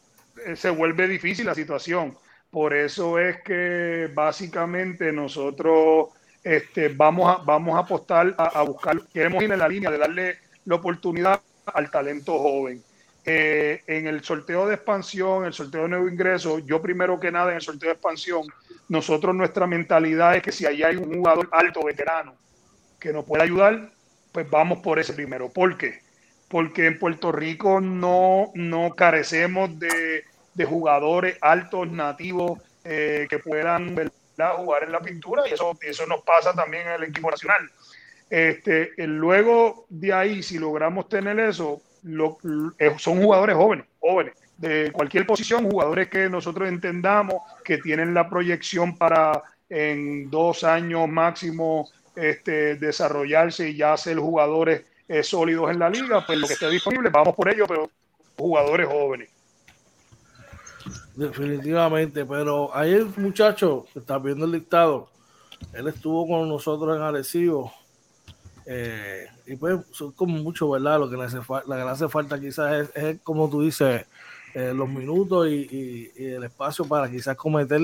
se vuelve difícil la situación. Por eso es que básicamente nosotros este, vamos, a, vamos a apostar a, buscar, queremos ir en la línea de darle la oportunidad al talento joven. Eh, en el sorteo de expansión, el sorteo de nuevo ingreso, yo primero que nada en el sorteo de expansión, nosotros nuestra mentalidad es que si ahí hay un jugador alto, veterano, que nos pueda ayudar, pues vamos por ese primero. ¿Por qué? Porque en Puerto Rico no, no carecemos de, jugadores altos, nativos, eh, que puedan jugar en la pintura y eso, eso nos pasa también en el equipo nacional. Este, luego de ahí, si logramos tener eso, eh, son jugadores jóvenes, jóvenes, de cualquier posición, jugadores que nosotros entendamos que tienen la proyección para en dos años máximo este, desarrollarse y ya ser jugadores eh, sólidos en la liga, pues lo que esté disponible, vamos por ello, pero jugadores jóvenes. Definitivamente, pero hay el muchacho que está viendo el listado, él estuvo con nosotros en Arecibo. Eh, y pues son como mucho, ¿verdad? Lo que le hace, la que le hace falta quizás es, como tú dices, eh, los minutos y, el espacio para quizás cometer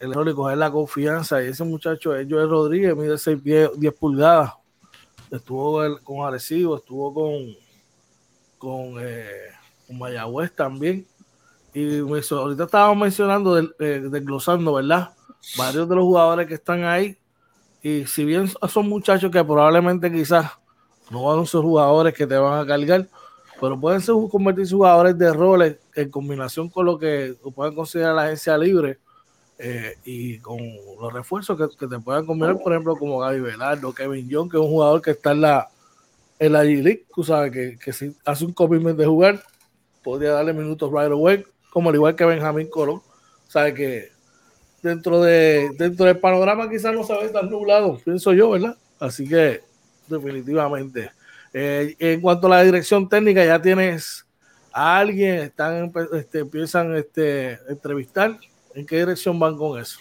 el error y coger la confianza. Y ese muchacho es Joel Rodríguez, mide 6 pies, 10 pulgadas. Estuvo con Arecibo, estuvo con, con, eh, con Mayagüez también y ahorita estábamos mencionando, eh, desglosando, ¿verdad? Varios de los jugadores que están ahí. Y si bien son muchachos que probablemente quizás no van a ser jugadores que te van a cargar, pero pueden ser convertirse jugadores de roles en combinación con lo que pueden considerar la agencia libre eh, y con los refuerzos que, te puedan combinar, por ejemplo, como Gaby Velardo, Kevin John, que es un jugador que está en la, en la G-League, sabes, que, que si hace un commitment de jugar, podría darle minutos right away como al igual que Benjamín Colón. Sabe que dentro, de, dentro del panorama quizás no se ve tan nublado, pienso yo, ¿verdad? Así que definitivamente. Eh, en cuanto a la dirección técnica, ya tienes a alguien, están, este, empiezan este, entrevistar. ¿En qué dirección van con eso?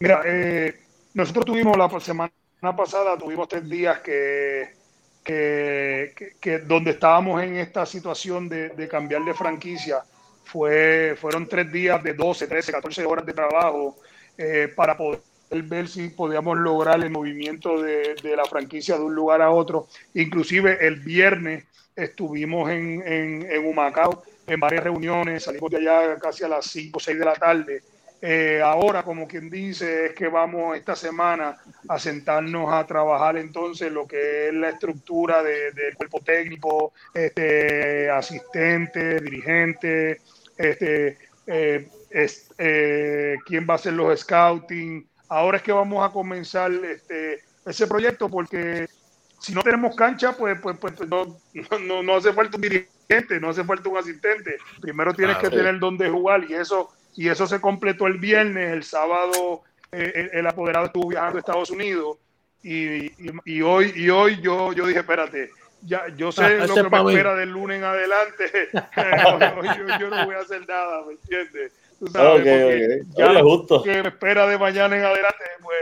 Mira, eh, nosotros tuvimos la semana pasada, tuvimos tres días que que, donde estábamos en esta situación de, cambiar de franquicia, fue, fueron tres días de 12, 13, 14 horas de trabajo eh, para poder ver si podíamos lograr el movimiento de, de, la franquicia de un lugar a otro. Inclusive el viernes estuvimos en, en, en Humacao en varias reuniones, salimos de allá casi a las 5 o 6 de la tarde eh, ahora, como quien dice, es que vamos esta semana a sentarnos a trabajar entonces lo que es la estructura del cuerpo técnico, este, asistente, dirigente, este, eh, eh, quién va a hacer los scouting. Ahora es que vamos a comenzar este, ese proyecto porque si no tenemos cancha, pues, pues, pues no, no, no, hace falta un dirigente, no hace falta un asistente. Primero tienes que tener donde jugar y eso y eso se completó el viernes, el sábado eh, el apoderado estuvo viajando a Estados Unidos y, y, hoy, y hoy yo, yo dije, espérate, ya, yo sé ah, lo que me espera del lunes en adelante, yo, no voy a hacer nada, ¿me entiendes? Tú sabes, ya lo que me espera de mañana en adelante, pues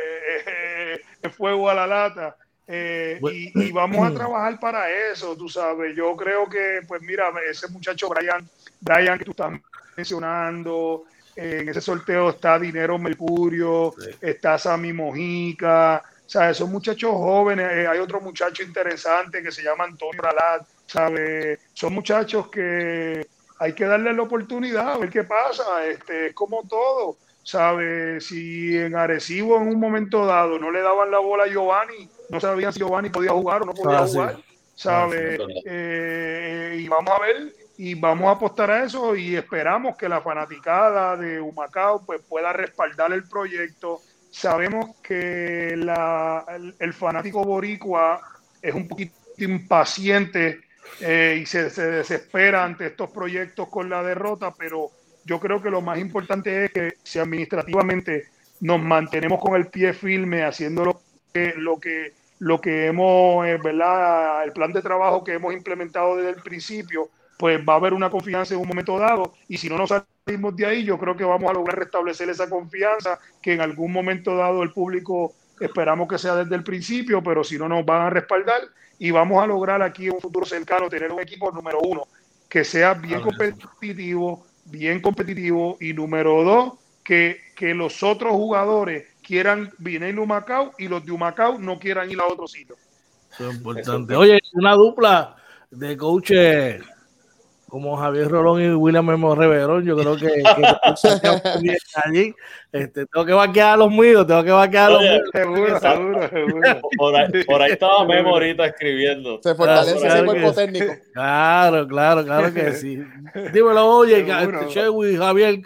eh, fuego a la lata. Eh, y, y, vamos a trabajar para eso, tú sabes. Yo creo que, pues mira, ese muchacho Brian, Brian que tú estás mencionando, en ese sorteo está Dinero Mercurio, está Sammy Mojica, ¿sabes? Son muchachos jóvenes. Eh, hay otro muchacho interesante que se llama Antonio Ralat, ¿sabes? Son muchachos que hay que darle la oportunidad a ver qué pasa. Este, es como todo, ¿sabes? Si en Arecibo en un momento dado no le daban la bola a Giovanni, no sabían si Giovanni podía jugar o no podía ah, jugar, ¿sabes? Ah, eh, y vamos a ver y vamos a apostar a eso y esperamos que la fanaticada de Humacao pues, pueda respaldar el proyecto. Sabemos que la, el, fanático boricua es un poquito impaciente eh, y se, se, desespera ante estos proyectos con la derrota, pero yo creo que lo más importante es que si administrativamente nos mantenemos con el pie firme haciendo lo que, lo que, lo que hemos, eh, ¿verdad? El plan de trabajo que hemos implementado desde el principio, pues va a haber una confianza en un momento dado y si no nos salimos de ahí, yo creo que vamos a lograr restablecer esa confianza que en algún momento dado el público esperamos que sea desde el principio, pero si no nos van a respaldar y vamos a lograr aquí en un futuro cercano tener un equipo número uno que sea bien competitivo, bien competitivo y número dos, que, que los otros jugadores quieran venir a Humacao y los de Humacao no quieran ir a otro sitio. Eso es importante. Oye, una dupla de coaches como Javier Rolón y William Memo Reverón, yo creo que, que allí. Este, tengo que vaquear a los míos, tengo que vaquear a los míos. Seguro, seguro, seguro. Por ahí, por ahí estaba Memo ahorita escribiendo. Se fortalece claro, ese cuerpo técnico. Claro, claro, claro que sí. Dímelo, oye, Chewy, Javier,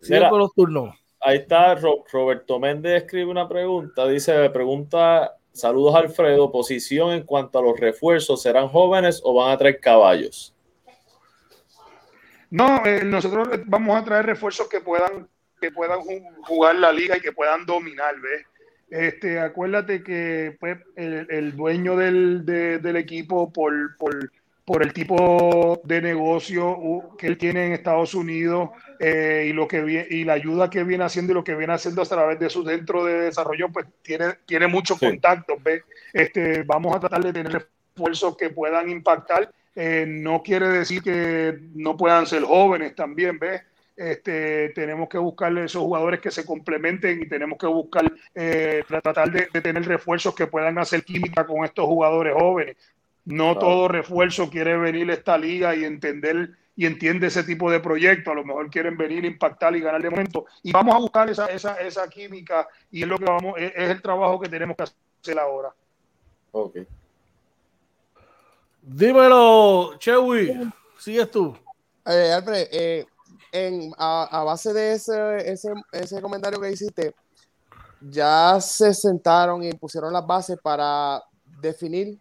siempre los turnos. Ahí está Roberto Méndez escribe una pregunta, dice, pregunta, saludos Alfredo, posición en cuanto a los refuerzos, ¿serán jóvenes o van a traer caballos? No, eh, nosotros vamos a traer refuerzos que puedan, que puedan jugar la liga y que puedan dominar, ¿ves? Este, acuérdate que pues, el, dueño del, del equipo por, por, por, el tipo de negocio que él tiene en Estados Unidos eh, y, lo que, y la ayuda que viene haciendo y lo que viene haciendo a través de su centro de desarrollo, pues tiene, tiene muchos contactos. Este, vamos a tratar de tener esfuerzos que puedan impactar. Eh, no quiere decir que no puedan ser jóvenes también, ¿ves? Este, tenemos que buscar esos jugadores que se complementen y tenemos que buscar, eh, tratar de, tener refuerzos que puedan hacer química con estos jugadores jóvenes. No todo refuerzo quiere venir a esta liga y entender y entiende ese tipo de proyecto. A lo mejor quieren venir, impactar y ganar de momento. Y vamos a buscar esa, esa, esa química y es lo que vamos, es, el trabajo que tenemos que hacer ahora. Ok. Dímelo, Chewy, sigues tú. Eh, Alfred, eh, en, a, base de ese, ese, ese comentario que hiciste, ya se sentaron y pusieron las bases para definir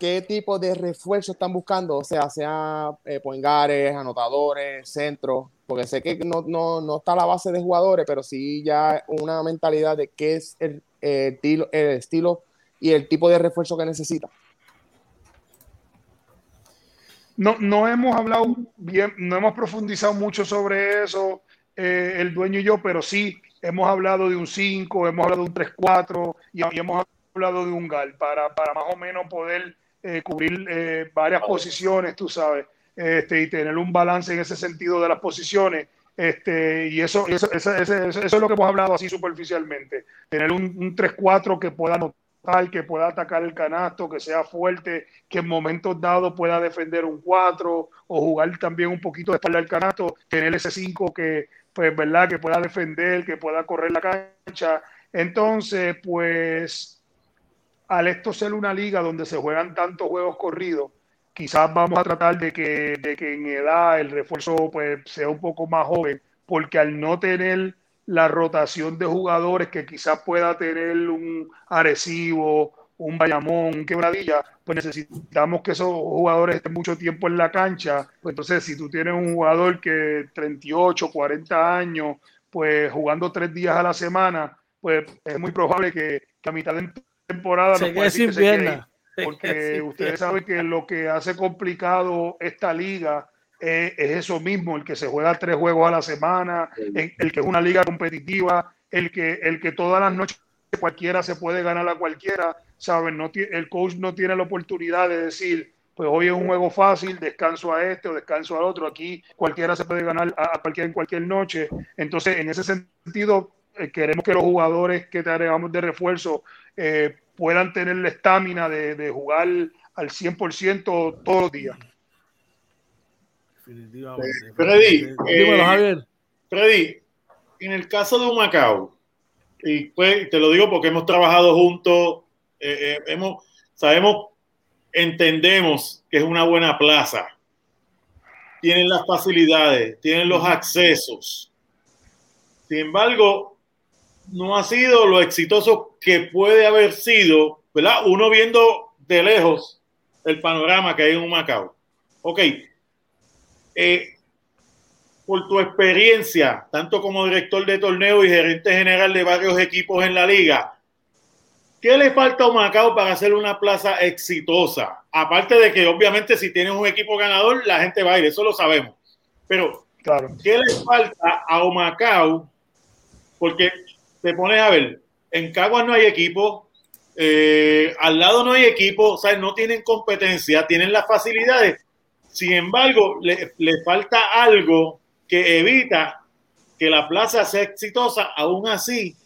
qué tipo de refuerzo están buscando, o sea, sea eh, anotadores, centros, porque sé que no, no, no, está la base de jugadores, pero sí ya una mentalidad de qué es el, estilo y el tipo de refuerzo que necesita. No, no hemos hablado bien, no hemos profundizado mucho sobre eso, eh, el dueño y yo, pero sí hemos hablado de un 5, hemos hablado de un 3-4 y, hemos hablado de un GAL para, para más o menos poder eh, cubrir eh, varias posiciones, tú sabes, este, y tener un balance en ese sentido de las posiciones. Este, y eso, eso, eso, eso, es lo que hemos hablado así superficialmente. Tener un, un 3-4 que pueda que pueda atacar el canasto, que sea fuerte, que en momentos dados pueda defender un 4 o jugar también un poquito de espalda al canasto, tener ese 5 que, pues, ¿verdad? Que pueda defender, que pueda correr la cancha. Entonces, pues, al esto ser una liga donde se juegan tantos juegos corridos, quizás vamos a tratar de que, de que en edad el refuerzo pues, sea un poco más joven, porque al no tener la rotación de jugadores que quizás pueda tener un Arecibo, un Bayamón, un Quebradilla, pues necesitamos que esos jugadores estén mucho tiempo en la cancha. Pues entonces, si tú tienes un jugador que 38, 40 años, pues jugando tres días a la semana, pues es muy probable que, a mitad de temporada se quede sin pierna. Porque ustedes saben que lo que hace complicado esta liga es, eso mismo, el que se juega tres juegos a la semana, el, que es una liga competitiva, el que, el que todas las noches cualquiera se puede ganar a cualquiera, ¿saben? No el coach no tiene la oportunidad de decir, pues hoy es un juego fácil, descanso a este o descanso al otro, aquí cualquiera se puede ganar a, cualquiera en cualquier noche. Entonces, en ese sentido, eh, queremos que los jugadores que te agregamos de refuerzo eh, puedan tener la estamina de, de jugar al 100% todos los días. Freddy, eh, Freddy, en el caso de Macao, y pues te lo digo porque hemos trabajado juntos, eh, eh, hemos, sabemos, entendemos que es una buena plaza. Tienen las facilidades, tienen los accesos. Sin embargo, no ha sido lo exitoso que puede haber sido, ¿verdad? Uno viendo de lejos el panorama que hay en Macao. Ok, eh, por tu experiencia, tanto como director de torneo y gerente general de varios equipos en la liga, ¿qué le falta a Macao para hacer una plaza exitosa? Aparte de que obviamente si tienes un equipo ganador, la gente va a ir, eso lo sabemos. Pero, claro. ¿qué le falta a Macao? Porque te pones a ver, en Caguas no hay equipo, eh, al lado no hay equipo, o sea, no tienen competencia, tienen las facilidades, sin embargo, le, falta algo que evita que la plaza sea exitosa, aún así,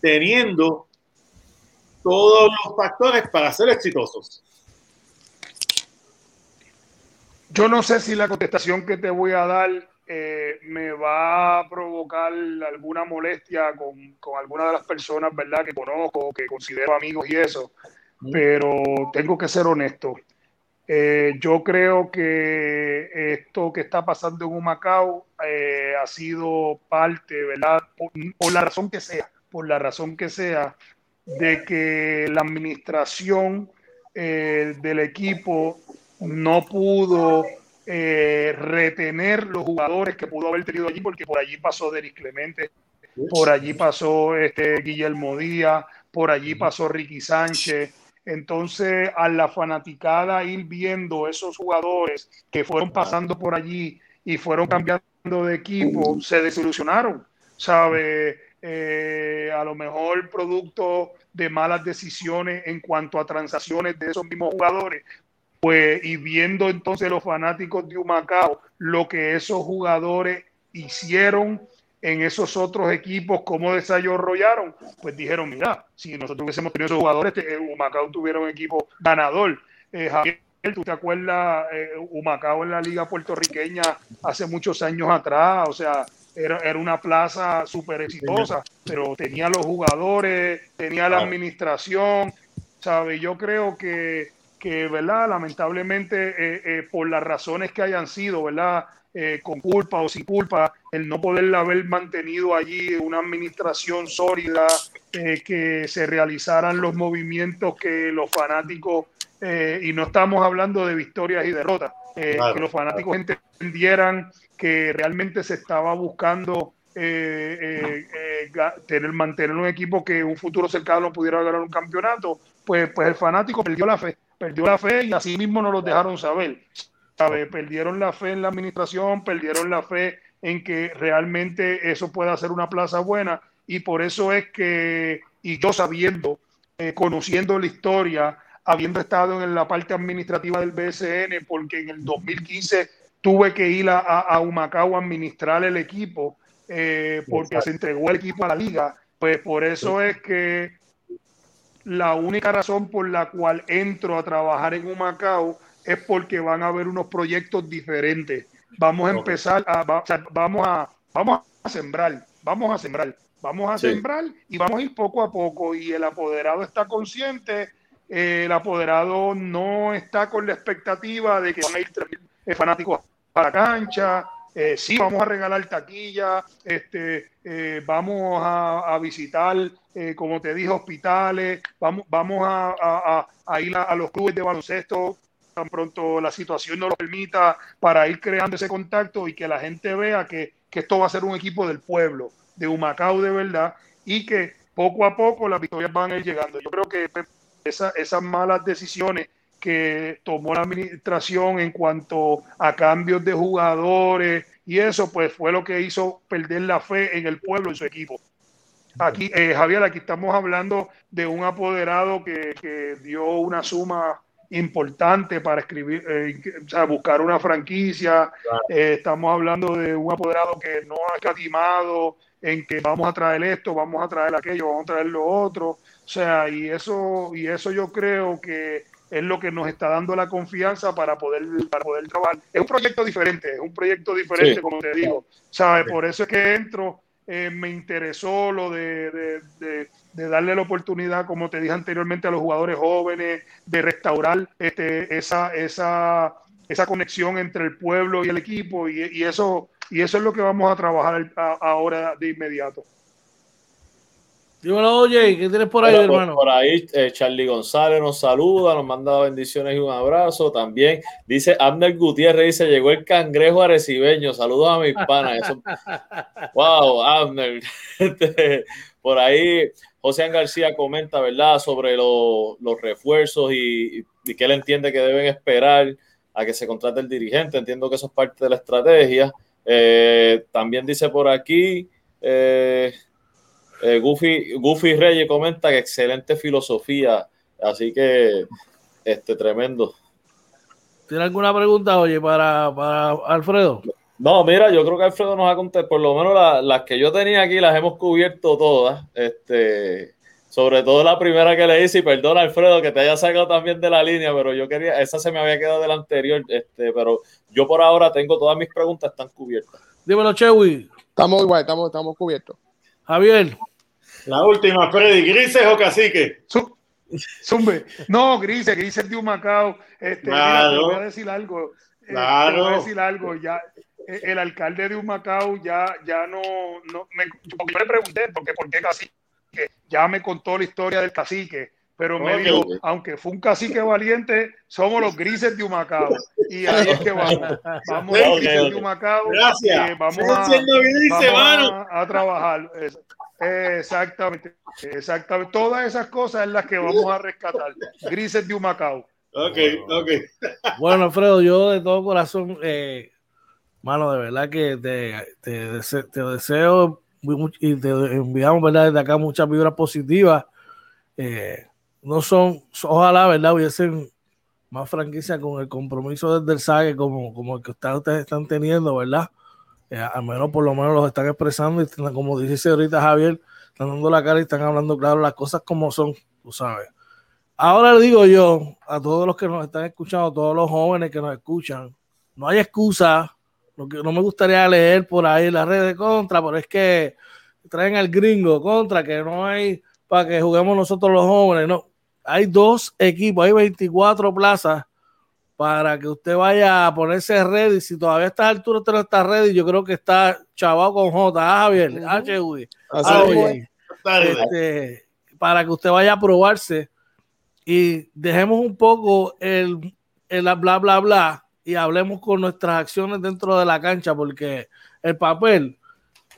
teniendo todos los factores para ser exitosos. Yo no sé si la contestación que te voy a dar eh, me va a provocar alguna molestia con, con alguna de las personas, ¿verdad? Que conozco, que considero amigos y eso, pero tengo que ser honesto. Eh, yo creo que esto que está pasando en Humacao eh, ha sido parte, ¿verdad? Por, la razón que sea, por la razón que sea, de que la administración eh, del equipo no pudo retener los jugadores que pudo haber tenido allí, porque por allí pasó Denis Clemente, por allí pasó este, Guillermo Díaz, por allí pasó Ricky Sánchez. Entonces, a la fanaticada ir viendo esos jugadores que fueron pasando por allí y fueron cambiando de equipo, se desilusionaron, ¿sabe? Eh, a lo mejor producto de malas decisiones en cuanto a transacciones de esos mismos jugadores, pues y viendo entonces los fanáticos de Humacao lo que esos jugadores hicieron en esos otros equipos, cómo desarrollaron, pues dijeron, mira, si nosotros hubiésemos tenido esos jugadores, este, Humacao tuviera un equipo ganador. Eh, Javier, ¿tú te acuerdas? Eh, Humacao en la liga puertorriqueña hace muchos años atrás, o sea, era, era una plaza súper exitosa, pero tenía los jugadores, tenía la administración, ¿sabes? Yo creo que, que ¿verdad? Lamentablemente, eh, por las razones que hayan sido, ¿verdad? Eh, con culpa o sin culpa, el no poder haber mantenido allí una administración sólida, eh, que se realizaran los movimientos que los fanáticos, eh, y no estamos hablando de victorias y derrotas, que los fanáticos entendieran que realmente se estaba buscando tener, mantener un equipo que un futuro cercano pudiera ganar un campeonato, pues, pues el fanático perdió la fe, perdió la fe y así mismo nos lo dejaron saber. Perdieron la fe en la administración, perdieron la fe en que realmente eso pueda ser una plaza buena. Y por eso es que, y yo sabiendo, eh, conociendo la historia, habiendo estado en la parte administrativa del BSN, porque en el 2015 tuve que ir a, a Humacao a administrar el equipo, eh, porque se entregó el equipo a la liga, pues por eso es que la única razón por la cual entro a trabajar en Humacao es porque van a haber unos proyectos diferentes. Vamos a empezar a, vamos a, vamos a sembrar, vamos a sembrar, vamos a sembrar y vamos a ir poco a poco. Y el apoderado está consciente, eh, el apoderado no está con la expectativa de que van a ir fanáticos a la cancha. Eh, sí, vamos a regalar taquilla, este, vamos a, visitar, como te dije, hospitales, vamos, vamos a, ir a, los clubes de baloncesto tan pronto la situación no lo permita, para ir creando ese contacto y que la gente vea que, esto va a ser un equipo del pueblo, de Humacao de verdad, y que poco a poco las victorias van a ir llegando. Yo creo que pues, esas malas decisiones que tomó la administración en cuanto a cambios de jugadores y eso, pues fue lo que hizo perder la fe en el pueblo, en su equipo. Aquí, eh, Javier, aquí estamos hablando de un apoderado que, que dio una suma importante para escribir, eh, o sea, buscar una franquicia. Eh, estamos hablando de un apoderado que no ha escatimado en que vamos a traer esto, vamos a traer aquello, vamos a traer lo otro. O sea, y eso, y eso yo creo que es lo que nos está dando la confianza para poder, para poder trabajar. Es un proyecto diferente, es un proyecto diferente, como te digo. ¿Sabes? Por eso es que entro, eh, me interesó lo de de darle la oportunidad, como te dije anteriormente, a los jugadores jóvenes, de restaurar este, esa, esa, esa conexión entre el pueblo y el equipo, y, eso, y eso es lo que vamos a trabajar ahora de inmediato. Dímelo, oye, ¿qué tienes por ahí, hermano? Por, ahí, eh, Charlie González nos saluda, nos manda bendiciones y un abrazo. También dice Abner Gutiérrez, dice, llegó el cangrejo arecibeño. Saludos a mis panas. wow, Abner. Este, por ahí, José García comenta, ¿verdad?, sobre los refuerzos y, y que él entiende que deben esperar a que se contrate el dirigente. Entiendo que eso es parte de la estrategia. Eh, también dice por aquí, eh, eh, Goofy, Goofy Reyes comenta que excelente filosofía, así que este tremendo. ¿Tiene alguna pregunta, oye, para, para Alfredo? No, mira, yo creo que Alfredo nos ha contado, por lo menos las que yo tenía aquí las hemos cubierto todas. Este, sobre todo la primera que le hice, y perdona Alfredo que te haya sacado también de la línea, pero yo quería, esa se me había quedado de la anterior, este, pero yo por ahora tengo todas mis preguntas están cubiertas. Dímelo, Chewy. Estamos igual, estamos, estamos cubiertos. Javier. La última, Freddy, ¿grises o cacique? Zumbe. No, Grises, Grises de Humacao. Este, claro. te voy a decir algo. Claro. Eh, te voy a decir algo. Ya, eh, el alcalde de Humacao ya, ya no, no me, yo le pregunté porque por qué cacique, ya me contó la historia del cacique, pero me dijo, aunque fue un cacique valiente, somos los grises de Humacao. Y ahí es que vamos. Vamos los grises de Humacao. Gracias. vamos, a, a, trabajar. Exactamente, exactamente. Todas esas cosas en las que vamos a rescatar. Grises de Humacao. Ok, ok. Bueno, Alfredo, yo de todo corazón, eh, mano, de verdad que te, te, deseo y te enviamos, ¿verdad? Desde acá muchas vibras positivas. Eh, no son, ojalá, ¿verdad? Hubiesen más franquicia con el compromiso desde el SAGE como, como el que ustedes están teniendo, ¿verdad? Eh, al menos por lo menos los están expresando y como dice ahorita Javier, están dando la cara y están hablando claro las cosas como son, tú sabes. Ahora le digo yo a todos los que nos están escuchando, todos los jóvenes que nos escuchan, no hay excusa no me gustaría leer por ahí la red de contra, pero es que traen al gringo contra, que no hay para que juguemos nosotros los jóvenes. No, hay dos equipos, hay 24 plazas para que usted vaya a ponerse ready. Si todavía a estas alturas usted no está ready, yo creo que está chavado con J. Ah, Javier, uh este, para que usted vaya a probarse y dejemos un poco el, el bla, bla, bla y hablemos con nuestras acciones dentro de la cancha, porque el papel,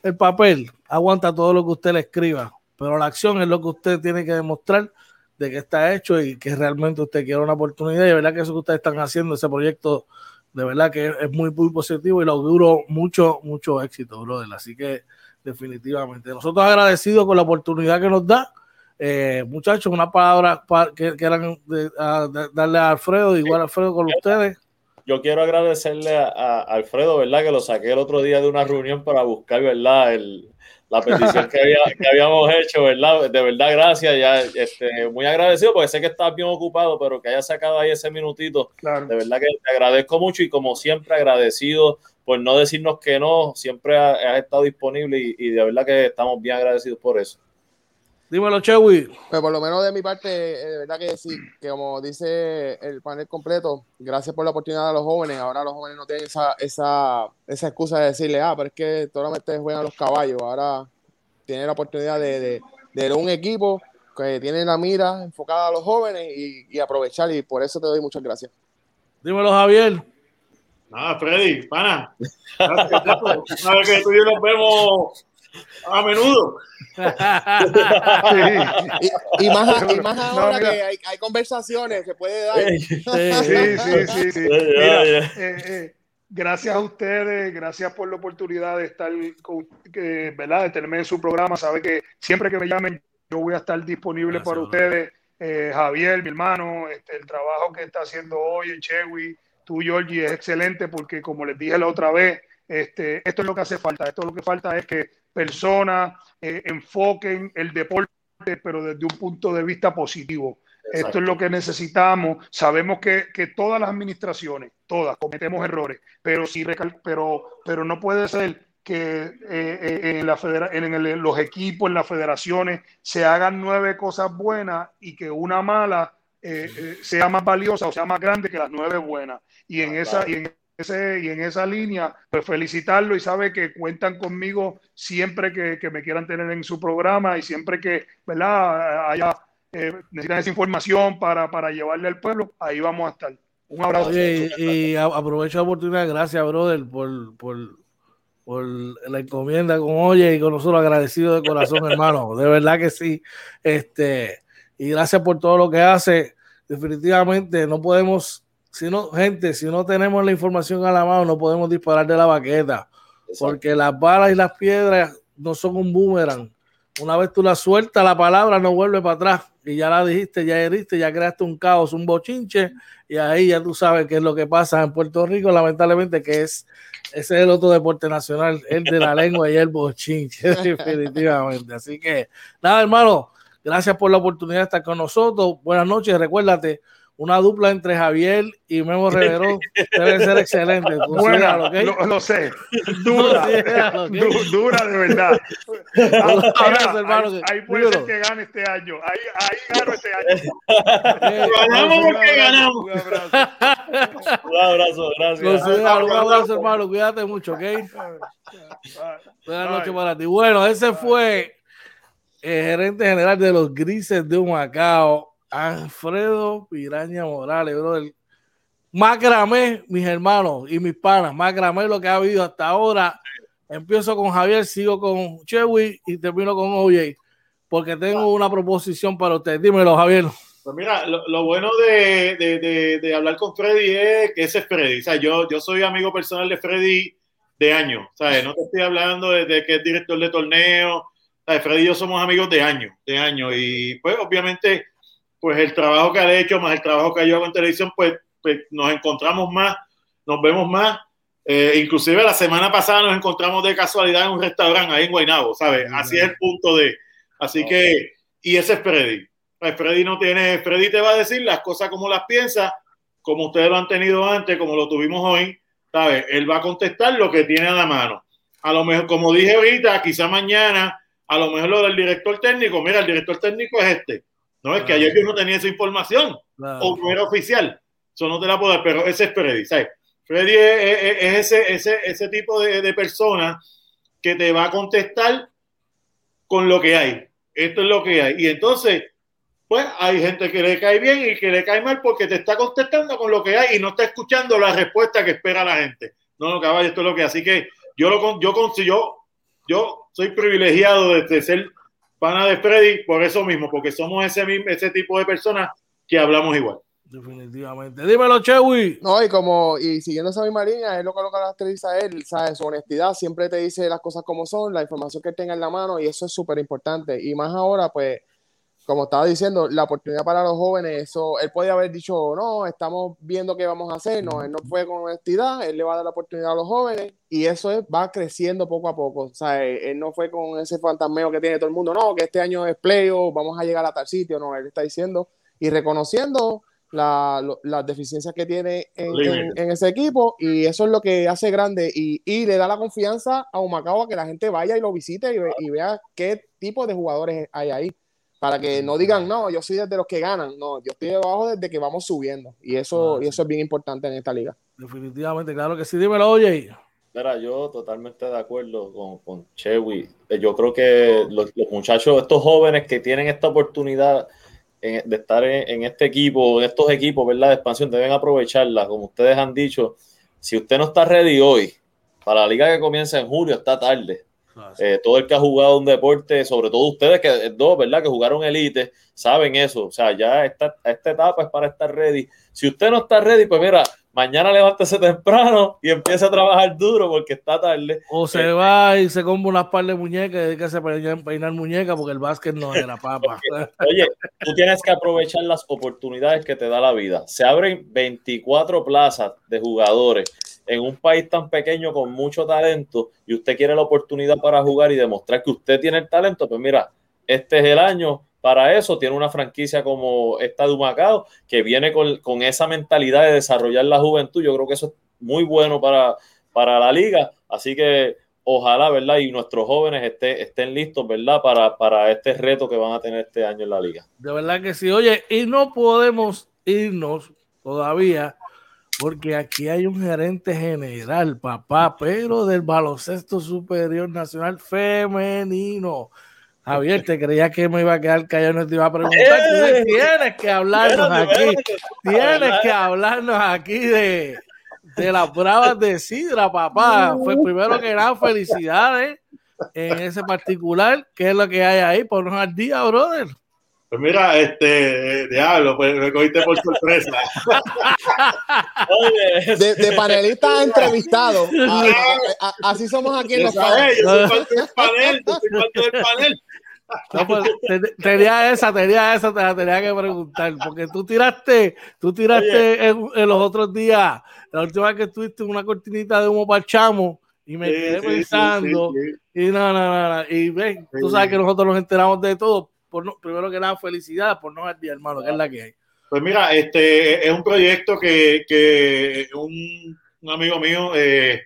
el papel aguanta todo lo que usted le escriba, pero la acción es lo que usted tiene que demostrar de que está hecho y que realmente usted quiere una oportunidad. Y de verdad que eso que ustedes están haciendo, ese proyecto, de verdad que es muy, muy positivo y lo auguro mucho, mucho éxito, brother. Así que definitivamente, nosotros agradecidos con la oportunidad que nos da. Eh, muchachos, una palabra que quieran darle a Alfredo, igual Alfredo con ustedes yo quiero agradecerle a, Alfredo, ¿verdad? Que lo saqué el otro día de una reunión para buscar, ¿verdad? El, la petición que, habíamos hecho, ¿verdad? De verdad, gracias. Ya, este, muy agradecido porque sé que estás bien ocupado, pero que hayas sacado ahí ese minutito. De verdad que te agradezco mucho y como siempre agradecido por no decirnos que no, siempre has, estado disponible y de verdad que estamos bien agradecidos por eso. Dímelo, Chewy. Pues por lo menos de mi parte, eh, de verdad que sí, que como dice el panel completo, gracias por la oportunidad a los jóvenes. Ahora los jóvenes no tienen esa, esa, esa excusa de decirle, ah, pero es que solamente juegan los caballos. Ahora tienen la oportunidad de, de, un equipo que tiene la mira enfocada a los jóvenes y, aprovechar. Y por eso te doy muchas gracias. Dímelo, Javier. Nada, Freddy, pana. A ver que tú y yo nos vemos a menudo. y, más, y, más, ahora que hay, hay, conversaciones, se puede dar. Sí, sí, sí. sí. Mira, eh, eh, gracias a ustedes, gracias por la oportunidad de estar, con, que, ¿verdad? De tenerme en su programa. Sabe que siempre que me llamen, yo voy a estar disponible para ustedes. Eh, Javier, mi hermano, este, el trabajo que está haciendo hoy en Chewy, tú, Georgie, es excelente porque, como les dije la otra vez, este, esto es lo que hace falta. Esto lo que falta es que personas eh, enfoquen el deporte, pero desde un punto de vista positivo. Esto es lo que necesitamos. Sabemos que, que, todas las administraciones, todas, cometemos errores, pero, sí, pero, pero no puede ser que eh, eh, en, la en los equipos, en las federaciones, se hagan nueve cosas buenas y que una mala sea más valiosa o sea más grande que las nueve buenas. Y en, esa, y en y en esa línea, pues felicitarlo y sabe que cuentan conmigo siempre que, me quieran tener en su programa y siempre que, ¿verdad? Haya, eh, necesitan esa información para, para llevarle al pueblo, ahí vamos a estar. Un abrazo. y, aprovecho la oportunidad, gracias, brother, por, por, por la encomienda con Oye y con nosotros agradecido de corazón, hermano. De verdad que sí. Este, y gracias por todo lo que hace. Definitivamente no podemos si no, gente, si no tenemos la información a la mano, no podemos disparar de la baqueta. Porque las balas y las piedras no son un boomerang. Una vez tú la sueltas, la palabra no vuelve para atrás. Y ya la dijiste, ya heriste, ya creaste un caos, un bochinche. Y ahí ya tú sabes qué es lo que pasa en Puerto Rico, lamentablemente, que es ese es el otro deporte nacional, el de la lengua y el bochinche, definitivamente. Así que, nada, hermano, gracias por la oportunidad de estar con nosotros. Buenas noches, recuérdate, una dupla entre Javier y Memo Rivero debe ser excelente. Buena, lo, lo, sé. Dura, dura de verdad. ahí, puede ser que gane este año. Ahí, ahí gano este año. ganamos porque ganamos. Un abrazo, un abrazo gracias. un abrazo, hermano. Cuídate mucho, ¿ok? Buenas noches para ti. Bueno, ese fue el gerente general de los Grises de Humacao Alfredo Piraña Morales, brother. Macramé, mis hermanos y mis panas, macramé lo que ha habido hasta ahora. Empiezo con Javier, sigo con Chewy y termino con OJ, porque tengo una proposición para usted. Dímelo, Javier. Pues mira, lo, bueno de, de, de, hablar con Freddy es que ese es Freddy. O sea, yo, yo soy amigo personal de Freddy de años. ¿sabes? No te estoy hablando de, que es director de torneo. Freddy y yo somos amigos de años, de años. Y pues obviamente pues el trabajo que ha hecho, más el trabajo que yo hago en televisión, pues, pues nos encontramos más, nos vemos más. Eh, inclusive la semana pasada nos encontramos de casualidad en un restaurante ahí en Guaynabo, ¿sabes? Así es el punto de... Así que, y ese es Freddy. Pues Freddy no tiene, Freddy te va a decir las cosas como las piensa, como ustedes lo han tenido antes, como lo tuvimos hoy, ¿sabes? Él va a contestar lo que tiene a la mano. A lo mejor, como dije ahorita, quizá mañana, a lo mejor lo del director técnico, mira, el director técnico es este no, es que ayer yo no tenía esa información o no era oficial. Eso no te la puedo dar, pero ese es Freddy, ¿sabes? Freddy es, ese, ese, ese, tipo de, de, persona que te va a contestar con lo que hay. Esto es lo que hay. Y entonces, pues hay gente que le cae bien y que le cae mal porque te está contestando con lo que hay y no está escuchando la respuesta que espera la gente. No, no, caballo, esto es lo que hay. Así que yo lo yo, yo, yo soy privilegiado de ser pana de Freddy por eso mismo, porque somos ese, mismo, ese tipo de personas que hablamos igual. Definitivamente. Dímelo, Chewy. No, y como, y siguiendo esa misma línea, es lo que lo caracteriza a él, ¿sabes? Su honestidad, siempre te dice las cosas como son, la información que tenga en la mano, y eso es súper importante. Y más ahora, pues, como estaba diciendo, la oportunidad para los jóvenes, eso, él puede haber dicho, no, estamos viendo qué vamos a hacer, no, él no fue con honestidad, él le va a dar la oportunidad a los jóvenes y eso es, va creciendo poco a poco, o sea, él, no fue con ese fantasmeo que tiene todo el mundo, no, que este año es playoff, vamos a llegar a tal sitio, no, él está diciendo y reconociendo las deficiencias que tiene en, ese equipo y eso es lo que hace grande y, y le da la confianza a Humacao a que la gente vaya y lo visite y vea qué tipo de jugadores hay ahí para que no digan, no, yo soy desde los que ganan, no, yo estoy debajo desde que vamos subiendo, y eso, ah, y eso es bien importante en esta liga. Definitivamente, claro que sí, dímelo, oye. Mira, yo totalmente de acuerdo con, con Chewy. Eh, yo creo que los, muchachos, estos jóvenes que tienen esta oportunidad de estar en, este equipo, en estos equipos, ¿verdad? De expansión, deben aprovecharla. Como ustedes han dicho, si usted no está ready hoy, para la liga que comienza en julio, está tarde. Ah, eh, todo el que ha jugado un deporte, sobre todo ustedes que eh, dos, ¿verdad? Que jugaron elite, saben eso. O sea, ya esta, esta etapa es para estar ready. Si usted no está ready, pues mira, mañana levántese temprano y empieza a trabajar duro porque está tarde. O se eh, va y se compra unas par de muñecas y que se peinar, peinar muñecas porque el básquet no es la papa. Oye, tú tienes que aprovechar las oportunidades que te da la vida. Se abren 24 plazas de jugadores en un país tan pequeño con mucho talento y usted quiere la oportunidad para jugar y demostrar que usted tiene el talento, pues mira, este es el año para eso. Tiene una franquicia como esta de Humacao que viene con, esa mentalidad de desarrollar la juventud. Yo creo que eso es muy bueno para, para la liga. Así que ojalá, ¿verdad? Y nuestros jóvenes estén, estén listos, ¿verdad? Para, para este reto que van a tener este año en la liga. De verdad que sí. Oye, y no podemos irnos todavía porque aquí hay un gerente general, papá, pero del baloncesto superior nacional femenino. Javier, te creía que me iba a quedar callado, no te iba a preguntar. ¡Eh! Tienes que hablarnos aquí, tienes que hablarnos aquí de, de las bravas de Sidra, papá. Fue primero que nada, felicidades en ese particular. ¿Qué es lo que hay ahí? Ponnos al día, brother. Pues mira, este, diablo, pues me cogiste por sorpresa. de, de panelista entrevistado. así somos aquí en los paneles. Yo soy parte del panel, yo soy parte del panel. No, pues, tenía esa, tenía esa, te la tenía que preguntar, porque tú tiraste, tú tiraste en, los otros días, la última vez que estuviste una cortinita de humo para el chamo, y me quedé pensando, y no, no, no, y ven, tú sabes que nosotros nos enteramos de todo, por primero que nada, felicidades por no día, hermano, que es la que hay. Pues mira, este es un proyecto que, que un, un amigo mío, eh,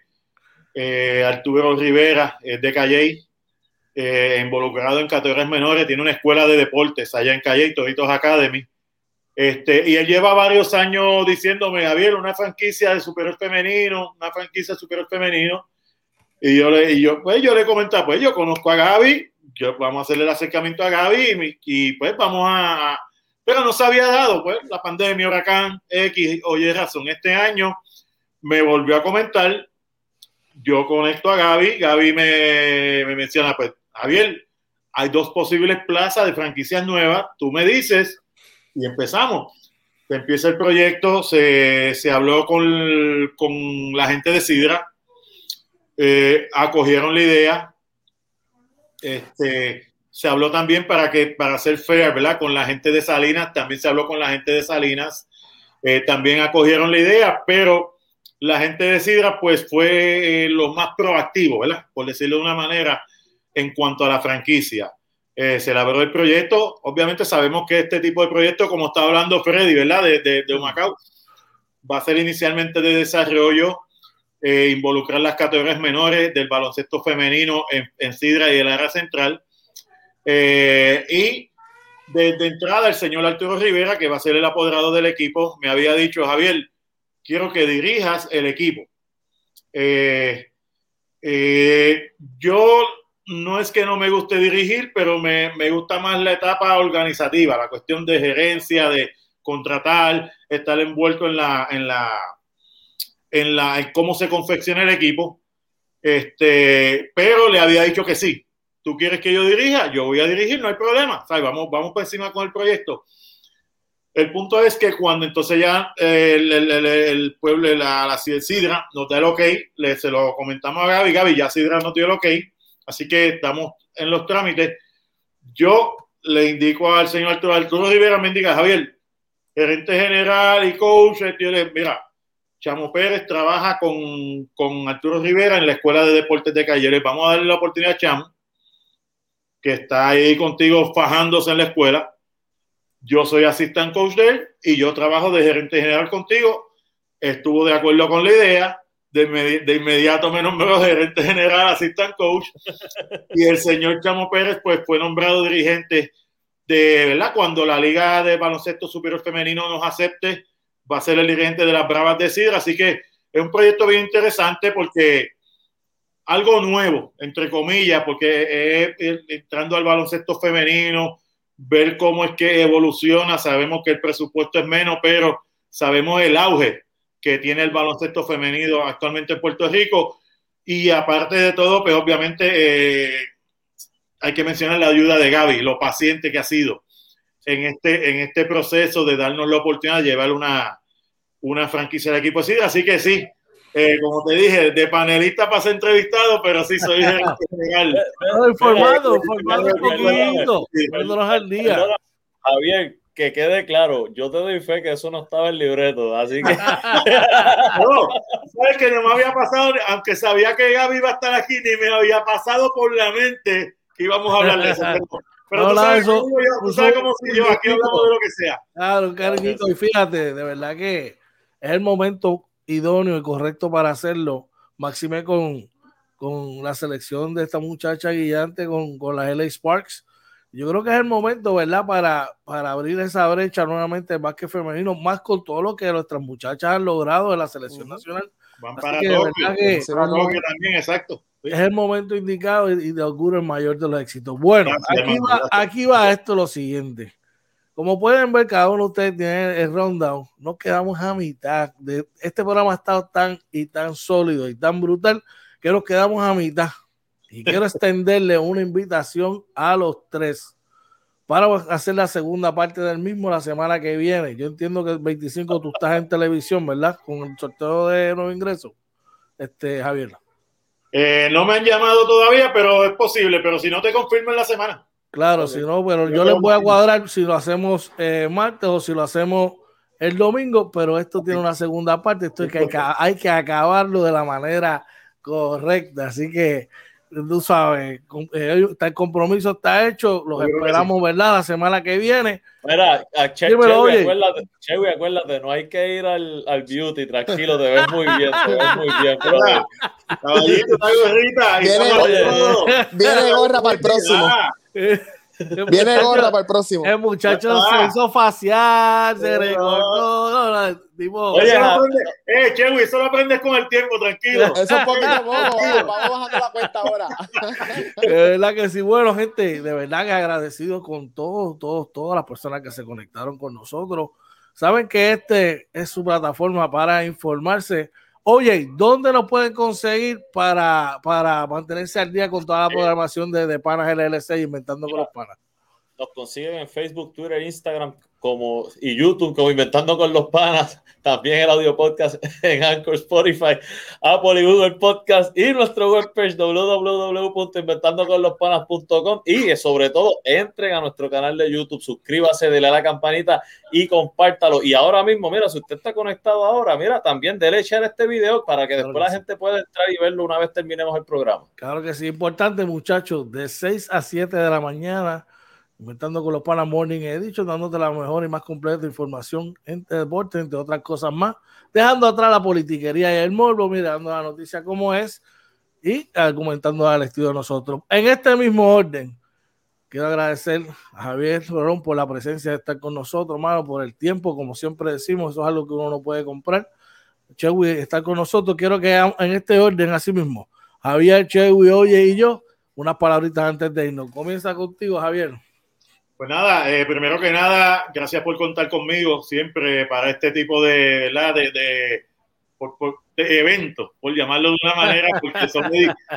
eh, Arturo Rivera, es de Calley, eh, involucrado en categorías menores, tiene una escuela de deportes allá en Calley, Toritos Academy. Este, y él lleva varios años diciéndome, Javier, una franquicia de superior femenino, una franquicia de superior femenino. Y yo le, y yo, pues yo le comentaba, pues yo conozco a Gaby, yo, vamos a hacerle el acercamiento a Gaby y, pues vamos a, pero no se había dado, pues, la pandemia, huracán, X, oye, razón. Este año me volvió a comentar, yo conecto a Gaby, Gaby me, me menciona, pues, Javier, hay dos posibles plazas de franquicias nuevas, tú me dices, y empezamos. Empieza el proyecto, se, se habló con, con, la gente de Sidra, eh, acogieron la idea, este, se habló también para que para ser fair, ¿verdad? Con la gente de Salinas, también se habló con la gente de Salinas, eh, también acogieron la idea, pero la gente de Sidra pues fue eh, lo más proactivo, ¿verdad? Por decirlo de una manera, en cuanto a la franquicia. Eh, se elaboró el proyecto, obviamente sabemos que este tipo de proyecto, como está hablando Freddy, ¿verdad? De, de, de Macao, va a ser inicialmente de desarrollo, eh, involucrar las categorías menores del baloncesto femenino en, en Sidra y el área central eh, y desde entrada, el señor Arturo Rivera, que va a ser el apoderado del equipo, me había dicho, Javier, quiero que dirijas el equipo. Eh, eh, yo no es que no me guste dirigir, pero me, me, gusta más la etapa organizativa, la cuestión de gerencia, de contratar, estar envuelto en la, en la, en la, cómo se confecciona el equipo. Este, pero le había dicho que sí, tú quieres que yo dirija, yo voy a dirigir, no hay problema. Sea, vamos, vamos por encima con el proyecto. El punto es que cuando entonces ya el, el, pueblo, la, la Sidra nos da el ok, le, se lo comentamos a Gaby, Gaby, ya Sidra no dio el ok, así que estamos en los trámites. Yo le indico al señor Arturo, Arturo Rivera, me indica, Javier, gerente general y coach, le, mira, Chamo Pérez trabaja con, con Arturo Rivera en la Escuela de Deportes de Calle. Vamos a darle la oportunidad a Chamo que está ahí contigo fajándose en la escuela. Yo soy assistant coach de él y yo trabajo de gerente general contigo. Estuvo de acuerdo con la idea. De, de inmediato me nombró gerente general, assistant coach. Y el señor Chamo Pérez, pues fue nombrado dirigente de, ¿verdad? Cuando la Liga de Baloncesto Superior Femenino nos acepte, va a ser el dirigente de las Bravas de Sidra. Así que es un proyecto bien interesante porque algo nuevo, entre comillas, porque es, entrando al baloncesto femenino, ver cómo es que evoluciona, sabemos que el presupuesto es menos, pero sabemos el auge que tiene el baloncesto femenino actualmente en Puerto Rico. Y aparte de todo, pues obviamente eh, hay que mencionar la ayuda de Gaby, lo paciente que ha sido en este, en este proceso de darnos la oportunidad de llevar una, una franquicia de equipo así. Así que sí, eh, como te dije, de panelista para ser entrevistado, pero sí soy general. informado, informado un poquito, poniéndonos al día. Javier, que quede claro, yo te doy fe que eso no estaba en el libreto, así que. no, sabes que no me había pasado, aunque sabía que Gaby iba a estar aquí, ni me había pasado por la mente que íbamos a hablar de eso. Pero no, tú, sabes eso, cómo yo, tú sabes cómo soy yo, aquí hablamos de lo que sea. Claro, Carlito, y fíjate, de verdad que es el momento idóneo y correcto para hacerlo, máxime con, con la selección de esta muchacha guiante con, con las LA Sparks. Yo creo que es el momento, ¿verdad? Para, para abrir esa brecha nuevamente más que femenino, más con todo lo que nuestras muchachas han logrado en la selección nacional. Van para que, Tokio, que también, exacto. Es el momento indicado y, de auguro el mayor de los éxitos. Bueno, aquí va, aquí va esto lo siguiente. Como pueden ver, cada uno de ustedes tiene el rundown. Nos quedamos a mitad. De, este programa ha estado tan y tan sólido y tan brutal que nos quedamos a mitad. Y quiero extenderle una invitación a los tres para hacer la segunda parte del mismo la semana que viene. Yo entiendo que el 25 tú estás en televisión, ¿verdad? Con el sorteo de nuevo ingreso. Este, Javier. Eh, no me han llamado todavía, pero es posible. Pero si no te confirmo en la semana. Claro, si no, pero yo les voy a cuadrar si lo hacemos eh, martes o si lo hacemos el domingo, pero esto tiene una segunda parte, esto es que hay, que hay que acabarlo de la manera correcta, así que tú sabes, eh, el compromiso está hecho, los esperamos, ¿verdad? La semana que viene. Mira, a che, acuérdate, Chewy, acuérdate, no hay que ir al, al beauty, tranquilo, te ves muy bien, te ves muy bien. Caballito, gorrita. Viene, viene gorra para el próximo. Viene gorra para el próximo. El muchacho se hizo facial, se recortó. Oye, eso aprende, eh, Chewy, eso lo aprendes con el tiempo, tranquilo. Eso es poquito a poco. Vamos bajando la cuenta ahora. De verdad que sí. Bueno, gente, de verdad que agradecido con todos, todos, todas las personas que se conectaron con nosotros. Saben que este es su plataforma para informarse Oye, ¿dónde nos pueden conseguir para, para mantenerse al día con toda la programación de, de Panas LLC Inventando con los Panas? Nos consiguen en Facebook, Twitter, Instagram como, y YouTube como Inventando con los Panas. También el audio podcast en Anchor, Spotify, Apple y Google Podcast y nuestro webpage www.inventandoconlospanas.com y sobre todo entren a nuestro canal de YouTube, suscríbase, dele a la campanita y compártalo. Y ahora mismo, mira, si usted está conectado ahora, mira, también dele share este video para que después la gente pueda entrar y verlo una vez terminemos el programa. Claro que sí, importante muchachos, de 6 a 7 de la mañana Inventando con los Panas Morning dicho, dándote la mejor y más completa información en deporte, entre otras cosas más, dejando atrás la politiquería y el morbo, mirando la noticia como es y argumentando al estilo de nosotros. En este mismo orden, quiero agradecer a Javier Rolón por la presencia de estar con nosotros, hermano, por el tiempo, como siempre decimos, eso es algo que uno no puede comprar. Chewy estar con nosotros, quiero que en este orden, así mismo, Javier, Chewy, Oye y yo, unas palabritas antes de irnos. Comienza contigo, Javier. Pues nada, eh, primero que nada, gracias por contar conmigo siempre para este tipo de, de, de, eventos, por llamarlo de una manera, porque son,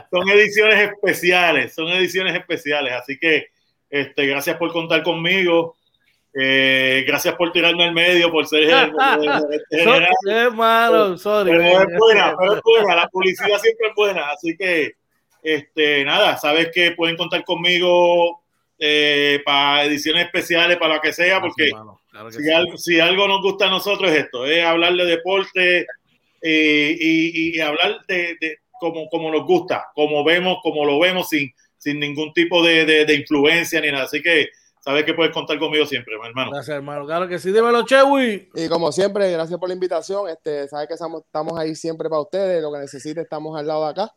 son ediciones especiales, son ediciones especiales. Así que este, gracias por contar conmigo. Eh, gracias por tirarme al medio, por ser general. sorry. Pero es buena, pero es buena, la publicidad siempre es buena. Así que, este, nada, sabes que pueden contar conmigo eh, para ediciones especiales, para lo que sea, porque si, algo, nos gusta a nosotros es esto, es hablar de deporte eh, y, hablar de, como, como nos gusta, como vemos, como lo vemos, sin, sin ningún tipo de, influencia ni nada. Así que sabes que puedes contar conmigo siempre, hermano. Gracias, hermano. Claro que sí, dímelo, Chewy. Y como siempre, gracias por la invitación. Este, sabes que estamos, estamos ahí siempre para ustedes. Lo que necesite, estamos al lado de acá.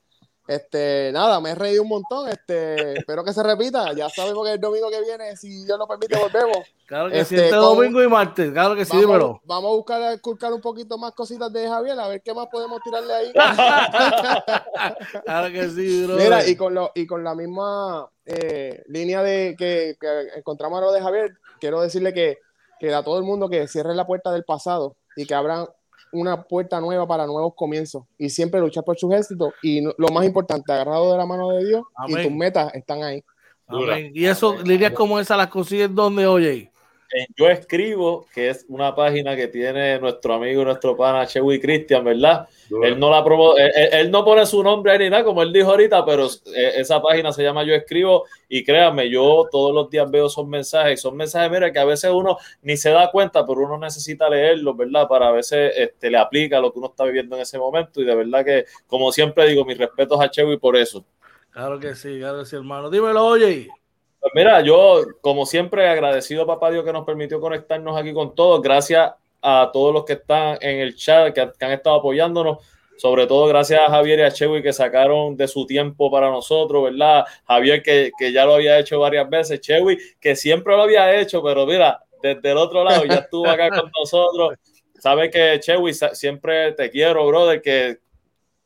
Este, nada, me he reído un montón. Este, espero que se repita. Ya sabemos que el domingo que viene, si Dios lo permite, volvemos. Claro que sí, este, este domingo y martes. Claro que sí, vamos, dímelo. Vamos a buscar a un poquito más cositas de Javier, a ver qué más podemos tirarle ahí. claro que sí, bro. Mira, y con, lo, y con la misma eh, línea de que, encontramos a lo de Javier, quiero decirle que, que a todo el mundo que cierre la puerta del pasado y que abran una puerta nueva para nuevos comienzos y siempre luchar por sus éxitos y lo más importante, agarrado de la mano de Dios y tus metas están ahí. Y eso, líneas como esa las consigues donde, oye. Yo escribo, que es una página que tiene nuestro amigo, nuestro pana Chewy Cristian, ¿verdad? Él no la promo, él, no pone su nombre ni nada, como él dijo ahorita, pero eh, esa página se llama Yo Escribo y créanme, yo todos los días veo esos mensajes, son mensajes, mira, que a veces uno ni se da cuenta, pero uno necesita leerlos, ¿verdad? Para a veces este, le aplica lo que uno está viviendo en ese momento y de verdad que, como siempre digo, mis respetos a Chewy por eso. Claro que sí, claro que sí, hermano. Dímelo, oye. Pues mira, yo como siempre agradecido a Papá Dios que nos permitió conectarnos aquí con todos. Gracias a todos los que están en el chat, que, han estado apoyándonos. Sobre todo gracias a Javier y a Chewy que sacaron de su tiempo para nosotros, ¿verdad? Javier que, que ya lo había hecho varias veces, Chewy que siempre lo había hecho, pero mira, desde el otro lado ya estuvo acá con nosotros. Sabes que Chewy siempre te quiero, brother, que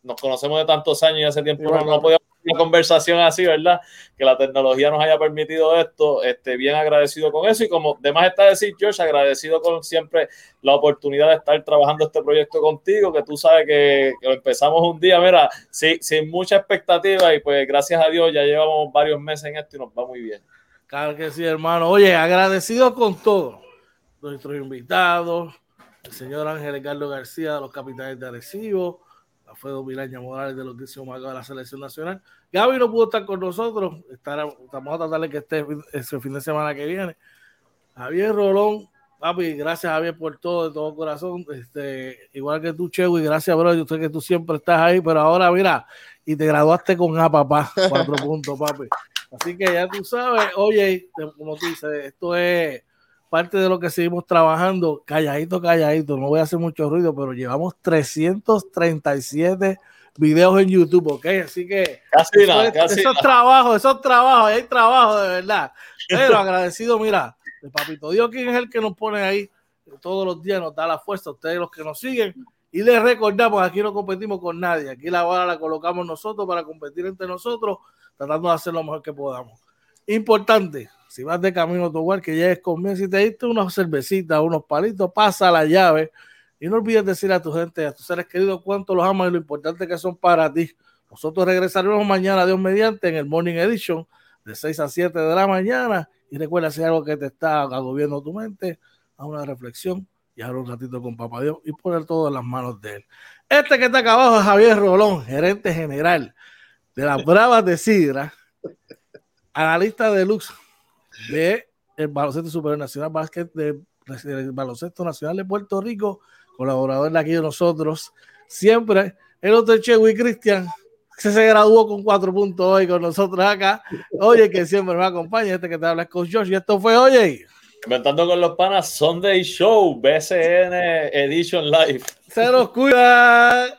nos conocemos de tantos años y hace tiempo no, no podíamos una conversación así, ¿verdad? Que la tecnología nos haya permitido esto, este, bien agradecido con eso y como demás está decir, George, agradecido con siempre la oportunidad de estar trabajando este proyecto contigo, que tú sabes que, que empezamos un día, mira, sí, sin mucha expectativa y pues gracias a Dios ya llevamos varios meses en esto y nos va muy bien. Claro que sí, hermano. Oye, agradecido con todo. Nuestros invitados, el señor Ángel Ricardo García de los Capitales de Arecibo, fue Miraña Morales de los décimos de la selección nacional. Gaby no pudo estar con nosotros, estar, vamos a tratar de que esté ese fin de semana que viene. Javier Rolón, Papi, gracias Javier por todo, de todo corazón. Este, igual que tú, Chewy, gracias, bro. Yo sé que tú siempre estás ahí, pero ahora mira, y te graduaste con A, papá. Cuatro puntos, papi. Así que ya tú sabes, oye, como tú dices, esto es parte de lo que seguimos trabajando, calladito, calladito, no voy a hacer mucho ruido, pero llevamos 337 videos en YouTube, ¿ok? Así que casi eso, nada, casi esos trabajos, esos trabajos, hay trabajo de verdad. Pero agradecido, mira, el papito Dios, quien es el que nos pone ahí todos los días, nos da la fuerza, ustedes los que nos siguen. Y les recordamos, aquí no competimos con nadie, aquí la bala la colocamos nosotros para competir entre nosotros, tratando de hacer lo mejor que podamos. Importante, si vas de camino a tu hogar, que llegues conmigo, si te diste unas cervecitas, unos palitos, pasa la llave y no olvides decir a tu gente, a tus seres queridos cuánto los amas y lo importante que son para ti. Nosotros regresaremos mañana, Dios mediante, en el Morning Edition de 6 a 7 de la mañana. Y recuerda, si algo que te está agobiando tu mente, a una reflexión y hablar un ratito con Papá Dios y poner todo en las manos de él. Este que está acá abajo es Javier Rolón, gerente general de las Bravas de Sidra, analista de Lux de el Baloncesto Superior Nacional Básquet del Baloncesto Nacional de Puerto Rico colaborador de aquí de nosotros, siempre, el otro Chewy Cristian, que se graduó con cuatro puntos hoy con nosotros acá. Oye, que siempre me acompaña, este que te habla con Josh, y esto fue, oye. Inventando con los panas Sunday Show, BCN Edition Live. Se nos cuida.